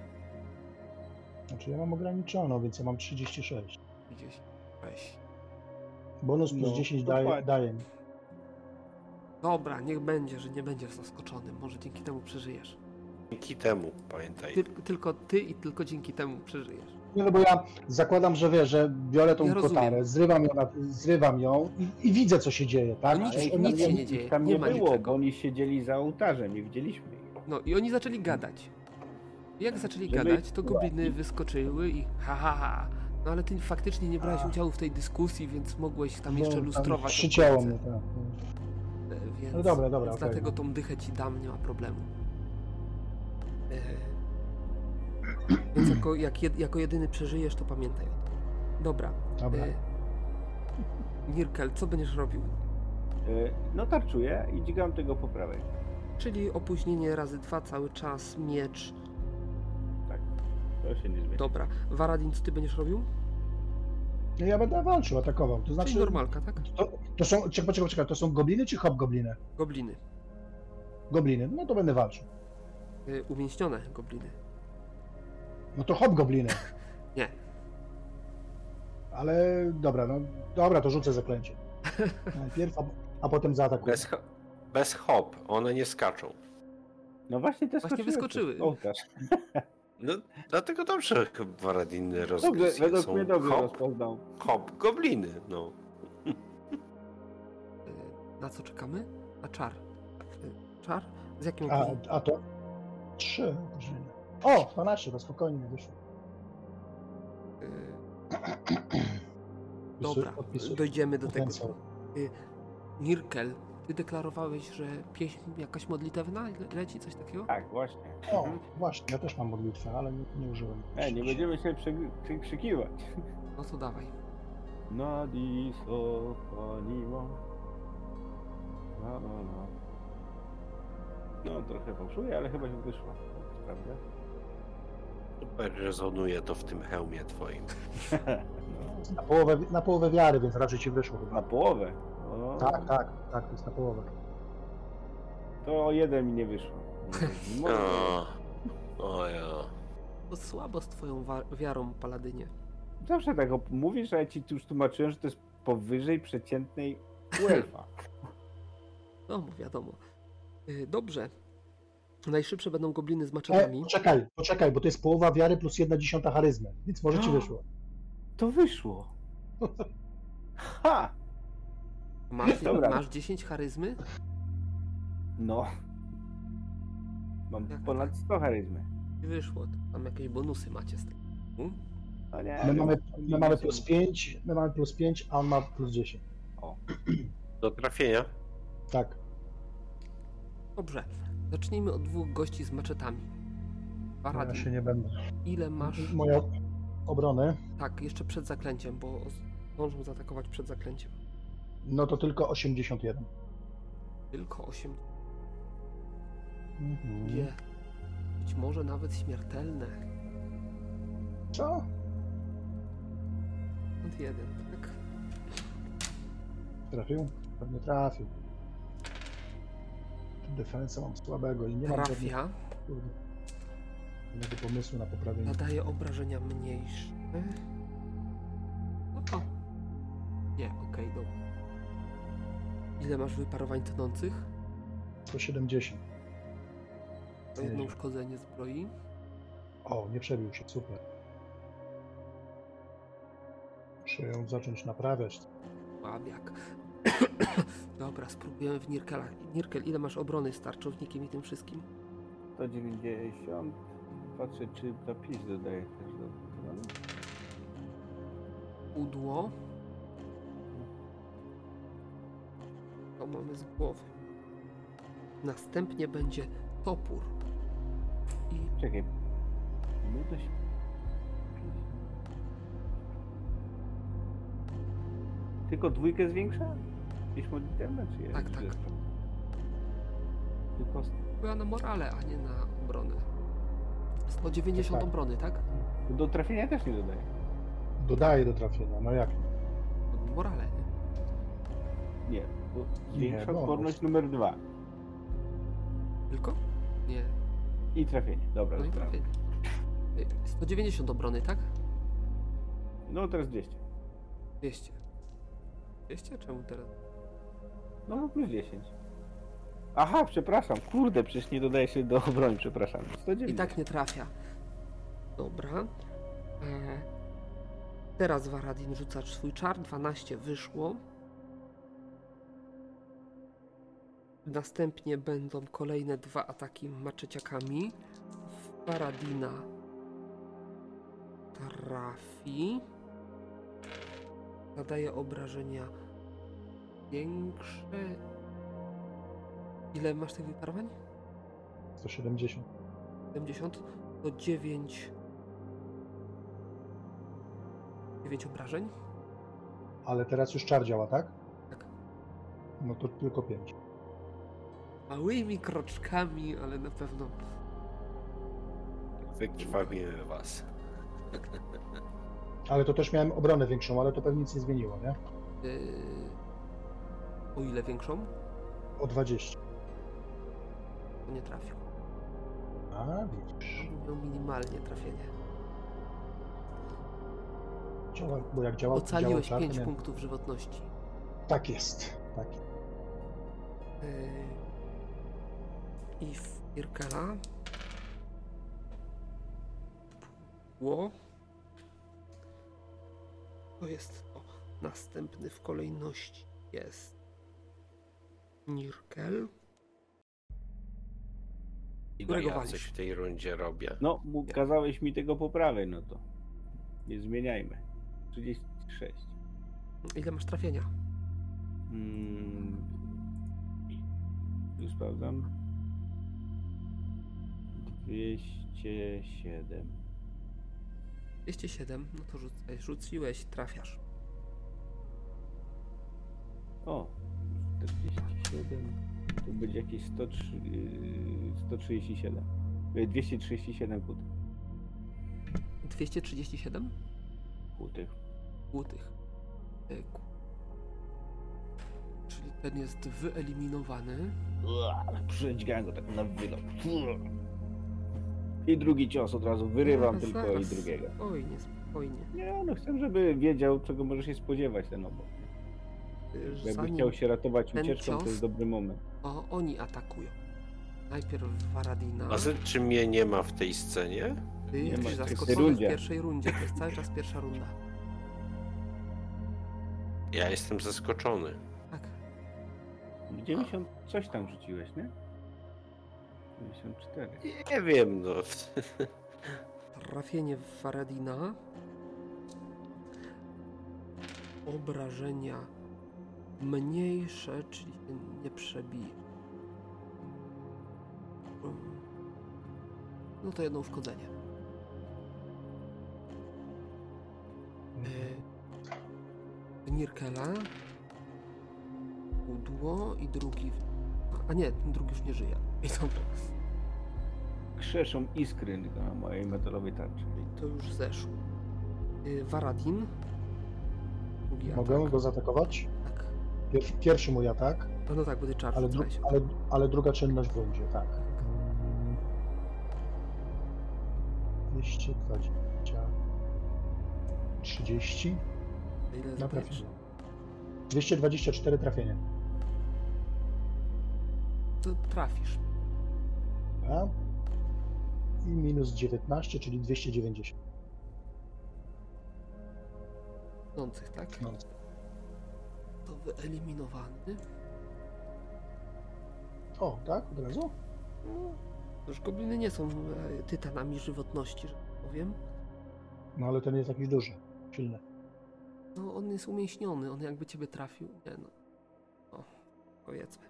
Znaczy ja mam ograniczoną, więc ja mam 36. Gdzieś. Weź. Bonus plus No, 10 daje, daje mi. Dobra, niech będzie, że nie będziesz zaskoczony. Może dzięki temu przeżyjesz. Dzięki temu, pamiętaj. Ty, tylko ty i tylko dzięki temu przeżyjesz. Nie no bo ja zakładam, że wiesz, że biorę tą Ja kotarę, zrywam ją, zrywam ją i, i widzę co się dzieje, tak? No nic- nic tam się nie dzieje, Tam nie nie, ma było, niczego. bo oni siedzieli za ołtarzem i widzieliśmy ich. No i oni zaczęli gadać. Jak zaczęli gadać, to gobliny wyskoczyły i ha ha ha. No ale ty faktycznie nie brałeś udziału w tej dyskusji, więc mogłeś tam no, jeszcze lustrować. Przycięło mnie, tak. E, Więc, No dobra, dobra, więc okej. dlatego tą dychę ci dam, nie ma problemu. E, Więc jako, jak jed, jako jedyny przeżyjesz, to pamiętaj o tym. Dobra. Dobra. Nirkel, co będziesz robił? E, No tarczuję i dźgam tego po prawej. Czyli opóźnienie razy dwa cały czas, miecz. To się nie zmieni. Dobra. Waradin, co ty będziesz robił? No ja będę walczył, atakował. To Czyli znaczy. normalka, tak? To, to są. Czekaj, czekaj, czekaj, to są gobliny czy hobgobliny? Gobliny. Gobliny. No to będę walczył. Y, umięśnione gobliny. No to hobgobliny. Nie. Ale dobra, no dobra, to rzucę zaklęcie. Najpierw, a, a potem zaatakuję. Bez, ho- bez hop, one nie skaczą. No właśnie te Właśnie wyskoczyły. Ołtarz. No, dlatego dobrze chyba radiny Dobrze, rozgryzł. według Są mnie dobrze hop, rozpoznał. hop, gobliny, no. Y, na co czekamy? Na czar. Y, czar? Z jakim A, a to trzy. O, 12, to spokojnie wyszło. Y, Dobra, dojdziemy do tego. Nirkel, ty deklarowałeś, że pieśń jakaś modlitewna le- leci, coś takiego? Tak, właśnie. O, Mhm. właśnie, ja też mam modlitwę, ale nie, nie użyłem. E, nie będziemy się przekrzykiwać. No to dawaj. Nadi sopanima. No, no, no. No, trochę fałszuję, ale chyba się wyszło. Prawda? Super rezonuje to w tym hełmie twoim. no. Na połowę, na połowę wiary, więc raczej ci wyszło Na chyba. połowę. O, Tak, tak, tak, to jest na połowę. To o jeden mi nie wyszło. Nie może. O, o ja. To słabo z twoją wa- wiarą, paladynie. Zawsze tak op- mówisz, a ja ci tu już tłumaczyłem, że to jest powyżej przeciętnej u elfa. No, wiadomo. Y, Dobrze. Najszybsze będą gobliny z E, maczetami. poczekaj, poczekaj, bo to jest połowa wiary plus jedna dziesiąta charyzmy, więc może ci wyszło. To wyszło. Ha! Masz, Dobra. masz 10 charyzmy? No. Mam Jak ponad 100 charyzmy. I wyszło. To Tam jakieś bonusy macie z tego. Hmm? No nie, My mamy, my mamy plus 5, my mamy plus 5, a on ma plus 10. Do trafienia? Tak. Dobrze. Zacznijmy od dwóch gości z maczetami. Ja Paradin, się nie będę. ile masz... Moja obrony, Tak, jeszcze przed zaklęciem, bo zdążą zaatakować przed zaklęciem. No to tylko 81. Tylko 8. Mhm. Gdzie? Być może nawet śmiertelne. Co? Od jeden, tak? Trafił? Pewnie trafił. Defensa mam słabego i nie mam żadnych, Trafia, kurde, żadnego pomysłu na poprawienie. nadaje obrażenia mniejsze. No to... Nie, okej, dobra. Ile masz wyparowań tnących? 170. To jedno uszkodzenie zbroi. O, nie przebił się, super. Muszę ją zacząć naprawiać. Łabiak. Dobra, spróbujemy w Nirkela. Nirkel, ile masz obrony z tarczownikiem i tym wszystkim? 190. Patrzę, czy ta 5 dodaje też do obrony. Udło. To mamy z głowy. Następnie będzie topór. I Czekaj. Się... Tylko dwójkę zwiększa? Niż modlitewna, czy jest? Tak, tak. Tylko... była na morale, a nie na obronę. 190 Tak, obrony, tak? Do trafienia też nie dodaje. Dodaję do trafienia, no jak? Morale, nie? Zwiększa bonus. odporność numer dwa. Tylko? Nie. I trafienie. Dobra, No i dobra. prawie. Y, 190 obrony, tak? No teraz 200. 200. 200? Czemu teraz? No no plus 10. Aha, przepraszam. Kurde, przecież nie dodaje się do obrony, przepraszam. 190. I tak nie trafia. Dobra. E, teraz Varadin rzucasz swój czar. 12 wyszło. Następnie będą kolejne dwa ataki maczeciakami. Varadina trafi. Zadaje obrażenia większe. Ile masz tych wyparowań? 170. 70 to 9 9 obrażeń. Ale teraz już czar działa, tak? Tak. No to tylko 5. Małymi kroczkami, ale na pewno. Wykrwawimy was. Ale to też miałem obronę większą, ale to pewnie nic nie zmieniło, nie? Yy, o ile większą? O 20. To nie trafił. A, widzisz. Miał minimalnie trafienie. Działa, bo jak działa, Ocaliłeś działa czar, 5 to nie- punktów żywotności. Tak jest. Tak. Yy, I w Irkela. Ło. To jest to. Następny w kolejności jest Nirkel. I Którego ja coś w tej rundzie robię. No, mu- kazałeś mi tego poprawy, no to nie zmieniajmy. 36. Ile masz trafienia? Mm. Tu sprawdzam. 207. 207. No to rzucaj. Rzuciłeś, trafiasz. O, 47. To będzie jakieś 103, yy, 137. Yy, 237 kłutych. 237 kłutych. złotych. Eku. Czyli ten jest wyeliminowany. Przedźgałem go tak na wylot. I drugi cios od razu wyrywam No, tylko zaraz. i drugiego. Spokojnie, spokojnie. Nie, no chcę, żeby wiedział, czego może się spodziewać ten obok. Y, Jakby Zanim chciał się ratować ten ucieczką, to cios- jest dobry moment. o, oni atakują. Najpierw Varadina. A z- czy mnie nie ma w tej scenie? Ty nie jesteś ma, to jest zaskoczony w rundzie. pierwszej rundzie. To jest cały czas pierwsza runda. Ja jestem zaskoczony. Tak. 90 coś tam rzuciłeś, nie? 94. Nie wiem, no. Trafienie w Faradina. Obrażenia mniejsze, czyli się nie przebije. No to jedno uszkodzenie. E, Nirkela. Udło i drugi. A nie, drugi już nie żyje. I to, Krzeszą iskry na mojej metalowej tarczy. i to już zeszło. E, Varadin. Drugi Mogę atak. go zaatakować? Tak. Pier- pierwszy mój atak, A no tak, będzie czar. ale, dru- ale, ale druga czynność w rundzie, tak. Mm. 220. 30 Ile na trafienie. 224 trafienia. To trafisz. A? I minus 19, czyli 290. Tonących, tak? No. To wyeliminowany. O, tak? Od razu? Już gobliny nie są e, tytanami żywotności, że tak powiem. No ale ten jest jakiś duży, silny. No, on jest umięśniony, on jakby ciebie trafił. Nie no. O, powiedzmy.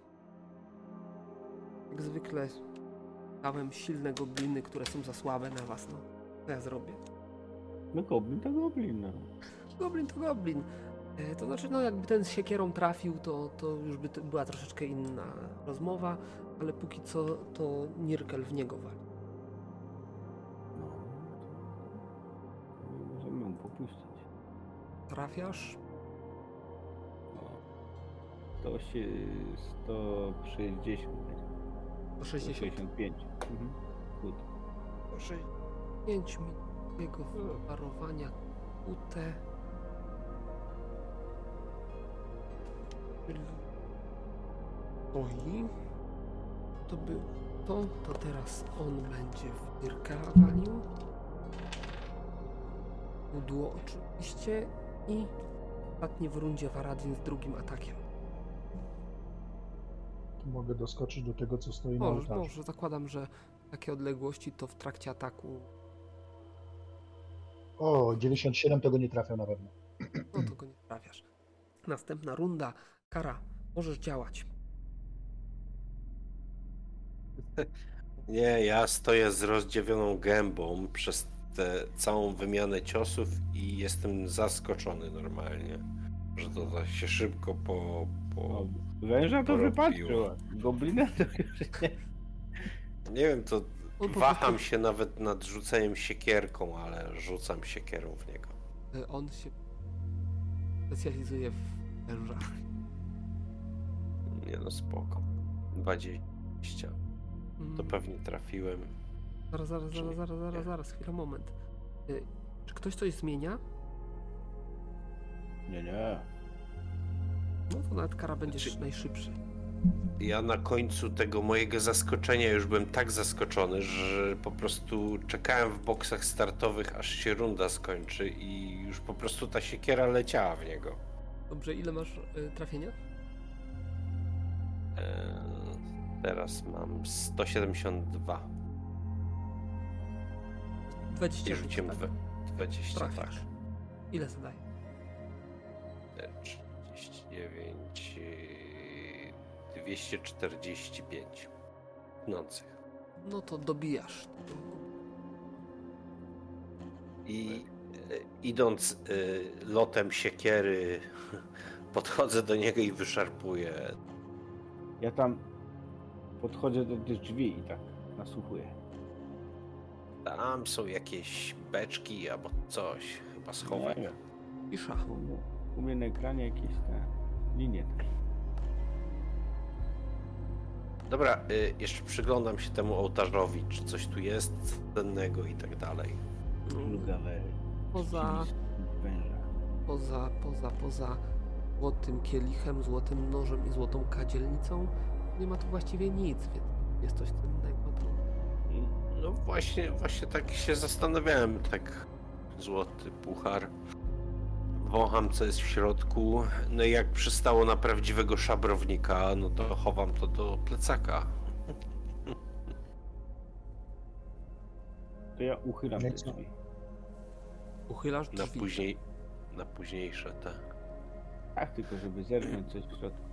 Jak zwykle dałem silne gobliny, które są za słabe na was, no. Co ja zrobię? No goblin to goblin, no. Goblin to goblin. E, To znaczy, no jakby ten z siekierą trafił, to, to już by była troszeczkę inna rozmowa, ale póki co to Nirkel w niego wali. no. to Możemy mu popuścić. Trafiasz? No. To się 160 będzie. 60. 165. Mhm. Good. Po 5 minut jego parowania kute. Czyli. To było to, to teraz on będzie w Dirka walił. Udło oczywiście i ostatni w rundzie Varadin z drugim atakiem. Mogę doskoczyć do tego, co stoi na Może, ołtarzu. może, zakładam, że takie odległości to w trakcie ataku, O, 97 tego nie trafiał na pewno. no to go nie trafiasz. Następna runda, Kara, możesz działać. Nie, ja stoję z rozdziawioną gębą przez tę całą wymianę ciosów i jestem zaskoczony normalnie, że to tak się szybko po... po... Węża to wypatrzyła. Goblina to już nie. Nie wiem, to waham się nawet nad rzuceniem siekierką, ale rzucam siekierą w niego. E, On się specjalizuje w wężach. Nie no, spoko. 20. Mm. To pewnie trafiłem. Zaraz, zaraz, Czy zaraz, zaraz, zaraz, zaraz, chwila, moment. Y, Czy ktoś coś zmienia? Nie, nie. No to nawet kara będzie Czy- najszybszy. Ja na końcu tego mojego zaskoczenia już byłem tak zaskoczony, że po prostu czekałem w boksach startowych, aż się runda skończy i już po prostu ta siekiera leciała w niego. Dobrze, ile masz y, trafienia? Eee, teraz mam 172 20 i rzuciłem tak? dwa- 20, tak. Trafiasz. Ile zadaje? E, 39, e, 245 tnących. No to dobijasz. I e, idąc e, lotem siekiery, podchodzę do niego i wyszarpuję. Ja tam podchodzę do tych drzwi i tak nasłuchuję. Tam są jakieś beczki albo coś, chyba schowek. Nie wiem. Isza. U mnie- U mnie na ekranie jakieś te takie. Dobra, y, jeszcze przyglądam się temu ołtarzowi, czy coś tu jest cennego i tak dalej. Plugawe. Poza, poza, poza, poza złotym kielichem, złotym nożem i złotą kadzielnicą nie ma tu właściwie nic, więc jest coś cennego. To... No właśnie, właśnie tak się zastanawiałem, tak złoty puchar. Wącham co jest w środku, no i jak przystało na prawdziwego szabrownika, no to chowam to do plecaka. To ja uchylam te drzwi. Uchylasz Na drzwi. później, na późniejsze te. Tak, tylko żeby zerknąć coś w środku.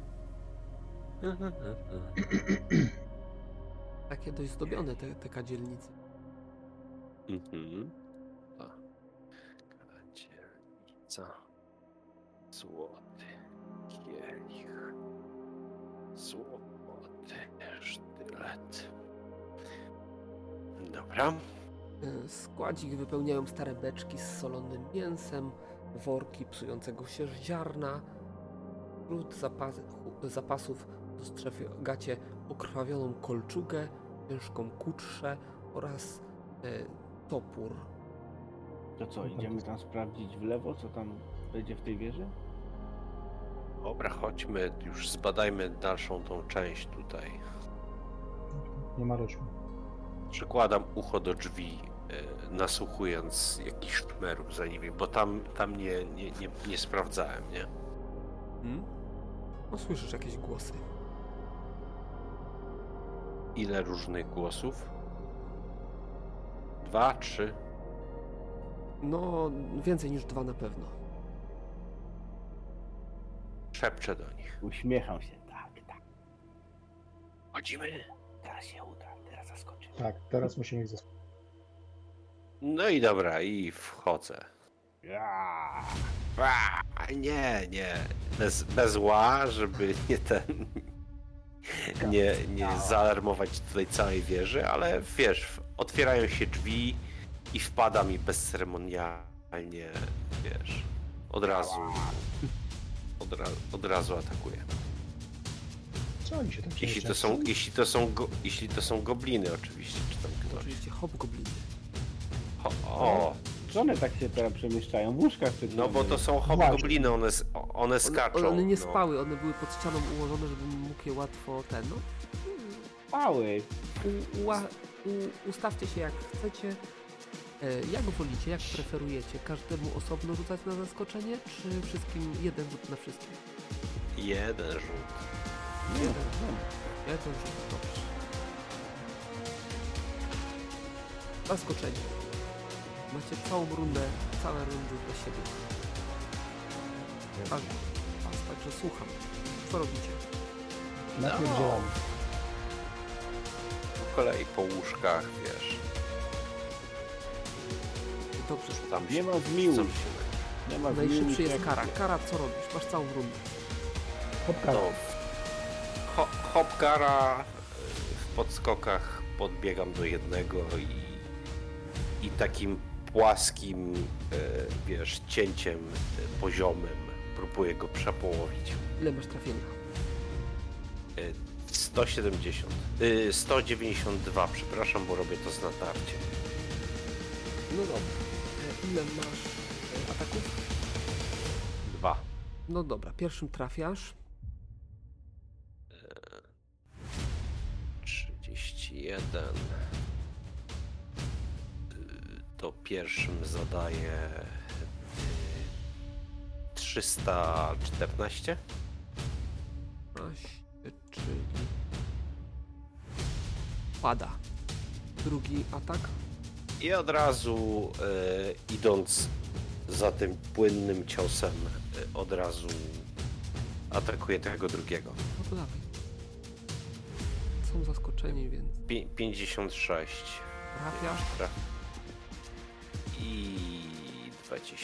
Takie dość zdobione te, te kadzielnice. Mhm. Kadzielnica. Złoty kielich. Złoty sztylet. Dobra. E, Składzik wypełniają stare beczki z solonym mięsem, worki psującego się ziarna. Wśród zapas zapasów dostrzegacie okrwawioną kolczugę, ciężką kutrzę oraz e, topór. To co, idziemy tam sprawdzić w lewo, co tam będzie w tej wieży? Dobra, chodźmy, już zbadajmy dalszą tą część tutaj. Nie maruszmy. Przykładam ucho do drzwi, e, nasłuchując jakichś szmerów za nimi, bo tam, tam nie, nie, nie, nie sprawdzałem, nie? Hmm? No słyszysz jakieś głosy. Ile różnych głosów? Dwa, trzy. No, więcej niż dwa na pewno. Szepczę do nich. Uśmiecham się. Tak, tak. Chodzimy. Teraz się uda, teraz zaskoczę. Tak, teraz musimy ich zaskoczyć. No i dobra, i wchodzę. Ja. A, nie, nie. Bez, bez ła, żeby nie ten. Nie, nie zaalarmować tutaj całej wieży, ale wiesz, otwierają się drzwi i wpada mi bezceremonialnie, wiesz, od razu. Od, ra, od razu atakuje. Co oni się tam Jeśli to przemieszczają? są, jeśli to są, go, jeśli to są gobliny oczywiście, czy tam ktoś. Oczywiście hobgobliny. O, o, Czy one tak się teraz przemieszczają? W łóżkach przed no bo to są hobgobliny, one, s- one One, skaczą. one nie no. spały, one były pod ścianą ułożone, żebym mógł je łatwo ten, no. Mały. U, u, ustawcie się jak chcecie. E, Jak wolicie, jak preferujecie? Każdemu osobno rzucać na zaskoczenie, czy wszystkim jeden rzut na wszystkich? Jeden rzut. Jeden. Jeden rzut, dobrze. Zaskoczenie. Macie całą rundę, całe rundy dla siebie. Tak, was, także słucham. Co robicie? Napierdzielamy. Po kolei po łóżkach, wiesz. Dobrze. Tam się, Nie ma zmiłu. tam się Nie ma Najszybszy jest Kara. Kara, co robisz? Masz całą rundę. Hopkara. No, ho, Hopkara w podskokach podbiegam do jednego i, i takim płaskim, e, wiesz, cięciem e, poziomym próbuję go przepołowić. Ile masz trafienia? E, 170, e, 192, przepraszam, bo robię to z natarciem. No dobra. Ile masz e, ataków? Dwa. No dobra, pierwszym trafiasz. 31. Y, To pierwszym zadaję y, 314. 15, czyli... Pada. Drugi atak. I od razu y, idąc za tym płynnym ciosem, y, od razu atakuję tego drugiego. No to dawaj. Są zaskoczeni, więc Pi- 56. trafiasz. Traf- I 20.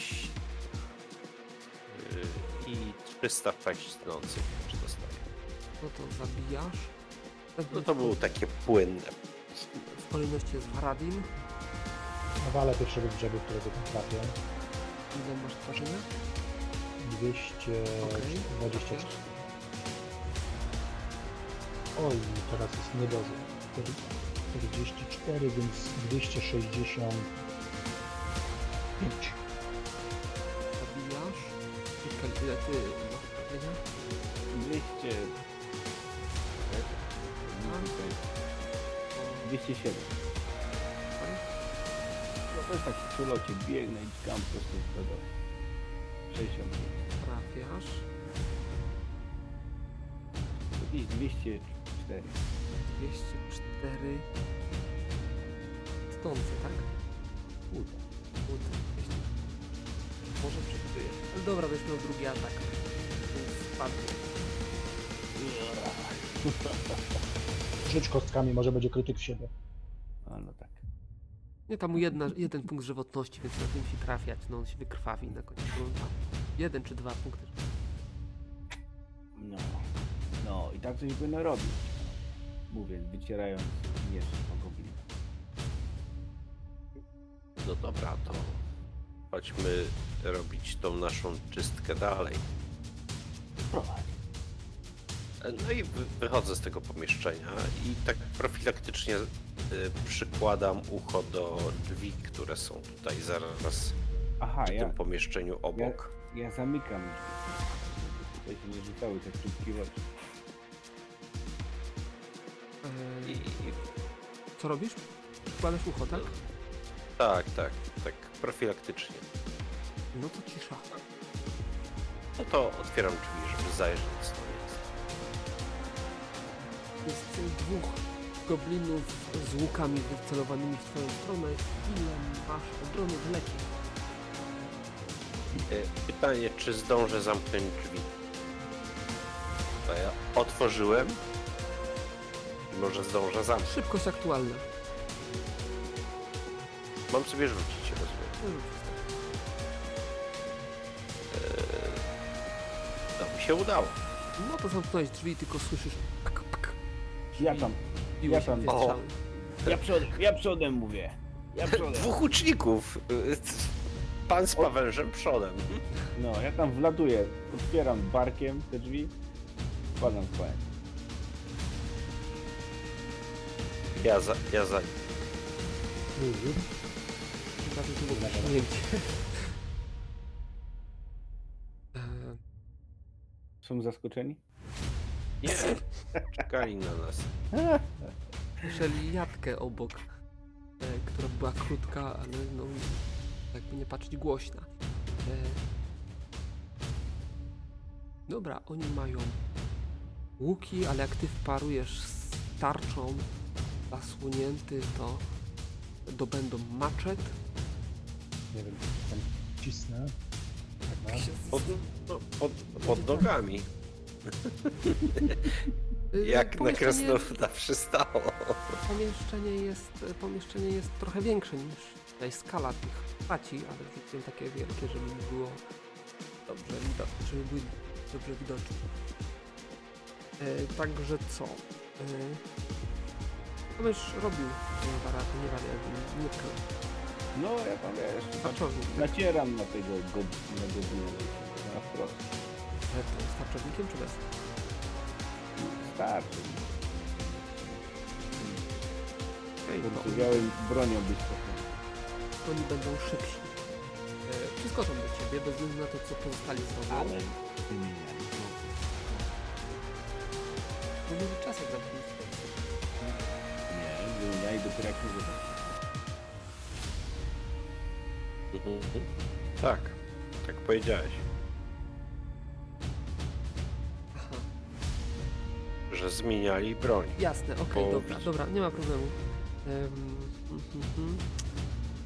y, I 306 nocy, czy dostaję. No to zabijasz. No to było takie płynne. W kolejności jest Varadim. Nawalę pierwszego brzegu, którego tam trafię. Ile masz twarzenia? 224. Oj, teraz jest niedożyk. 44, więc 265. Zabijasz. Ile ty masz trafienia? 200. Tak. 207. To jest tak w przelocie, biegnę i dźgam po prostu w tego. 60. Trafiasz. I 204. 204. Stący, tak? Kurde, 200. Może przeczytuję. Ale dobra, weźmy drugi atak. Więc spadł. Rzuć kostkami, może będzie krytyk w siebie. A no tak. Nie, tam mu jedna, jeden punkt żywotności, więc na tym musi trafiać. No on się wykrwawi na koniec rundy. Jeden czy dwa punkty. No. No i tak coś będę robić. Mówię, wycierając miecz po goblinie. No dobra, to chodźmy robić tą naszą czystkę dalej. Prowadź. No i wy- wychodzę z tego pomieszczenia i tak profilaktycznie y, przykładam ucho do drzwi, które są tutaj zaraz Aha, w ja, tym pomieszczeniu obok. ja zamykam drzwi. Tutaj się nie rzucały te oczy. Eee, I, i, co robisz? Wkładasz ucho, tak? tak, tak, tak profilaktycznie. No to cisza. No to otwieram drzwi, żeby zajrzeć co to jest. Dwóch goblinów z łukami wycelowanymi w twoją stronę. Ile masz obrony w lecie? Y, Pytanie, czy zdążę zamknąć drzwi? To ja otworzyłem i może zdążę zamknąć. Szybkość aktualna. Mam sobie rzucić, rozumiem. No sobie. No mi się udało. No to zamknąłeś drzwi tylko słyszysz. Ja tam, Biły Ja się tam- dwie o. strzały. ja przodem, ja przodem mówię. Ja przodem. Dwóch łuczników. Y, Pan z pawężem przodem. No, ja tam wlatuję, otwieram barkiem te drzwi, wpadam w pałę. Ja za, ja za. To było przyjęcie. Eee, Są zaskoczeni? Nie, czekali na nas. Słyszeli jatkę obok, e, która była krótka, ale no jakby nie patrzeć głośna. E, dobra, oni mają łuki, ale jak ty wparujesz z tarczą zasłonięty, to dobędą maczet. Nie wiem, tam cisnę. Tak, Pod, no, pod, pod nogami. Jak na krasnoluda przystało. Pomieszczenie jest, pomieszczenie jest trochę większe niż tutaj skala tych postaci, ale rzuciłem takie wielkie, żeby mi było dobrze widoczne, żeby były dobrze widoczne. E, także co? E, to byś robił nie nie, nie No, ja tam wiesz, tarczownik. nacieram na tego go, na godziny na wprost. Z tarczownikiem czy bez? Starczy. Okej, to oni, Podstawiałem bronią być trochę. oni będą szybsi. E, Przyskoczą do ciebie, bez względu na to, co pozostali z tobą. Ale wymieniali. No może czas jak tym. Nie, wymieniali dopiero jak nie. Mhm. Tak, tak powiedziałeś, że zmieniali broń. Jasne, okej, Połowić. dobra, dobra, nie ma problemu. Mm, mm.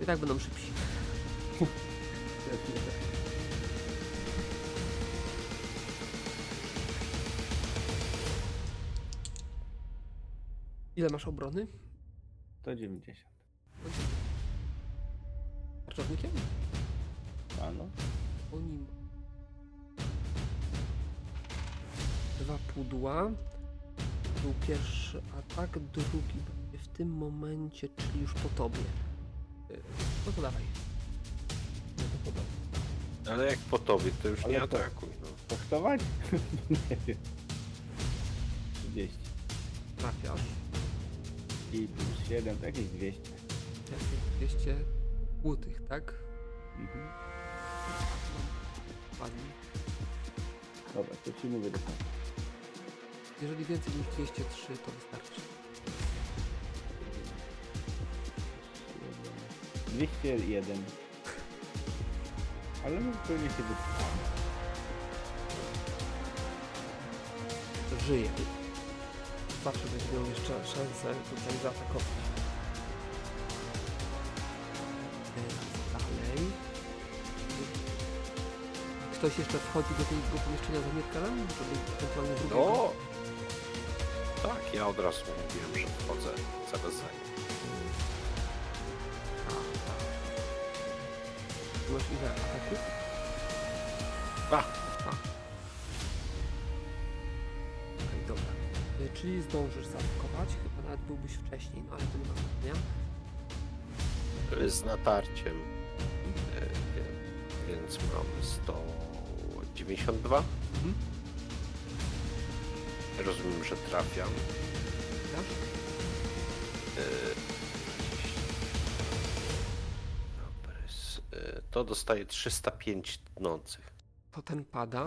I tak będą szybsi. Ile masz obrony? 190. Tarczownikiem? A no. Oni ma- Dwa pudła. Był pierwszy atak, drugi będzie w tym momencie, czyli już po tobie. Y, No to dawaj. No to podoba. Ale jak po tobie, to już Ale nie to- atakuj. No. Kosztować? nie wiem. 30. Trafiasz. I plus 7, to jakieś 200. Jakieś 200 łutych, tak? Mhm. Ładnie. Dobra, to ci mówię do końca. Jeżeli więcej niż 203 to wystarczy. 201. Ale no pewnie się wytrwamy. Żyje. Zawsze będzie miał jeszcze szansę tutaj zaatakować. Teraz dalej. Ktoś jeszcze wchodzi do tego pomieszczenia za Mierkelem, żeby ewentualnie drugiego... no, tak, ja od razu mówiłem, że wchodzę zaraz za nim. Byłeś ile ataków? Dwa. Okej, dobra. Y, Czyli zdążysz zaatakować, chyba nawet byłbyś wcześniej, no ale to nie ma znaczenia. Z natarciem. e, Więc mam 192. Mhm. Rozumiem, że trafiam. Dasz? E, Dobrys. E, To dostaje 305 tnących. To ten pada.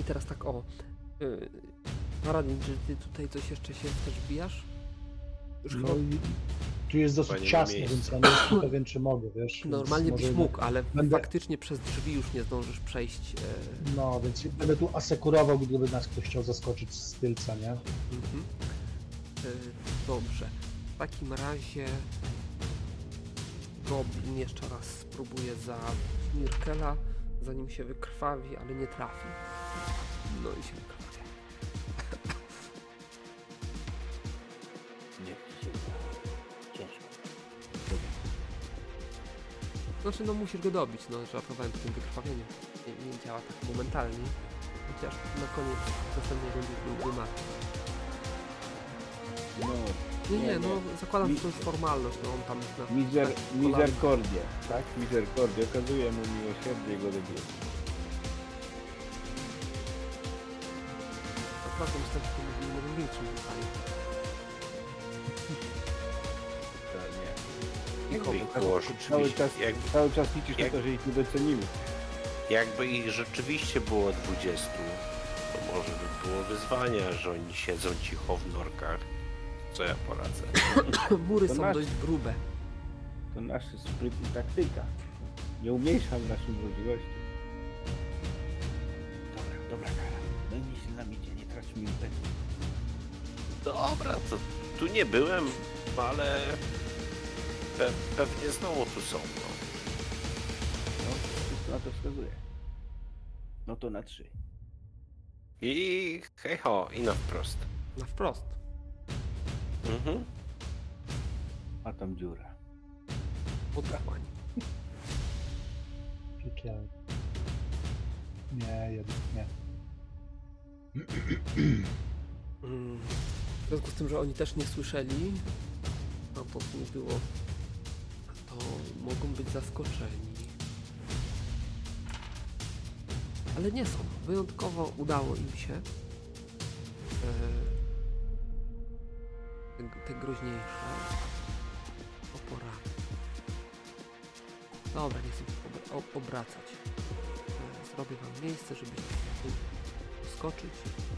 I teraz tak o. Yy, Paradin, czy ty tutaj coś jeszcze się też bijasz? Już No chyba i tu jest dosyć nie ma ciasno, więc ja nie jestem pewien, czy mogę, wiesz. normalnie byś może- mógł, ale będę- faktycznie przez drzwi już nie zdążysz przejść. e, No, więc będę tu asekurował, gdyby nas ktoś chciał zaskoczyć z tylca, nie? Mhm. E, Dobrze. W takim razie Goblin jeszcze raz spróbuje za Mirkela, zanim się wykrwawi, ale nie trafi. No i się wykrwawia. Znaczy no musisz go dobić, no żartowałem przy tym wykrwawieniu. Nie, nie działa tak momentalnie. Chociaż na koniec następnej rundy byłby martwy. No, Nie, nie, no zakładam, że to jest formalność, no on tam na... mizer, na kolana- mizerkordię, tak? Mizerkordię. Okazuje mu miłosierdzie i go dobije. Że to może Jakby ich było Cały rzeczywiście, czas, jakby, cały czas liczysz jak- na to, że ich nie docenimy. jakby ich rzeczywiście było 20, to może by było wyzwania, że oni siedzą cicho w norkach. Co ja poradzę? Mury To są nasz- dość grube. To nasz spryt i taktyka. Nie umniejszam naszych możliwości. Dobra, dobra kara. No nic się nam idzie, nie traćmy impetu. Dobra, to tu nie byłem, ale pe pewnie znowu tu są. No. No, wszystko na to wskazuje. No to na trzy. I hej ho, i na wprost. Na wprost. Mhm. A tam dziura. Odchłań. Piekielnie. Nie, jednak nie. Mm. W związku z tym, że oni też nie słyszeli, a to nie było, mogą być zaskoczeni. Ale nie są. Wyjątkowo udało im się e, te, te groźniejsze oporami. Dobra, nie chcę obra- obracać. E, Zrobię wam miejsce, żebyście tu skoczyć.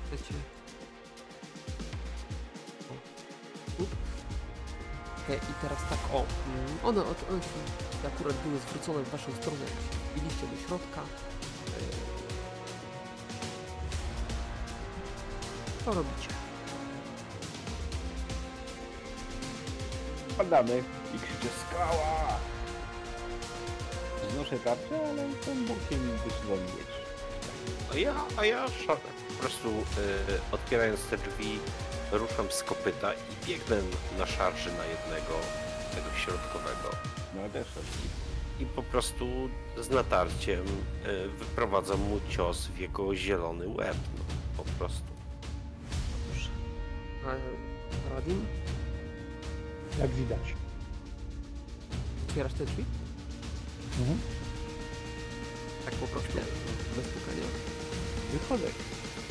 Chcecie. O, tu. I teraz tak, o. mm, One, one akurat były zwrócone w waszą stronę, wbiliście do środka. E, Co robicie? Padamy i krzyczę skała! Znoszę tarczę, ale tą bokiem wyszedłem mieć. A ja, a ja szar- po prostu y, otwierając te drzwi ruszam z kopyta i biegnę na szarży na jednego, tego środkowego. No I po prostu z natarciem y, wyprowadzam mu cios w jego zielony łeb. No, po prostu. Dobrze. A Radin, Jak widać. otwierasz te drzwi? Mhm. Tak po prostu, bez pukania. Wychodzę.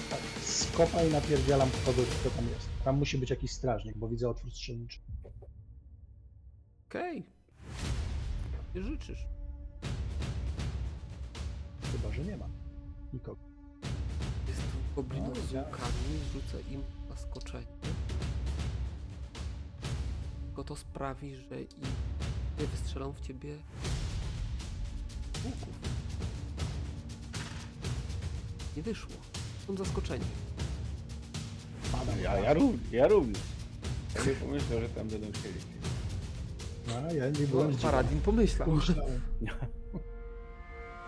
Tak, skopaj napierdzielam kogo, kto tam jest. Tam musi być jakiś strażnik, bo widzę otwór strzelniczy. Okej. Nie życzysz. Chyba, że nie ma nikogo. Jest tu goblinów No, z widziałem. łukami, rzucę im zaskoczenie. Tylko to sprawi, że i nie wystrzelą w ciebie łuków. Nie wyszło. Są zaskoczeni. Ja, ja, również, ja również. Ja nie pomyślał, że tam będą siedzieć. A, ja nie No, byłem zdziwiony. Paradin pomyślał. Pomyślałem.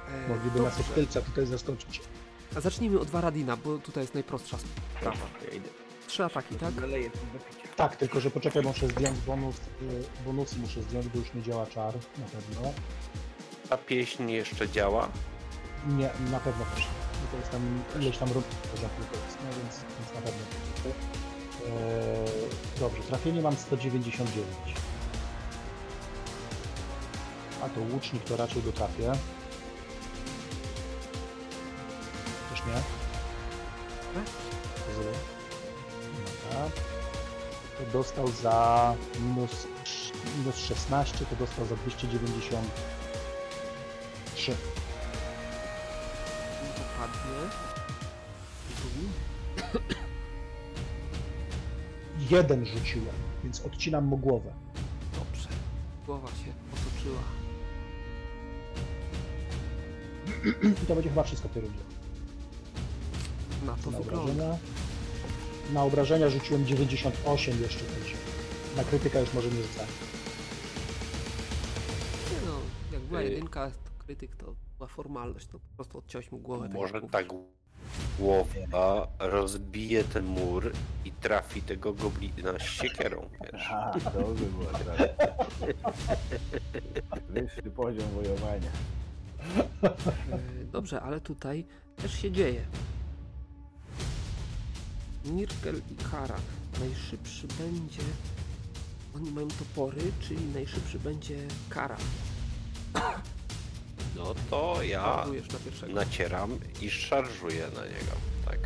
E, Mogliby nas dobrze. od tylca tutaj zaskoczyć. A zacznijmy od Varadina, bo tutaj jest najprostsza sprawa. Ja idę. Trzy ataki, tak? Tak, tylko że poczekaj, muszę zdjąć bonus. y, Bonusy muszę zdjąć, bo już nie działa czar. Na pewno. Ta pieśń jeszcze działa. Nie, na pewno też. nie. To jest tam ileś tam rund jest, no więc, więc na pewno. Eee, dobrze, trafienie mam 199. A to łucznik to raczej go trafię. Też nie? To zrobię. Dobra. To dostał za minus, minus 16, to dostał za 293. Jeden rzuciłem, więc odcinam mu głowę. Dobrze. Głowa się otoczyła. I to będzie chyba wszystko w tej rundzie. Na to Na wygląda. obrażenia. Na obrażenia rzuciłem 98 jeszcze też. Na krytyka już może nie rzucać. Nie no, jak była Y- jedynka, to krytyk to była formalność, to po prostu odciąłeś mu głowę. tak Może tak głowa rozbije ten mur i trafi tego goblina z siekierą, wiesz. Aha, to by było. Wyższy poziom wojowania. Y, Dobrze, ale tutaj też się dzieje. Nirkel i Kara. Najszybszy będzie... Oni mają topory, czyli najszybszy będzie Kara. No to ja na pierwszego. nacieram i szarżuję na niego. Tak.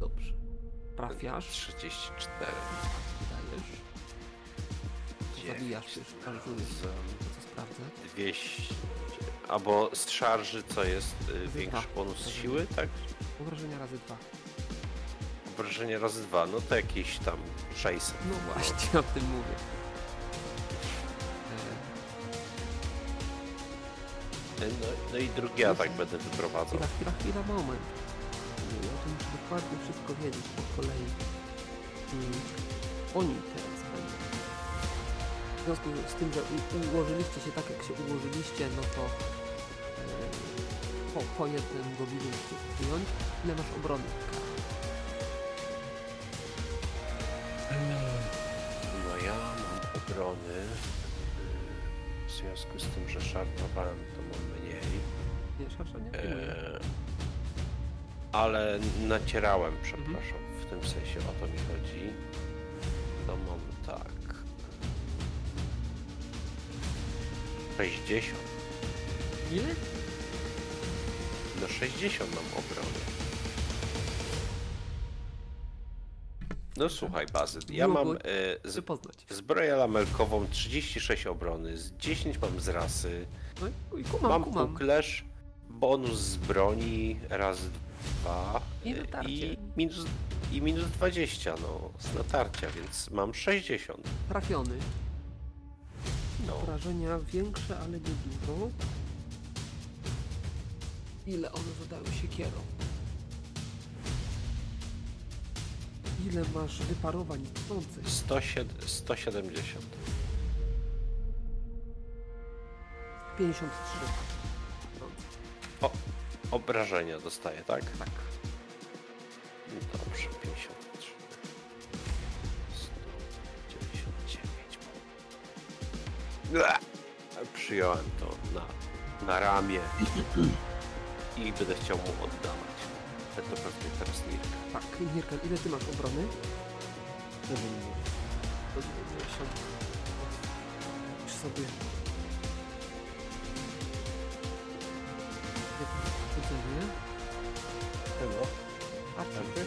Dobrze. Trafiasz, 34. dajesz. Zabijasz się, szarżujesz. To co sprawdzę? 200. Albo z szarży, co jest y, większy dwa. bonus siły, tak? Obrażenia razy dwa. Obrażenie razy dwa, no to jakieś tam 600. No właśnie, o tym mówię. No, no i drugi atak będę wyprowadzał. Chwila, chwila, chwila, moment. Ja tu muszę dokładnie wszystko wiedzieć po kolei. Mm, Oni teraz będą. W związku z tym, że ułożyliście się tak, jak się ułożyliście, no to e, po, po jednym goblinie musicie wyjąć. Ile masz obrony? No ja mam obrony. W związku z tym, że szarpowałem, to. Nie, szarża nie wyjmuję. E, ale nacierałem, przepraszam, w tym sensie o to mi chodzi. To mam tak. 60. Ile? No 60 mam obrony. No słuchaj, Bazyt, ja Było mam go- e, z, zbroję lamelkową 36 obrony, z 10 mam z rasy, No i, kumam, mam kumam. kuklesz, bonus z broni, raz, dwa I i minus, i minus 20 no, z natarcia, więc mam 60. Trafiony. No. Obrażenia większe, ale nie dużo. Ile one zadają siekierą? Ile masz wyparowań tknących? 107, 170. 53. Obrażenia dostaję, tak? Tak. Dobrze, 53. 199. Ua! Przyjąłem to na, na ramię i będę chciał mu oddawać. Ale to pewnie teraz Nirka. Tak, Mirka, ile ty masz obrony? Do 90. Już sobie. Pochodzenie. Czego? A czy?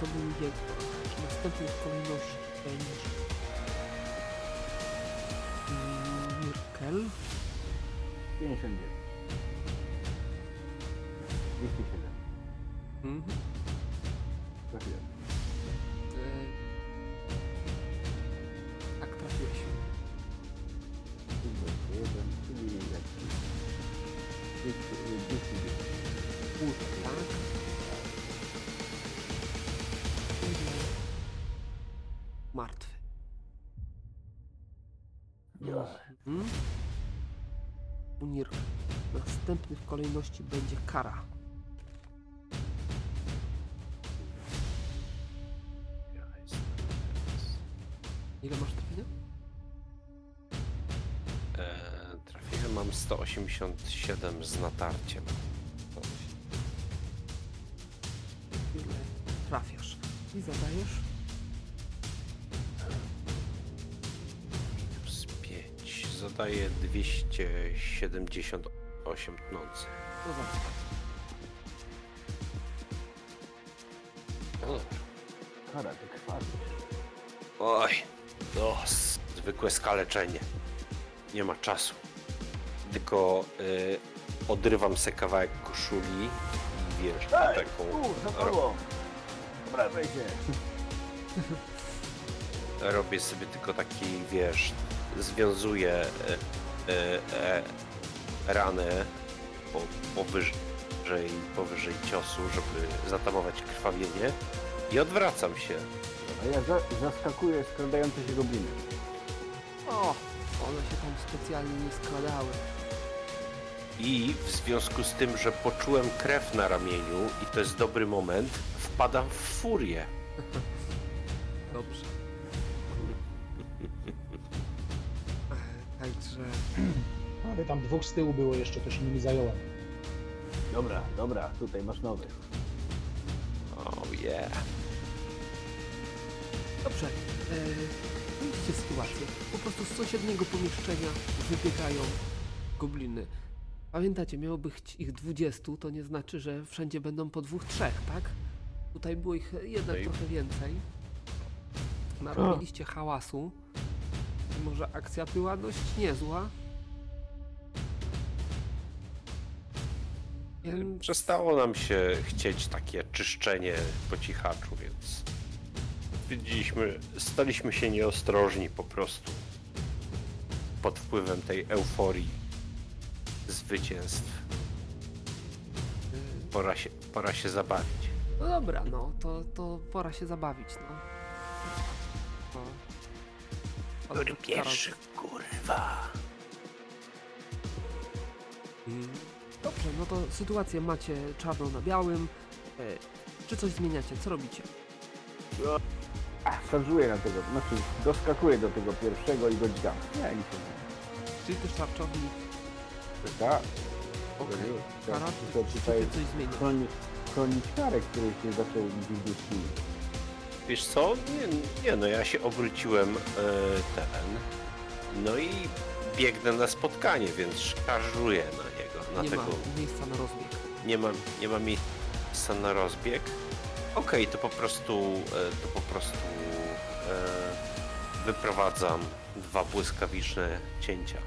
To był jego. W kolejności będzie Mirkel. 59. 207. Mhm. Trafiłem. E, 209. Puszczę. Ile? Martwy. Mhm. Unir. Następny w kolejności będzie kara. Ile masz trafienia? Mam 187 z natarciem. Ile trafiasz? I zadajesz? Minus 5. Zadaję 278 tnących. To. No. Kara, krwawi. Oj, no, zwykłe skaleczenie. Nie ma czasu. Tylko y, odrywam se kawałek koszuli i wiesz, Ej, taką. Tobą. Dobra, wejdzie. Robię sobie tylko taki, wiesz, związuję e, e, e, ranę po, powyżej, powyżej ciosu, żeby zatamować krwawienie i odwracam się. A ja za, zaskakuję skradające się gobliny. O! One się tam specjalnie nie składały. I w związku z tym, że poczułem krew na ramieniu i to jest dobry moment, wpadam w furię. Dobrze. Także Ale tam dwóch z tyłu było jeszcze, to się nimi zająłem. Dobra, dobra, tutaj masz nowych. Oh yeah. Dobrze. E, Widzicie sytuację. Po prostu z sąsiedniego pomieszczenia wybiegają gobliny. Pamiętacie, miało być ich 20, to nie znaczy, że wszędzie będą po dwóch, trzech, tak? Tutaj było ich jednak trochę więcej. Narobiliście hałasu. Może akcja była dość niezła. Więc Przestało nam się chcieć takie czyszczenie po cichaczu, więc widzieliśmy, staliśmy się nieostrożni po prostu pod wpływem tej euforii zwycięstw. Pora się, pora się zabawić. No dobra, no to, to pora się zabawić, no. no. Który pierwszy, kurwa. Mm, Dobrze, no to sytuację macie czarną na białym. E, Czy coś zmieniacie? Co robicie? Ach, szarżuję na tego, znaczy doskakuję do tego pierwszego i go dźgam. Nie, nic nie Czyli też tarczownik? Tak, Okej. to Kara, to czy tutaj coś zmieniasz? chroni, chronić karę, który się zaczął siły. Wiesz co? Nie, nie no ja się obróciłem e, ten. No i biegnę na spotkanie, więc szarżuję na niego. Na Nie tego. ma miejsca na rozbieg. Nie ma, nie ma miejsca na rozbieg. Okej, to po prostu e, to po prostu e, wyprowadzam dwa błyskawiczne cięcia.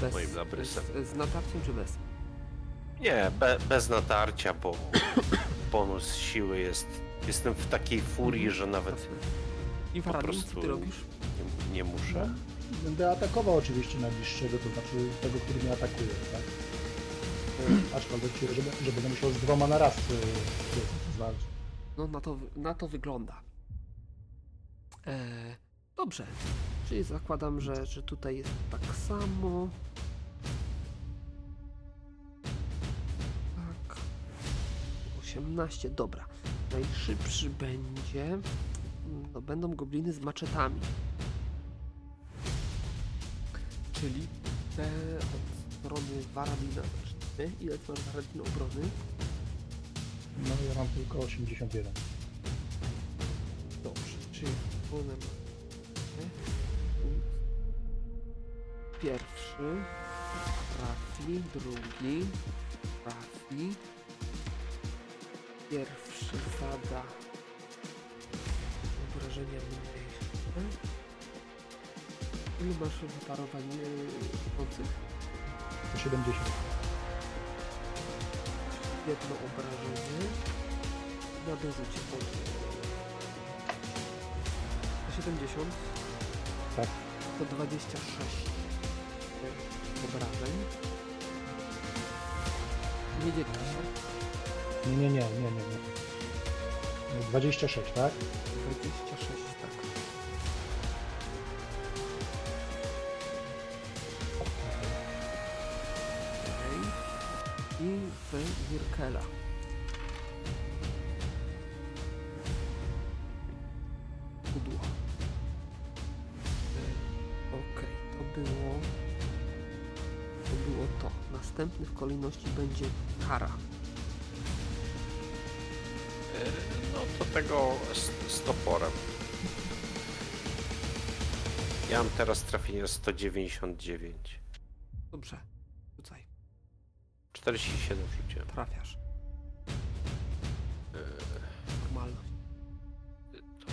Bez, Moim labrysem. z, z natarciem czy bez? Nie, be, bez natarcia, bo bonus siły jest. Jestem w takiej furii, że nawet. I co prostu- ty robisz? nie, nie muszę. Będę atakował oczywiście najbliższego, to znaczy tego, który mnie atakuje, tak? E, Aczkolwiek, że, że będę musiał z dwoma na raz e, zwalczyć. No na to, na to wygląda. E, dobrze. Czyli zakładam, że, że tutaj jest tak samo. Tak. 18, dobra. Najszybszy będzie. No, będą gobliny z maczetami. Czyli te od strony Waradina zacznijmy. Ile ty masz Waradina obrony? No ja mam tylko 81. Dobrze, czyli one Pierwszy trafi, drugi trafi. Pierwszy zada obrażenia mniejsze. Ilu masz wyparowań końców? 70. Jedno obrażenie. Na dorzucie pod 70 Tak. to 26 obrażeń. Nie dzieli się. Nie, nie, nie, nie, nie. nie. 26, tak? 26, tak. Okej. I w Wirkela. Kolejności będzie Kara. No to tego z, z toporem. Ja mam teraz trafienie 199. Dobrze. Rzucaj. 47 rzuciłem. Trafiasz. E, Normalność. To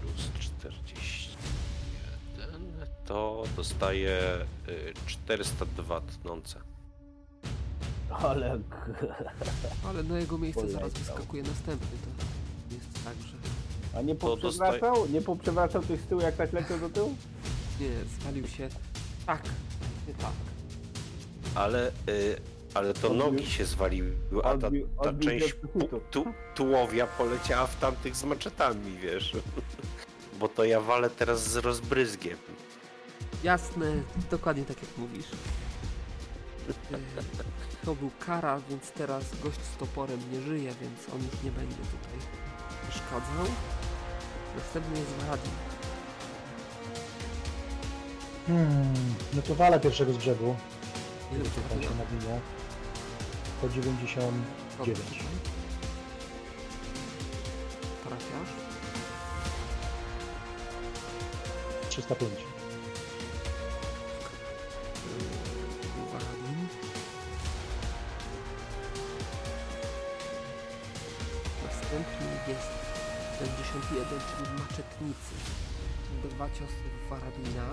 plus 41 to dostaję y, 402 tnące. Ale Ale na jego miejsce zaraz Poleciał. wyskakuje następny. To jest tak, że A nie To poprzewracał? Nie poprzewracał tych z tyłu jak tak leciał do tyłu? nie, zwalił się tak, nie tak. Ale, y, ale to Odbił- nogi się zwaliły, a ta, odbił- ta odbił część się od tu, tułowia poleciała w tamtych z maczetami, wiesz. Bo to ja walę teraz z rozbryzgiem. Jasne, dokładnie tak jak mówisz. To był kara, więc teraz gość z toporem nie żyje, więc on już nie będzie tutaj przeszkadzał. Następny jest Varadin. Hmm, no to walę pierwszego z brzegu. Ile Co tam się nawija. Po 99. Dobrze. Trafiasz. 305. Następny jest 71, czyli maczetnicy. Dwa ciosy w Waradina.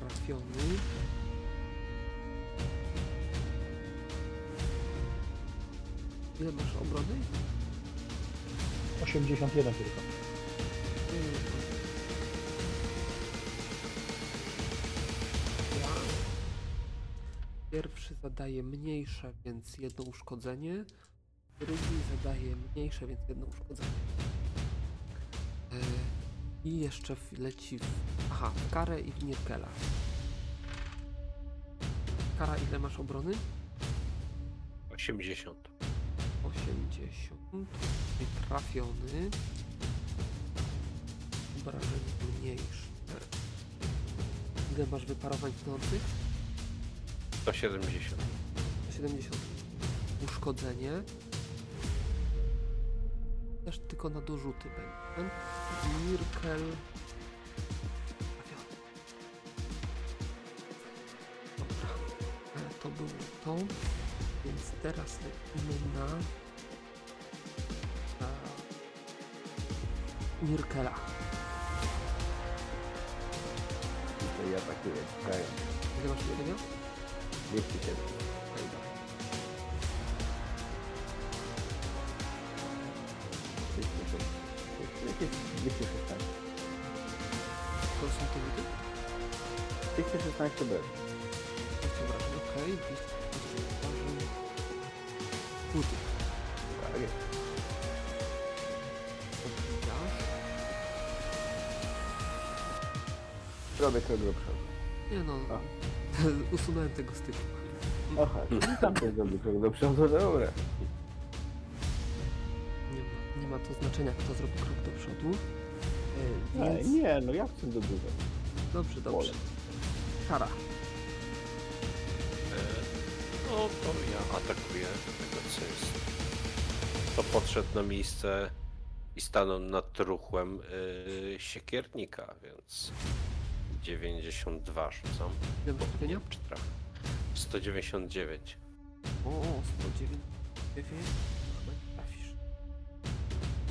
Trafiony. Ile masz obrony? 81 tylko. Ja. Pierwszy zadaje mniejsze, więc jedno uszkodzenie. Drugi zadaje mniejsze, więc jedno uszkodzenie. E, I jeszcze w- leci w... Aha, w Karę i w Nirkela. Kara, ile masz obrony? 80. 80. Czyli trafiony. Obrażenie mniejsze. Ile masz wyparowań tnących? 170. 70. Uszkodzenie. Też tylko na dorzuty będzie. Mirkel. Dobra. To było to. Więc teraz lecimy na... na Mirkela. Tutaj atakuję, czekają. Ile masz biegania? 207. Okej, dobra. 216. To są te ludy? 216 bez. 200 obrażeń, okej. 200 obrażeń. Ludy. Tak jest. Odbijasz. Robię krok do przodu. Nie no, A. usunąłem tego styku. Aha, i tam też robię krok do przodu, dobra. Nie ma, nie ma to znaczenia, kto zrobi krok do przodu. E, Ej, więc... nie, no ja chcę do góry. Dobrze, dobrze. Kara. E, No to ja atakuję tego, co jest. To podszedł na miejsce i stanął nad truchłem yy, siekiernika, więc 92 rzucam. Trafienia? Czy trafię? 199. O, 109. Chyba nie trafisz.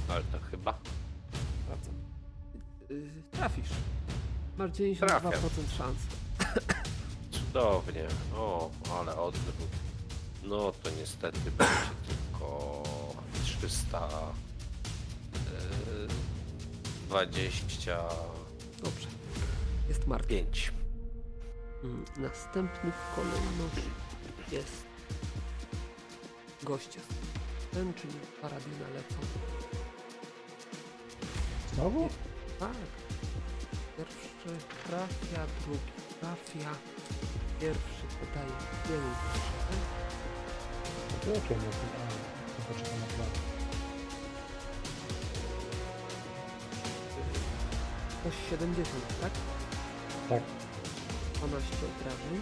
Ale to chyba. Sprawdzam. Yy, trafisz. Masz 92% Trafiam. szans. Cudownie. O, ale odwrót. No to niestety będzie tylko 300. Yy, 25. Dobrze. Jest martwy. Mm, Następny w kolejności jest goście. Ten, czyli paradyna lecą. Znowu? Tak. Pierwszy trafia, drugi trafia. Pierwszy podaje 5. To jakie nie A, to poczekam na plan. Ktoś 70, tak? Tak. 12 obrażeń.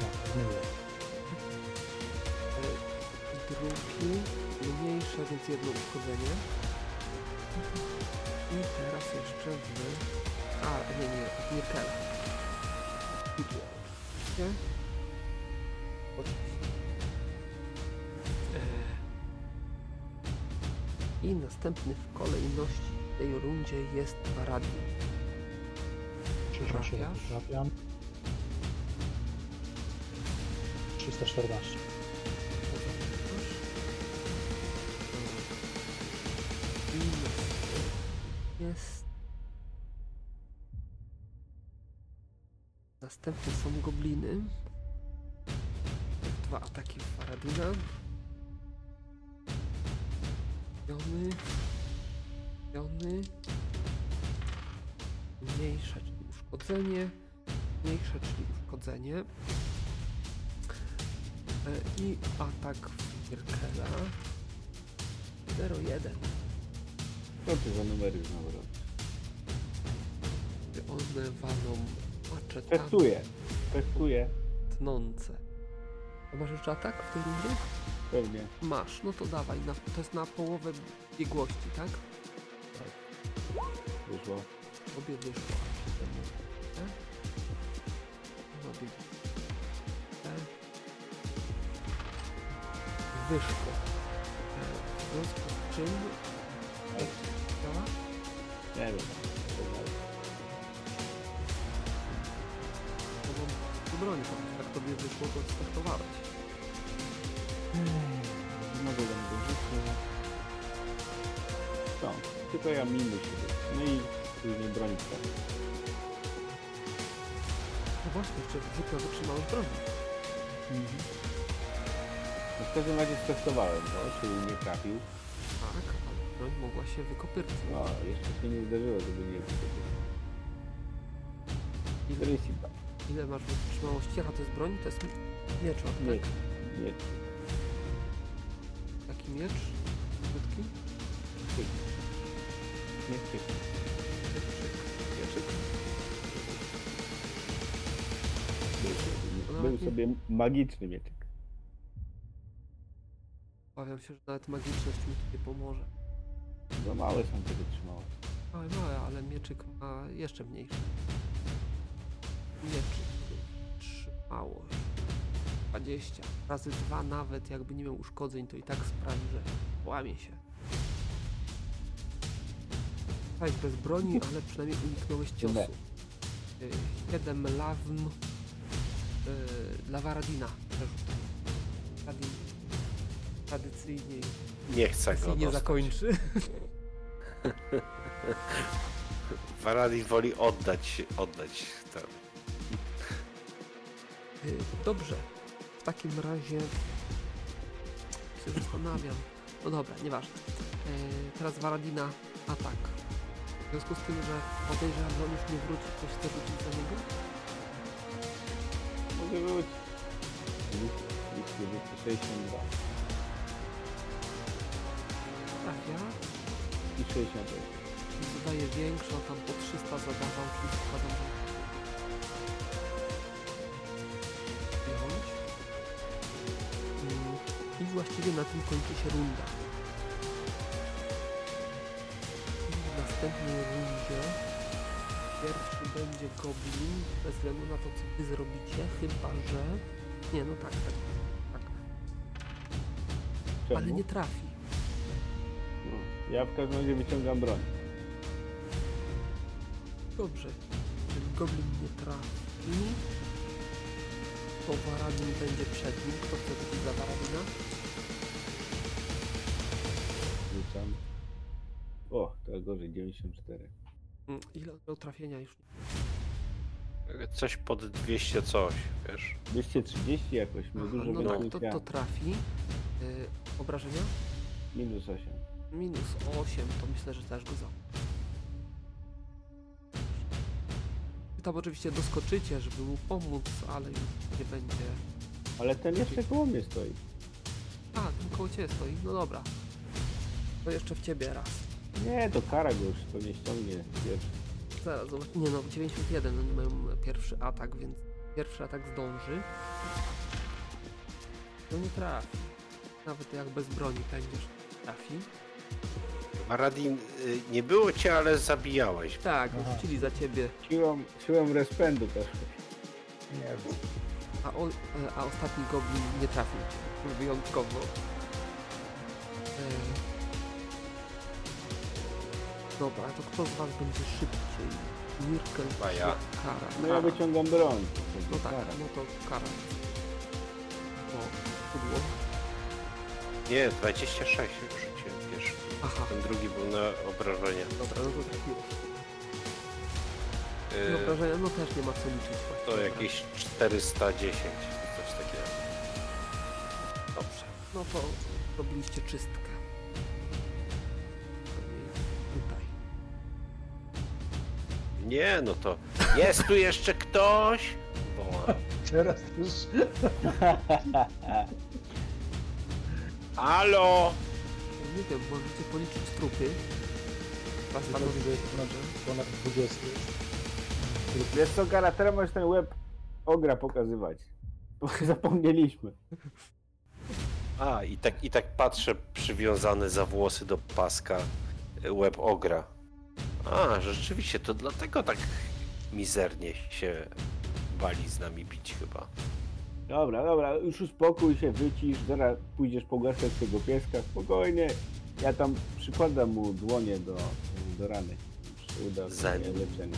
Tak. E, Drugi mniejsze, więc jedno uszkodzenie. I teraz jeszcze w... A, nie, nie, w Niekela. Oczywiście. Oczywiście. E, I następny w kolejności w tej rundzie jest Varadin. 67 Trafiasz? trafiam. 314. I jest. Następne są gobliny. Dwa ataki w Paradina. Piony. Piony. Mniejsze, czyli uszkodzenie. Mniejsze, czyli uszkodzenie. E, I atak w Mirkela. 0-1. Co ty za numery znowu robisz? One walą maczetami Testuję, testuję. tnące. A masz jeszcze atak w tej rundzie? Pewnie. Masz, no to dawaj. Na, to jest na połowę biegłości, tak? Wyszło. Obie wyszło. a siedem nie. No bieg. E. Wyszło. W związku z czym... Działa? Nie wiem. To mam tu broni, bo jak tobie wyszło, to startowałeś. Mogę do niego rzucić. Co? Tylko ja miny siebie. No i później broń wstawię. No właśnie, jeszcze rzut na wytrzymałość broni. No w każdym razie stestowałem go, czyli nie trafił. Tak, ale broń mogła się wykopyrczyć. No, jeszcze się nie uderzyło, żeby nie było. Ile, ile masz wytrzymałości? Aha, to jest broń? To jest miecz, tak? Miecz. Nie, Taki miecz? Nie, nie. Mieczyk. Był, był sobie magiczny mieczyk. Obawiam się, że nawet magiczność mi tu nie pomoże. Za małe są te wytrzymałości. Małe, małe, ale mieczyk ma jeszcze mniejszy. Mieczyk. Trzymałość. 20. Razy dwa nawet, jakby nie miał uszkodzeń, to i tak sprawi, że łamie się. Tak, bez broni, ale przynajmniej uniknąłeś ciosu. Nie. 7 lawm yy, dla Waradina. Przerzut. Radin tradycyjnie Nie chcę go nie dostać. zakończy. Varadi woli oddać, oddać ten. Y, Dobrze. W takim razie się zastanawiam. No dobra, nieważne. Y, Teraz Waradina atak. W związku z tym, że podejrzewam, że on już nie wróci, ktoś chce rzucić za niego? Mogę wrócić. Bliskie rzuty 62 Trafia. i 68. I zadaje większą, tam po 300 zadawał, czyli składam. Wyjąć. Mm, I właściwie na tym kończy się runda. Następnej rundzie pierwszy będzie Goblin, bez względu na to, co wy zrobicie, chyba że... Nie, no tak, tak, tak. Czemu? Ale nie trafi. No, ja w każdym razie wyciągam broń. Dobrze. Czyli Goblin nie trafi. To Waradin będzie przed nim. Kto kupić za Waradina? To gorzej, 94. Mm, Ile miał trafienia już? Coś pod 200 coś, wiesz. 230 jakoś, Aha, dużo no to, to, trafi. Yy, obrażenia? Minus 8. Minus 8, to myślę, że też go za. Tam oczywiście doskoczycie, żeby mu pomóc, ale już nie będzie. Ale ten jeszcze koło mnie stoi. A, ten koło ciebie stoi. No dobra. To jeszcze w ciebie raz. Nie, to kara go już pewnie ściągnie pierwszy. Zaraz, zobacz. Nie no, 91, oni mają pierwszy atak, więc pierwszy atak zdąży. No nie trafi. Nawet jak bez broni będziesz, trafi. Varadin, y, nie było cię, ale zabijałeś. Tak, Aha. rzucili za ciebie. Siłą, siłą respędu też. Nie wiem. A, o, e, a ostatni goblin nie trafił cię. Wyjątkowo. E... Dobra, to kto z was będzie szybciej? Mirkel Chyba czy ja. Kara? No ja Kara. wyciągam broń. No tak, Kara. no to Kara. O, pudło. Nie, 26 już rzuciłem pierwszy. Aha, Ten drugi był na obrażenia. dobra, no to trafiłeś. Y, No obrażenia, no też nie ma co liczyć właśnie. to Dobra. jakieś 410, coś takiego. Dobrze. No to robiliście czystkę. Nie, no to jest tu jeszcze ktoś? Woła. Teraz już Halo! Nie wiem, możecie policzyć trupy. Was jest ponad, ponad 20. Wiesz co, Kara, teraz możesz ten łeb ogra pokazywać. Bo zapomnieliśmy. A, i tak, i tak patrzę przywiązany za włosy do paska y, łeb ogra. A, rzeczywiście, to dlatego tak mizernie się bali z nami bić chyba. Dobra, dobra, już uspokój się, wycisz, zaraz pójdziesz pogłaskać tego pieska, spokojnie. Ja tam przykładam mu dłonie do, do rany. Już się uda Zanim. sobie leczenie.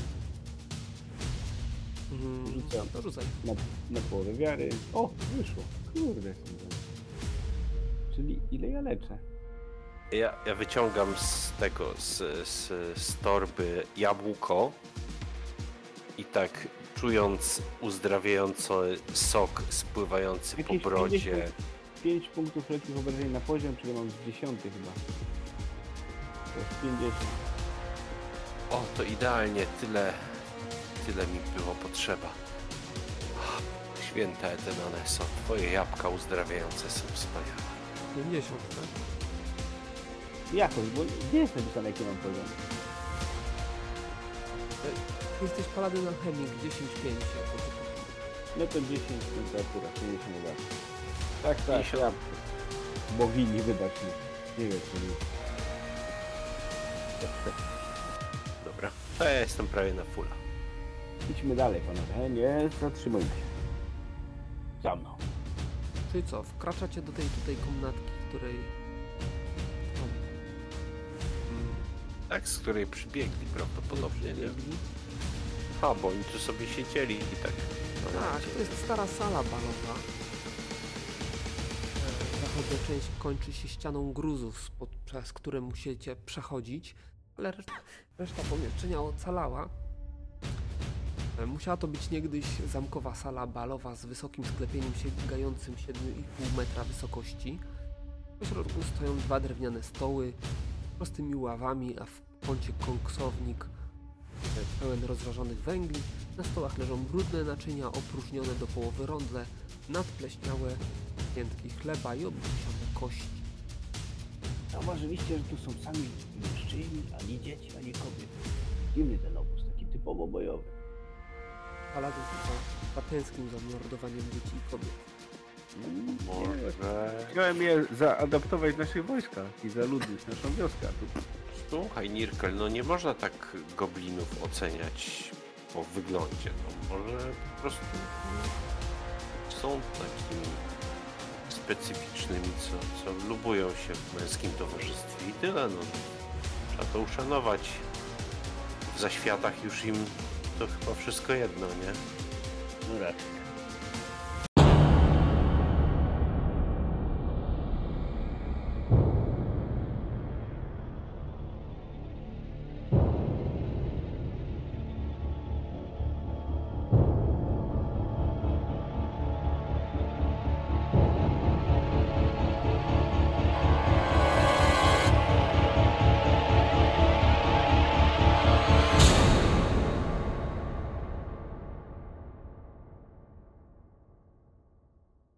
Mm, Rzucam. to rzucaj. Na, na połowę wiary. O, wyszło. Kurde. Czyli ile ja leczę? Ja, ja wyciągam z tego, z, z, z torby jabłko i tak czując uzdrawiający sok spływający Jakieś po brodzie. 50 5 punktów lekkich obrażeń na poziom, czyli mam z 10 chyba. To jest 50. O, to idealnie, tyle, tyle mi było potrzeba. Święta Etenaneso, twoje jabłka uzdrawiające są wspaniałe. 50, tak? Jakoś, bo nie jest napisane jaki mam poziom. Ty jesteś paladyn alchemik 10-5 jako typowy. No to 10 temperatura, 50 uda. Tak, tak, 50. ja. Bogini wydać mi. Nie wiem, co mi. Dobra, to ja jestem prawie na fulla. Idźmy dalej, panowie. Nie zatrzymujmy się. Za mną. Czyli co, wkraczacie do tej tutaj komnatki, w której... Tak, z której przybiegli prawdopodobnie, nie? A, bo oni tu sobie siedzieli i tak. no, Tak, to jest stara sala balowa. E, Zachodnia część kończy się ścianą gruzów, spod, przez które musicie przechodzić, ale reszta, reszta pomieszczenia ocalała. E, Musiała to być niegdyś zamkowa sala balowa z wysokim sklepieniem sięgającym 7,5 metra wysokości. W środku stoją dwa drewniane stoły prostymi ławami, a w kącie koksownik e, pełen rozważonych węgli. Na stołach leżą brudne naczynia opróżnione do połowy rondle, nadpleśniałe piętki chleba i obniesione kości. Zauważyliście, że tu są sami mężczyźni, ani dzieci, ani kobiety. Dziwny ten obóz, taki typowo bojowy. Paladyn chyba, za mordowaniem dzieci i kobiet. Może... Chciałem je zaadaptować w naszych wojskach i zaludnić naszą wioskę. Tu Słuchaj, Nirkel, no nie można tak goblinów oceniać po wyglądzie. No, może po prostu są takimi specyficznymi, co, co lubują się w męskim towarzystwie i tyle. No. Trzeba to uszanować. W zaświatach już im to chyba wszystko jedno, nie? No raczej.